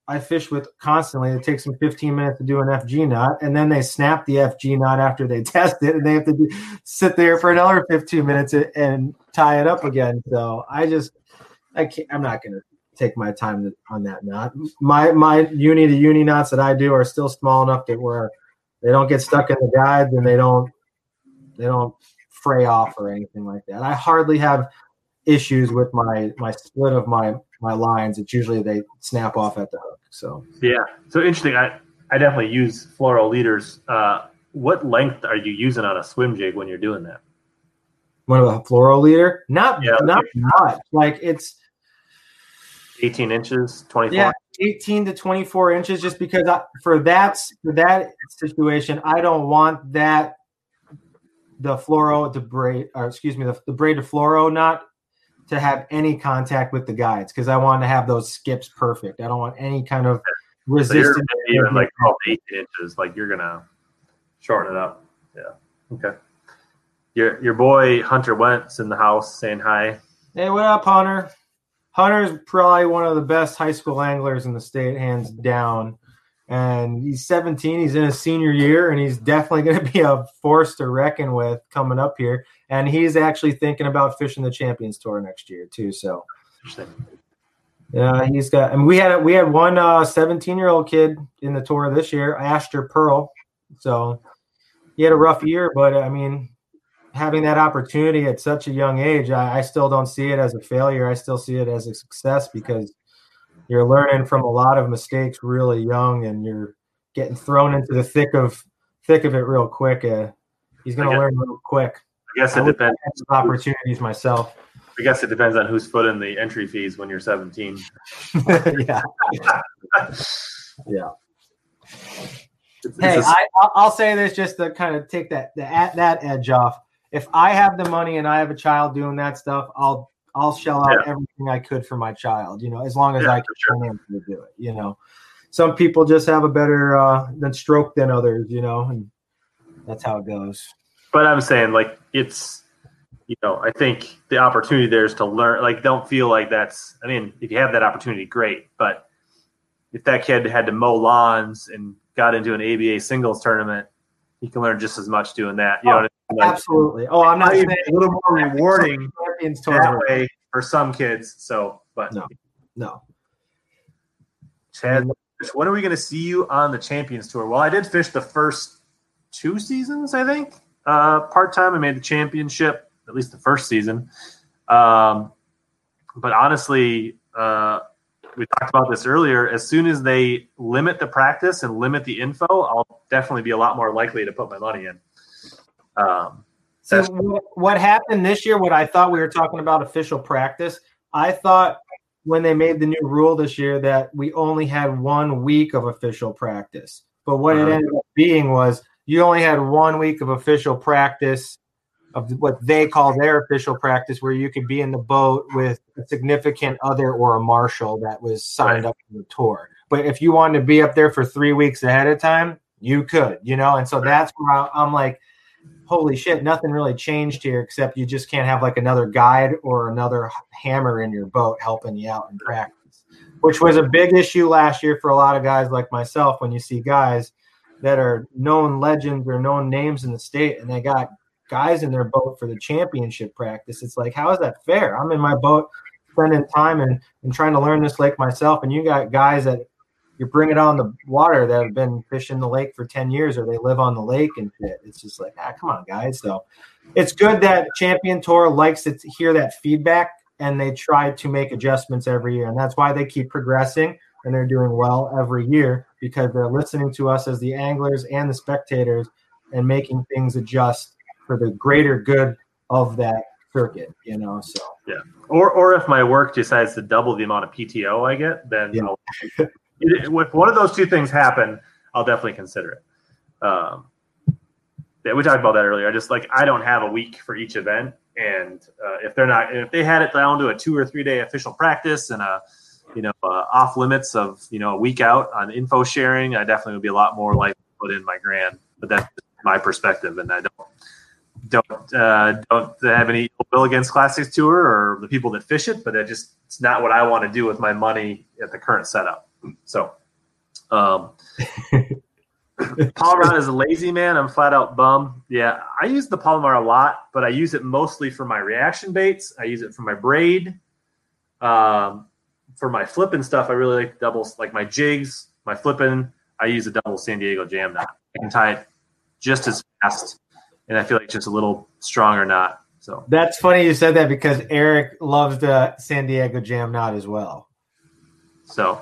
I fish with constantly. It takes them 15 minutes to do an FG knot, and then they snap the FG knot after they [laughs] test it, and they have to do, sit there for another 15 minutes and tie it up again. So I just, I can't. I'm not going to take my time on that knot. My my uni to uni knots that I do are still small enough that where they don't get stuck in the guide, and they don't they don't fray off or anything like that. I hardly have issues with my my split of my my lines. It's usually they snap off at the hook. So yeah, so interesting. I I definitely use fluoro leaders. Uh, what length are you using on a swim jig when you're doing that? One of a fluoro leader? Not Yeah. not much. Like it's 18 inches, 24. yeah, 18 to 24 inches. Just because I, for that for that situation, I don't want that the fluoro to braid, or excuse me, the, the braid to fluoro not to have any contact with the guides because I want to have those skips perfect. I don't want any kind of So you're resistance. maybe even uh, like 12 18 inches. Like you're gonna shorten it up. Yeah. Okay. Your your boy Hunter Wentz in the house saying hi. Hey, what up, Hunter? Hunter's probably one of the best high school anglers in the state, hands down. And he's 17. He's in his senior year, and he's definitely going to be a force to reckon with coming up here. And he's actually thinking about fishing the Champions Tour next year too. So, yeah, he's got. And we had we had one uh, 17 year old kid in the tour this year, Asher Pearl. So he had a rough year, but I mean, having that opportunity at such a young age, I, I still don't see it as a failure. I still see it as a success because you're learning from a lot of mistakes really young, and you're getting thrown into the thick of thick of it real quick. Uh, he's going to learn real quick. I guess it would depends. opportunities myself. I guess it depends on who's footing the entry fees when you're 17. [laughs] [laughs] yeah. Yeah. It's, Hey, it's a- I, I'll- I'll say this just to kind of take that the, at that edge off. If I have the money and I have a child doing that stuff, I'll I'll shell out everything I could for my child. You know, as long as Yeah, I can sure. to do it. You know, some people just have a better uh, than stroke than others. You know, and that's how it goes. but I'm saying like it's you know I think the opportunity there is to learn. Like don't feel like that's. I mean, if you have that opportunity, great. But if that kid had to mow lawns and got into an ABA singles tournament, he can learn just as much doing that. You know what I mean? Like, Absolutely. Oh, I'm not probably saying a little more rewarding champions that way for some kids. So, but No. No. Chad, when are we going to see you on the Champions Tour? Well, I did fish the first two seasons, I think, uh, part time. I made the championship, at least the first season. Um, but honestly, uh, we talked about this earlier. As soon as they limit the practice and limit the info, I'll definitely be a lot more likely to put my money in. Um, So what, happened this year? What I thought we were talking about official practice. I thought when they made the new rule this year that we only had one week of official practice. But what Uh-huh. it ended up being was you only had one week of official practice of what they call their official practice, where you could be in the boat with a significant other or a marshal that was signed Right. up for the tour. But if you wanted to be up there for three weeks ahead of time, you could, you know. And so that's where I'm like, holy shit, nothing really changed here except you just can't have like another guide or another hammer in your boat helping you out in practice, which was a big issue last year for a lot of guys like myself. When you see guys that are known legends or known names in the state and they got guys in their boat for the championship practice, it's like, how is that fair? I'm in my boat spending time and, and trying to learn this lake myself, and you got guys that you're bringing on the water that have been fishing the lake for 10 years or they live on the lake and shit. It's just like, ah, come on, guys. So it's good that Champion Tour likes to hear that feedback and they try to make adjustments every year. And that's why they keep progressing and they're doing well every year because they're listening to us as the anglers and the spectators and making things adjust for the greater good of that circuit, you know. So yeah. or or if my work decides to double the amount of PTO I get, then Yeah. I'll, if one of those two things happen, I'll definitely consider it. Um, yeah, we talked about that earlier. I just like I don't have a week for each event, and uh, if they're not, if they had it down to a two or three day official practice and a you know uh, off limits of you know a week out on info sharing, I definitely would be a lot more likely to put in my grand. But that's my perspective, and I don't don't uh, don't have any ill will against Classics Tour or the people that fish it, but it just it's not what I want to do with my money at the current setup. So, um, Palomar is a lazy man. I'm flat out bum. Yeah, I use the Palomar a lot, but I use it mostly for my reaction baits. I use it for my braid. Um, for my flipping stuff, I really like doubles, like my jigs, my flipping. I use a double San Diego jam knot. I can tie it just as fast, and I feel like just a little stronger knot. So that's funny you said that because Eric loves the San Diego Jam Knot as well. So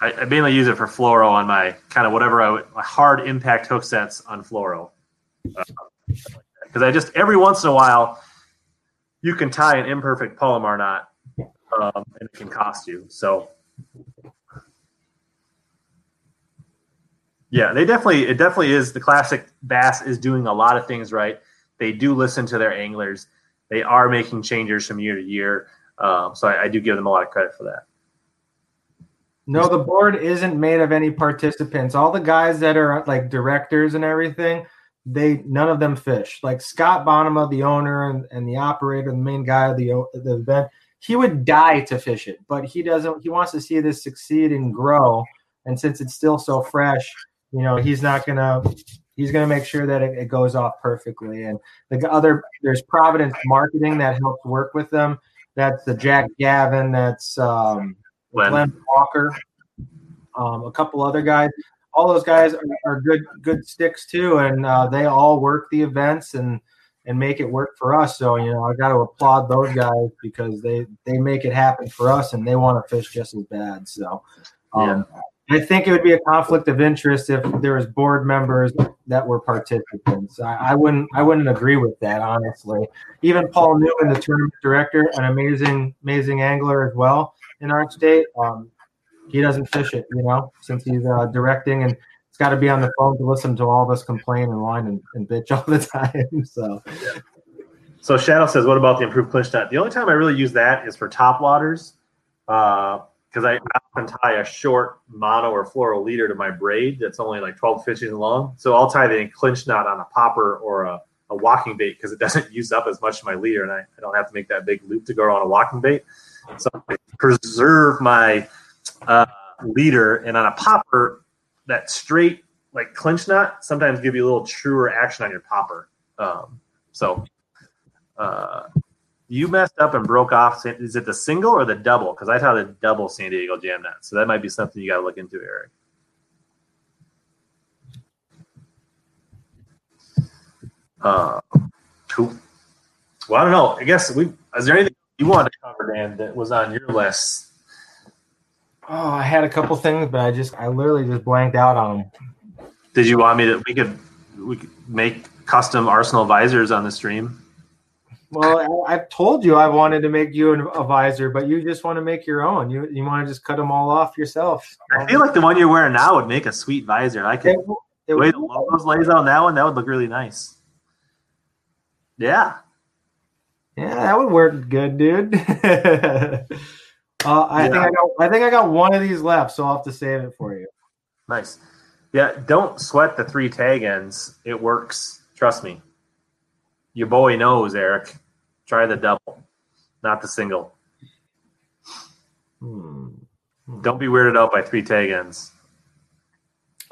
I, I mainly use it for fluoro on my kind of whatever I would, my hard impact hook sets on fluoro. Because uh, I just every once in a while you can tie an imperfect Palomar knot, um, and it can cost you. So yeah, they definitely it definitely is the classic bass is doing a lot of things right. They do listen to their anglers. They are making changes from year to year. Um, so I, I do give them a lot of credit for that. No, the board isn't made of any participants. All the guys that are like directors and everything, they none of them fish. Like Scott Bonema, the owner and, and the operator, the main guy of the the event, he would die to fish it, but he doesn't. He wants to see this succeed and grow. And since it's still so fresh, you know, he's not gonna. He's gonna make sure that it, it goes off perfectly. And the other, there's Providence Marketing that helps work with them. That's the Jack Gavin. That's um, Glenn, Glenn Walker, um, a couple other guys. All those guys are, are good good sticks too, and uh, they all work the events and and make it work for us. So you know, I got to applaud those guys because they they make it happen for us, and they want to fish just as bad. So. Um, yeah. I think it would be a conflict of interest if there was board members that were participants. I, I, wouldn't I wouldn't agree with that honestly. Even Paul Newman, the tournament director, an amazing amazing angler as well in our state. Um, he doesn't fish it, you know, since he's uh, directing and it's got to be on the phone to listen to all of us complain and whine and, and bitch [laughs] all the time. So, so Shadow says, "What about the improved clinch knot?" The only time I really use that is for top waters, because uh, I often tie a short mono or fluoro leader to my braid that's only like 12 inches long. So I'll tie the clinch knot on a popper or a, a walking bait because it [laughs] doesn't use up as much of my leader, and I, I don't have to make that big loop to go on a walking bait. So I preserve my uh, leader, and on a popper, that straight like clinch knot sometimes give you a little truer action on your popper. Um, so uh, you messed up and broke off. Is it the single or the double? Because I thought the double San Diego jam knot. So that might be something you got to look into, Eric. Uh, cool. Well, I don't know. I guess we. Is there anything you wanted to cover, Dan, that was on your list Oh, I had a couple things, but I just I literally just blanked out on them. Did you want me to? We could we could make custom Arsenal visors on the stream. Well, I, have told you I wanted to make you a visor, but you just want to make your own. You you want to just cut them all off yourself. I feel like the one you're wearing now would make a sweet visor. I could. It, it the way the logos lays on that one, that would look really nice. Yeah. Yeah, that would work good, dude. [laughs] Uh, I yeah. think I got. I think I got one of these left, so I'll have to save it for you. Nice. Yeah, don't sweat the three tag ends. It works. Trust me. Your boy knows, Eric. Try the double, not the single. Hmm. Don't be weirded out by three tag ends.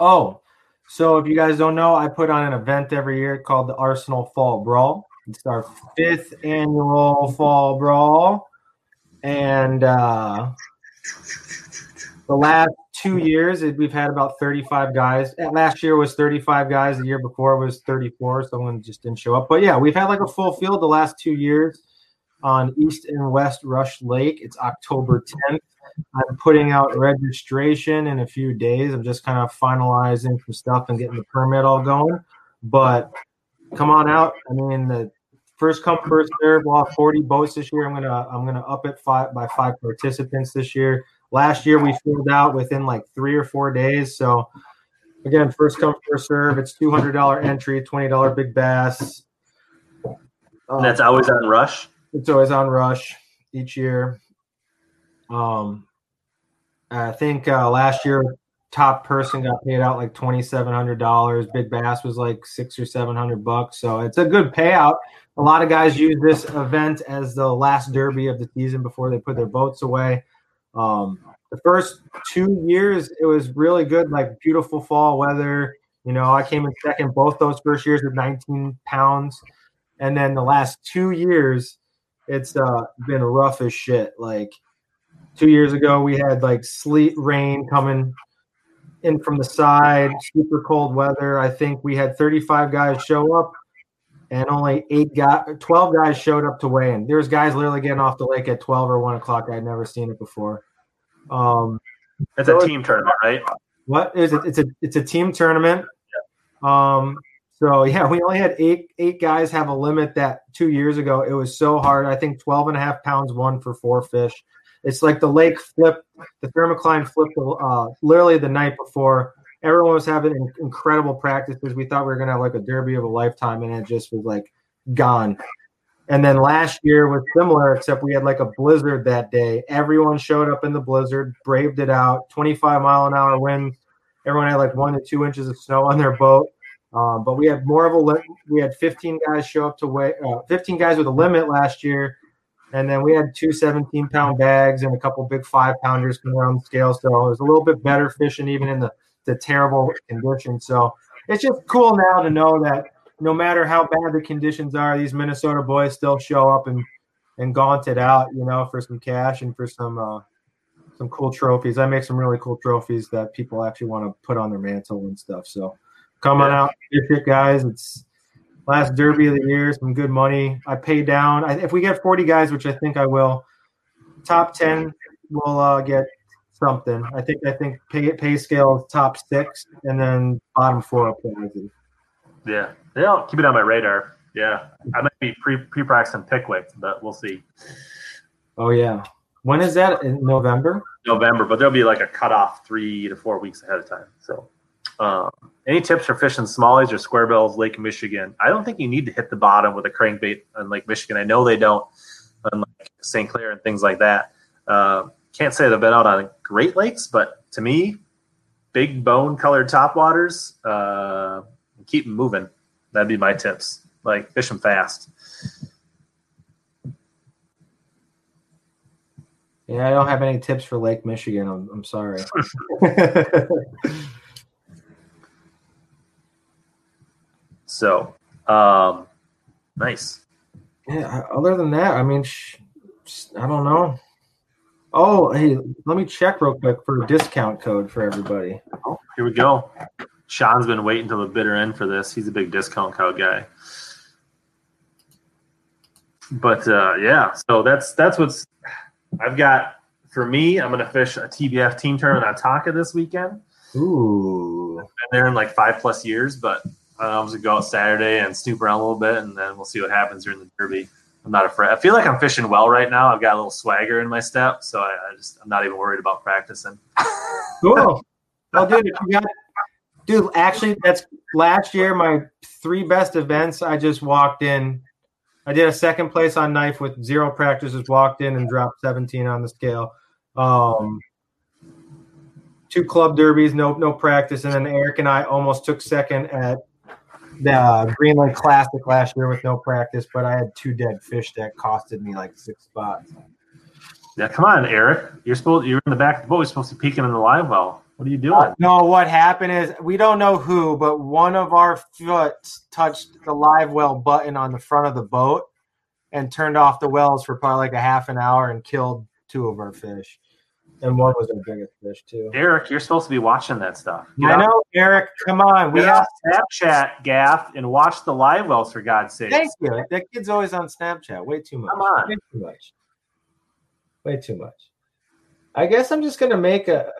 Oh, so if you guys don't know, I put on an event every year called the Arsenal Fall Brawl. It's our fifth annual Fall Brawl. And uh, the last two years, we've had about 35 guys. Last year was 35 guys. The year before was 34. Someone just didn't show up. But yeah, we've had like a full field the last two years on East and West Rush Lake. It's October 10th. I'm putting out registration in a few days. I'm just kind of finalizing some stuff and getting the permit all going. But come on out. I mean, the first come first serve. We'll have 40 boats this year. I'm gonna I'm gonna up it five by five participants this year. Last year we filled out within like three or four days. So again, first come first serve. It's two hundred dollar entry, twenty dollar big bass. Um, that's always on Rush. It's always on Rush each year. Um, I think uh, last year top person got paid out like twenty seven hundred dollars. Big bass was like six or seven hundred bucks. So it's a good payout a lot of guys use this event as the last derby of the season before they put their boats away. Um, the first two years, it was really good, like beautiful fall weather. You know, I came in second both those first years with 19 pounds. And then the last two years, it's uh, been rough as shit. Like two years ago, we had like sleet, rain coming in from the side, super cold weather. I think we had 35 guys show up and only eight guys, 12 guys showed up to weigh in. There's guys literally getting off the lake at 12 or 1 o'clock. I'd never seen it before. Um, It's a team tournament, right? What is it? It's a it's a team tournament. Um. So [laughs] yeah, we only had eight eight guys have a limit that two years ago. It was so hard. I think 12 and a half pounds won for four fish. It's like the lake flipped, the thermocline flipped uh, literally the night before. Everyone was having incredible practices. We thought we were gonna have like a derby of a lifetime, and it just was like gone. And then last year was similar, except we had like a blizzard that day. Everyone showed up in the blizzard, braved it out, 25 mile an hour winds. Everyone had like one to two inches of snow on their boat. Um, but we had more of a li- we had 15 guys show up to weigh uh, 15 guys with a limit last year, and then we had two 17 pound bags and a couple big five pounders coming around the scale. So it was a little bit better fishing even in the the terrible conditions. So it's just cool now to know that no matter how bad the conditions are, these Minnesota boys still show up and and gaunt it out, you know, for some cash and for some uh, some cool trophies. I make some really cool trophies that people actually want to put on their mantle and stuff. So come on out, it, guys. It's last derby of the year, some good money. I pay down. I, if we get 40 guys, which I think I will, top 10 will uh, get something. I think I think pay pay scale top six, and then bottom four prizes. Yeah, yeah. I'll keep it on my radar. Yeah, I might be pre pre practicing Pickwick, but we'll see. Oh yeah, when is that? In November. November, but there'll be like a cutoff three to four weeks ahead of time. So, um, any tips for fishing smallies or square bills Lake Michigan? I don't think you need to hit the bottom with a crankbait on Lake Michigan. I know they don't, unlike St. Clair and things like that. Uh, can't say they've been out on Great Lakes, but to me, big bone colored topwaters, uh, keep them moving. That'd be my tips. Like fish them fast. Yeah, I don't have any tips for Lake Michigan. I'm, I'm sorry. [laughs] so, um, nice. Yeah. Other than that, I mean, sh- I don't know. Oh, hey, let me check real quick for a discount code for everybody. Oh, here we go. Sean's been waiting till the bitter end for this. He's a big discount code guy. But uh, yeah, so that's that's what's I've got for me. I'm gonna fish a TBF team tournament on Tonka this weekend. Ooh, I've been there in like five plus years, but I'm gonna go out Saturday and snoop around a little bit, and then we'll see what happens during the Derby. I'm not afraid. I feel like I'm fishing well right now. I've got a little swagger in my step, so I, I just I'm not even worried about practicing. [laughs] cool. Well, dude, if you got dude, actually, that's last year. My three best events. I just walked in. I did a second place on knife with zero practices. Walked in and dropped 17 on the scale. Um, two club derbies, no no practice, and then Eric and I almost took second at the Greenland Classic last year with no practice, but I had two dead fish that costed me like six spots. Yeah, come on, Eric. You're supposed you're in the back of the boat. You're supposed to be peeking in the live well. What are you doing? Uh, no, what happened is we don't know who, but one of our foot touched the live well button on the front of the boat and turned off the wells for probably like a half an hour and killed two of our fish. And one was our biggest fish too. Eric, you're supposed to be watching that stuff. Get I know, Eric. Come on, we have Snapchat gaff and watch the live wells for God's sake. Thank you. That kid's always on Snapchat. Way too much. Come on. Way too much. Way too much. I guess I'm just gonna make a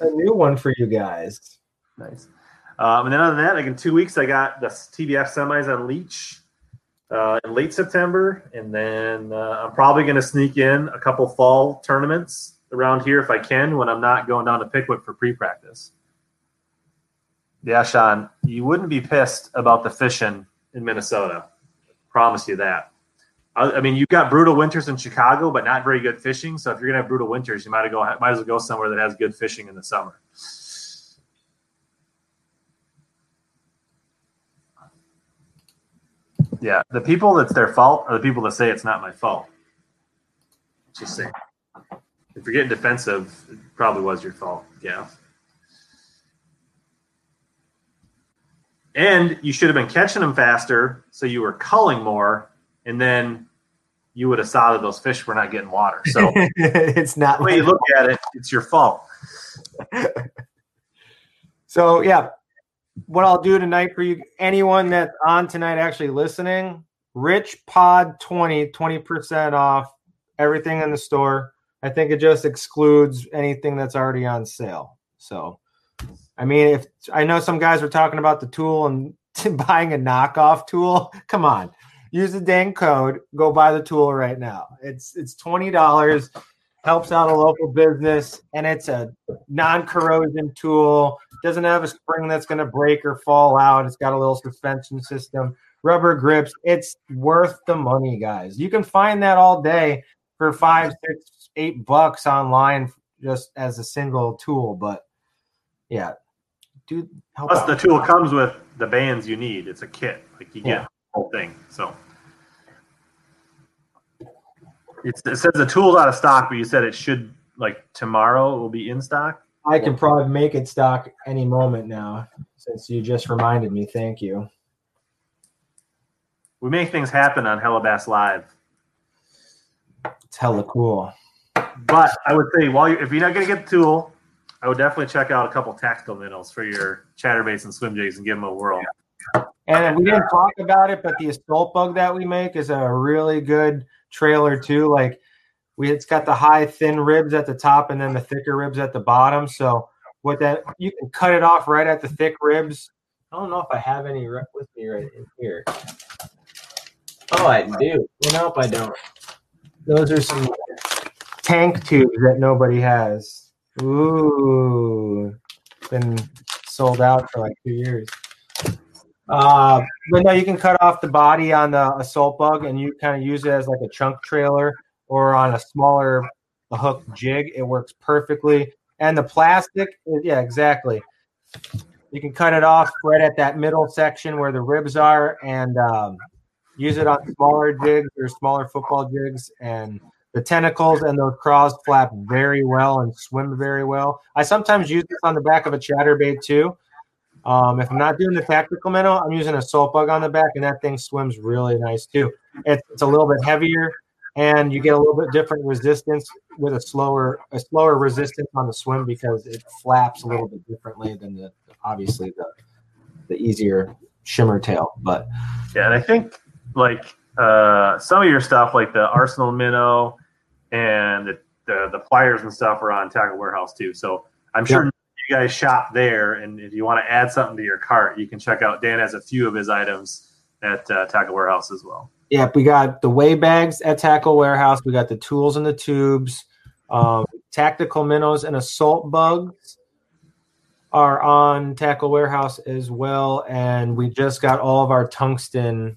a new one for you guys. Nice. Um, and then other than that, like in two weeks, I got the TBF semis on Leech uh, in late September, and then uh, I'm probably going to sneak in a couple fall tournaments around here if I can when I'm not going down to Pickwick for pre-practice. Yeah, Sean, you wouldn't be pissed about the fishing in Minnesota. Promise you that. I, mean, you've got brutal winters in Chicago, but not very good fishing. So if you're gonna have brutal winters, you might go might as well go somewhere that has good fishing in the summer. Yeah, the people that's their fault are the people that say it's not my fault. Just saying. If you're getting defensive, it probably was your fault. Yeah. And you should have been catching them faster, so you were culling more and then you would have saw that those fish were not getting water. So [laughs] it's not the way you look at it, it's your fault. [laughs] so yeah, what I'll do tonight for you, anyone that's on tonight actually listening, Rich Pod 20, 20% off everything in the store. I think it just excludes anything that's already on sale. So, I mean, if I know some guys were talking about the tool and [laughs] buying a knockoff tool, [laughs] come on, use the dang code. Go buy the tool right now. It's it's twenty dollars. Helps out a local business, and it's a non-corrosion tool. Doesn't have a spring that's going to break or fall out. It's got a little suspension system, rubber grips. It's worth the money, guys. You can find that all day for five, six, eight bucks online just as a single tool. But yeah, dude, plus out. the tool comes with the bands you need. It's a kit, like you get the whole thing. So it's, it says the tool's out of stock, but you said it should like tomorrow it will be in stock. I can probably make it stock any moment now, since you just reminded me. Thank you. We make things happen on Hellabass Live. It's hella cool. But I would say, while you're, if you're not going to get the tool, I would definitely check out a couple tactical minnows for your chatterbaits and swim jigs and give them a whirl. And we didn't talk about it, but the assault bug that we make is a really good trailer too. Like we, it's got the high thin ribs at the top and then the thicker ribs at the bottom. So with that, you can cut it off right at the thick ribs. I don't know if I have any with me right in here. Oh, I do. Nope, I don't. Those are some tank tubes that nobody has. Ooh, been sold out for like two years. Uh, but no, you can cut off the body on the assault bug and you kind of use it as like a chunk trailer or on a smaller hook jig. It works perfectly. And the plastic, yeah, exactly. You can cut it off right at that middle section where the ribs are and um, use it on smaller jigs or smaller football jigs. And the tentacles and those craws flap very well and swim very well. I sometimes use this on the back of a chatterbait too. Um, if I'm not doing the tactical minnow, I'm using assault bug on the back, and that thing swims really nice too. It's, it's a little bit heavier, and you get a little bit different resistance with a slower a slower resistance on the swim because it flaps a little bit differently than the obviously the the easier shimmer tail. But yeah, and I think like uh, some of your stuff, like the Arsenal minnow and the, the, the pliers and stuff, are on Tackle Warehouse too. So I'm sure guys shop there, and if you want to add something to your cart, you can check out. Dan has a few of his items at uh, Tackle Warehouse as well. Yep, we got the weigh bags at Tackle Warehouse. We got the tools and the tubes, um, tactical minnows and assault bugs are on Tackle Warehouse as well, and we just got all of our tungsten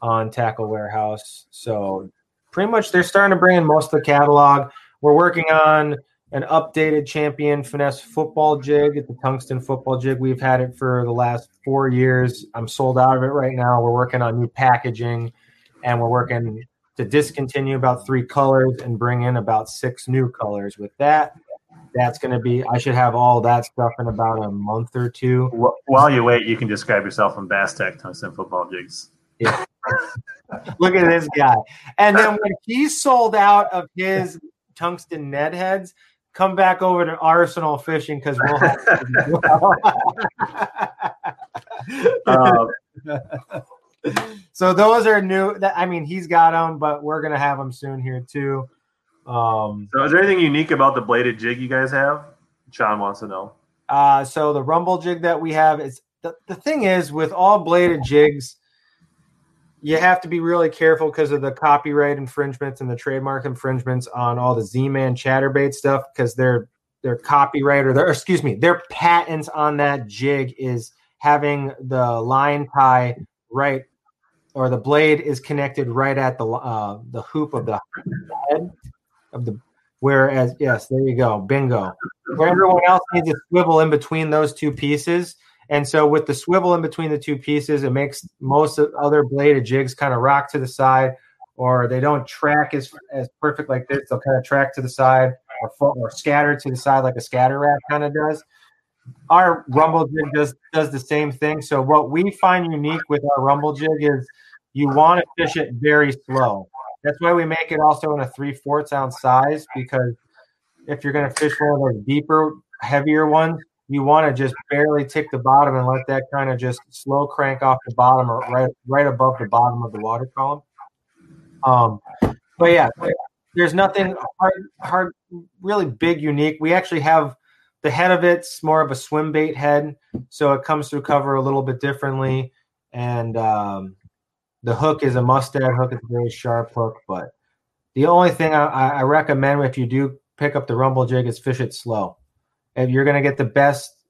on Tackle Warehouse. So pretty much they're starting to bring in most of the catalog. We're working on an updated champion finesse football jig. It's a tungsten football jig. We've had it for the last four years. I'm sold out of it right now. We're working on new packaging and we're working to discontinue about three colors and bring in about six new colors with that. That's going to be, I should have all that stuff in about a month or two. While you wait, you can describe yourself in Bass Tech tungsten football jigs. Yeah. [laughs] Look at this guy. And then when he sold out of his tungsten Ned heads, come back over to Arsenal fishing because we'll have [laughs] um, [laughs] so those are new. I mean, he's got them, but we're gonna have them soon here too. Um, so, is there anything unique about the bladed jig you guys have? Sean wants to know. Uh, so the rumble jig that we have is the, the thing is with all bladed jigs, you have to be really careful because of the copyright infringements and the trademark infringements on all the Z-Man chatterbait stuff because their their copyright or their excuse me their patents on that jig is having the line tie right or the blade is connected right at the uh, the hoop of the head of the whereas yes there you go bingo. Where everyone else needs a swivel in between those two pieces and so with the swivel in between the two pieces, it makes most other bladed jigs kind of rock to the side, or they don't track as as perfect like this. They'll kind of track to the side or or scatter to the side like a Scatter Rap kind of does. Our rumble jig does does the same thing. So what we find unique with our rumble jig is you want to fish it very slow. That's why we make it also in a three fourths ounce size because if you're going to fish one of those deeper, heavier ones, you want to just barely tick the bottom and let that kind of just slow crank off the bottom or right right above the bottom of the water column. Um, but yeah, there's nothing hard, hard, really big, unique. We actually have the head of it's more of a swim bait head, so it comes through cover a little bit differently, and um, the hook is a mustad hook. It's a very sharp hook, but the only thing I, I recommend if you do pick up the rumble jig is fish it slow. If you're going to get the best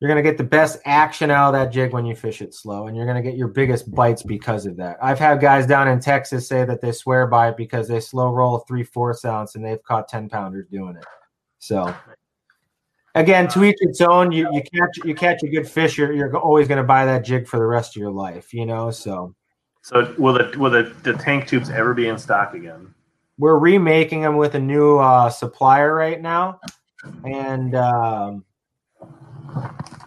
you're going to get the best action out of that jig when you fish it slow and you're going to get your biggest bites because of that. I've had guys down in texas say that they swear by it because they slow roll three fourths ounce and they've caught 10 pounders doing it. So again to each its own. You, you catch you catch a good fish you're, you're always going to buy that jig for the rest of your life you know so. So will the will the, the tank tubes ever be in stock again? We're remaking them with a new uh, supplier right now and um,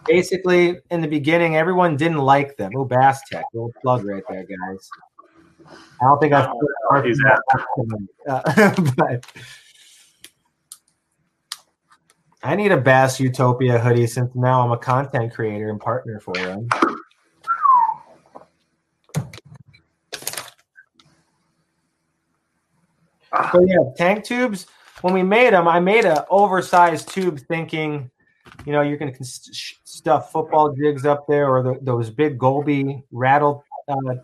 basically in the beginning everyone didn't like them. Oh bass tech little plug right there guys. I don't think i've heard uh, [laughs] but i need a bass utopia hoodie since now i'm a content creator and partner for them so yeah tank tubes when we made them i made an oversized tube thinking you know, you're going to stuff football jigs up there or the, those big Goby rattle uh,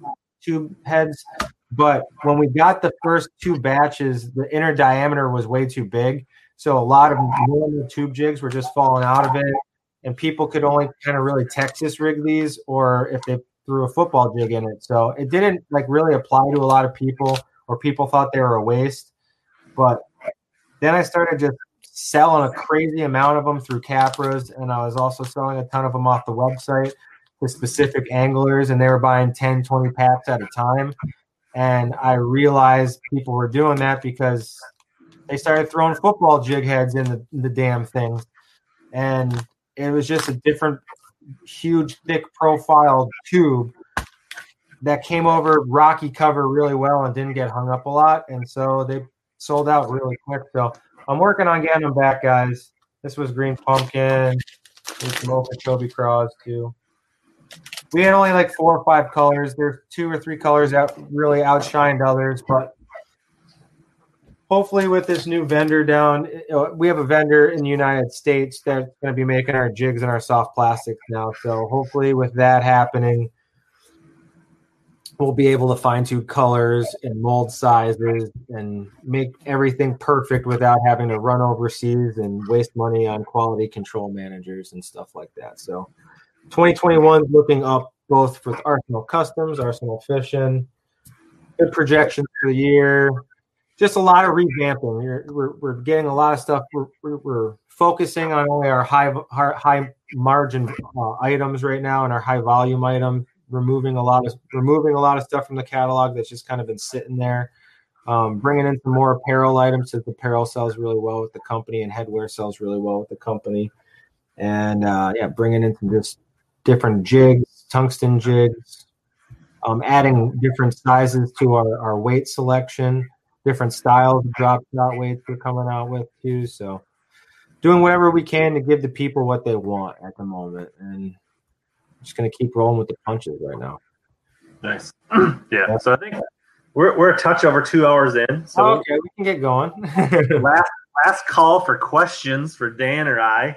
tube heads. But when we got the first two batches, the inner diameter was way too big. So a lot of normal tube jigs were just falling out of it. And people could only kind of really Texas rig these or if they threw a football jig in it. So it didn't like really apply to a lot of people or people thought they were a waste. But then I started just selling a crazy amount of them through Capras, and I was also selling a ton of them off the website to specific anglers, and they were buying 10, 20 packs at a time. And I realized people were doing that because they started throwing football jig heads in the, the damn thing. And it was just a different, huge, thick profile tube that came over rocky cover really well and didn't get hung up a lot. And so they sold out really quick. So I'm working on getting them back, guys. This was green pumpkin. There's some Okeechobee craws too. We had only like four or five colors. There's two or three colors that really outshined others, but hopefully with this new vendor down, uh, we have a vendor in the United States that's going to be making our jigs and our soft plastics now. So hopefully with that happening, we'll be able to fine tune colors and mold sizes and make everything perfect without having to run overseas and waste money on quality control managers and stuff like that. So 2021 looking up both with Arsenal Customs, Arsenal Fishing, good projections for the year. Just a lot of revamping. We're, we're, we're getting a lot of stuff. We're, we're, focusing on only our high high margin uh, items right now and our high volume items removing a lot of removing a lot of stuff from the catalog that's just kind of been sitting there. Um, bringing in some more apparel items because apparel sells really well with the company and headwear sells really well with the company. And uh, yeah, bringing in some just different jigs, tungsten jigs, um, adding different sizes to our, our weight selection, different styles of drop shot weights we're coming out with too. So doing whatever we can to give the people what they want at the moment. And just going to keep rolling with the punches right now. Nice. [clears throat] yeah. So I think we're, we're a touch over two hours in. So okay, we can get going. [laughs] [laughs] last last call for questions for Dan or I.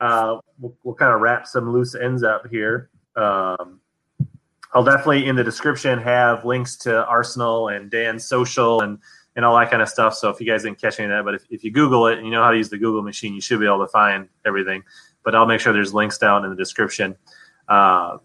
Uh, we'll, we'll kind of wrap some loose ends up here. Um, I'll definitely in the description have links to Arsenal and Dan's social and and all that kind of stuff. So if you guys didn't catch any of that, but if, if you Google it and you know how to use the Google machine, you should be able to find everything. But I'll make sure there's links down in the description. Uh,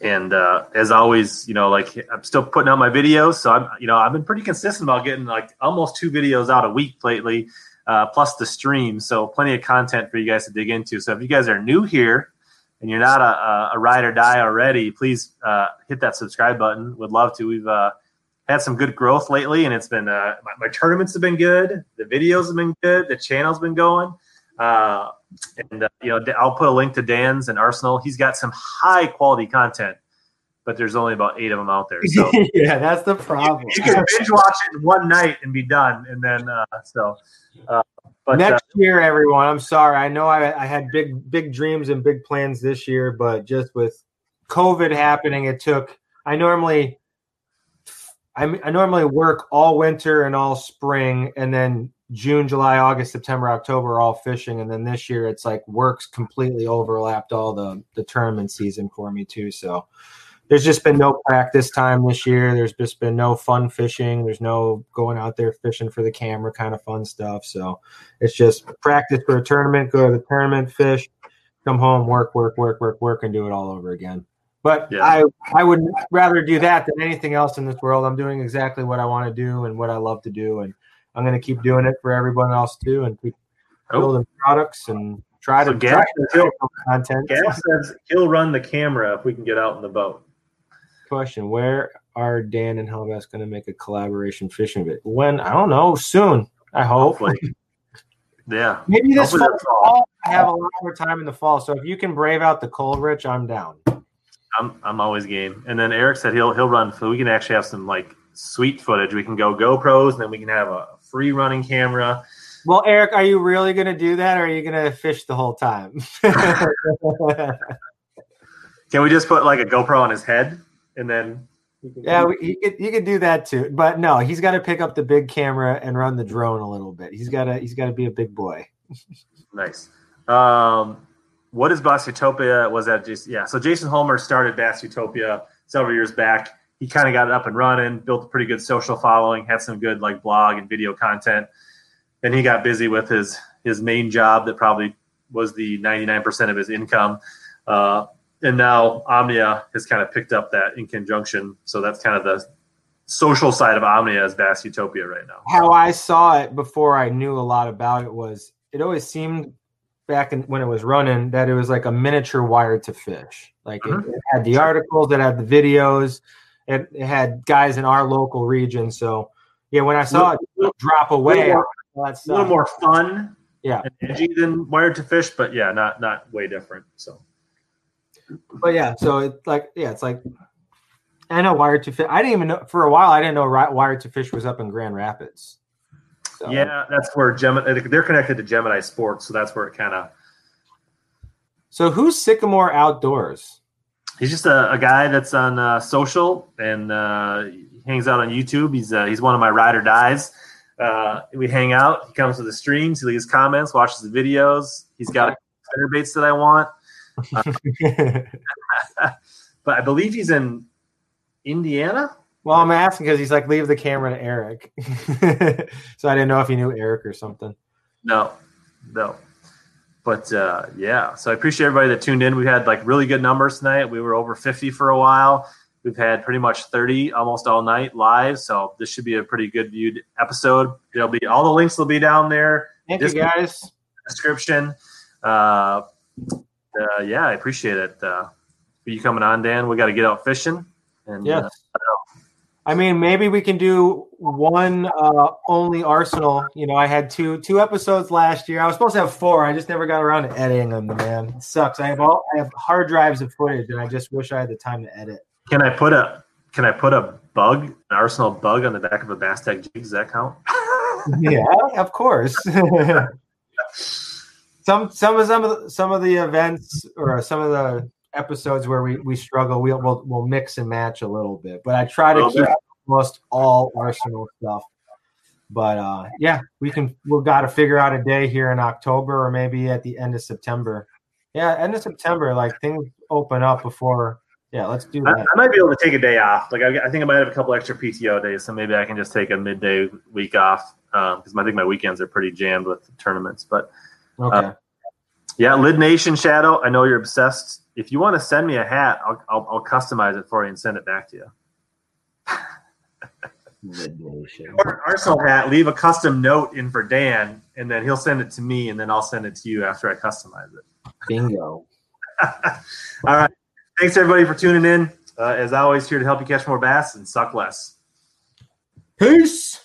and uh, as always, you know, like I'm still putting out my videos, so I'm, you know, I've been pretty consistent about getting like almost two videos out a week lately, uh, plus the stream. So plenty of content for you guys to dig into. So if you guys are new here and you're not a, a ride or die already, please uh, hit that subscribe button. Would love to. We've uh, had some good growth lately, and it's been uh, my, my, tournaments have been good, the videos have been good, the channel's been going. And uh, you know, I'll put a link to Dan's and Arsenal. He's got some high quality content, but there's only about eight of them out there. So [laughs] yeah, that's the problem. You, you can binge watch it in one night and be done, and then uh, so. Uh, but next uh, year, everyone. I'm sorry. I know I, I had big big dreams and big plans this year, but just with COVID happening, it took. I normally I I normally work all winter and all spring, and then June, July, August, September, October all fishing, and then this year it's like works completely overlapped all the the tournament season for me too. So there's just been no practice time this year. There's just been no fun fishing. There's no going out there fishing for the camera kind of fun stuff. So it's just practice for a tournament, go to the tournament, fish, come home, work, work, work, work, work, and do it all over again. But yeah. I I would rather do that than anything else in this world. I'm doing exactly what I want to do and what I love to do, and I'm going to keep doing it for everyone else too, and keep oh. building products and try so to try content. Gaff says he'll run the camera if we can get out in the boat. Question: Where are Dan and Hellabass going to make a collaboration fishing bit? When I don't know. Soon, I hope. [laughs] yeah, maybe this fall, fall. I have a lot more time in the fall, so if you can brave out the cold, Rich, I'm down. I'm I'm always game. And then Eric said he'll he'll run so we can actually have some like sweet footage. We can go GoPros and then we can have a free running camera. Well, Eric, are you really going to do that, or are you going to fish the whole time? [laughs] can we just put like a GoPro on his head and then? Yeah, we, he could, he could do that too, but no, he's got to pick up the big camera and run the drone a little bit. He's got to he's got to be a big boy. [laughs] nice. Um, what is Bass Utopia? Was that just yeah? So Jason Holmer started Bass Utopia several years back. He kind of got it up and running, built a pretty good social following, had some good like blog and video content. Then he got busy with his his main job that probably was the 99% of his income. Uh, and now Omnia has kind of picked up that in conjunction. So that's kind of the social side of Omnia as Bass Utopia right now. How I saw it before I knew a lot about it was it always seemed back in, when it was running that it was like a miniature wired to fish. Like mm-hmm. it, it, had the articles, it had the videos, it, it, had guys in our local region. So yeah, when I saw little, it drop away, a little, more, a little more fun, yeah, edgy than wired to fish, but yeah, not not way different. So, but yeah, so it's like yeah, it's like I know wired to fish. I didn't even know for a while. I didn't know wired to fish was up in Grand Rapids. So. Yeah, that's where Gemini. They're connected to Gemini Sports, so that's where it kind of. So who's Sycamore Outdoors? He's just a, a guy that's on uh, social and uh, hangs out on YouTube. He's uh, he's one of my ride or dies. Uh, we hang out. He comes to the streams. He leaves comments, watches the videos. He's got spinner baits that I want. [laughs] [laughs] but I believe he's in Indiana. Well, I'm asking because he's like, leave the camera to Eric. [laughs] so I didn't know if he knew Eric or something. No, no. But uh, yeah, so I appreciate everybody that tuned in. We had like really good numbers tonight. We were over 50 for a while. We've had pretty much 30 almost all night live. So this should be a pretty good viewed episode. There'll be all the links will be down there. Thank you guys. Description. Uh, uh, yeah, I appreciate it. Uh, for you coming on, Dan. We got to get out fishing. And yes. I mean, maybe we can do one uh, only Arsenal. You know, I had two two episodes last year. I was supposed to have four. I just never got around to editing them. Man, it sucks. I have all I have hard drives of footage, and I just wish I had the time to edit. Can I put a Can I put a bug, an Arsenal bug, on the back of a Bass Tech jig? Does that count? yeah, of course. [laughs] some some of some of the, some of the events or some of the episodes where we, we struggle, we'll, we'll, we'll mix and match a little bit. But I try to keep almost all Arsenal stuff. But uh, yeah, we can. We've got to figure out a day here in October or maybe at the end of September. Yeah, end of September, like things open up before. Yeah, let's do that. I, I might be able to take a day off. Like I, I, think I might have a couple extra PTO days, so maybe I can just take a midday week off because um, I think my weekends are pretty jammed with tournaments. But okay. Uh, yeah, Lid Nation Shadow. I know you're obsessed if you want to send me a hat, I'll, I'll, I'll customize it for you and send it back to you. or Arsenal hat, leave a custom note in for Dan, and then he'll send it to me, and then I'll send it to you after I customize it. Bingo. [laughs] All right. Thanks everybody for tuning in. Uh, as always, here to help you catch more bass and suck less. Peace.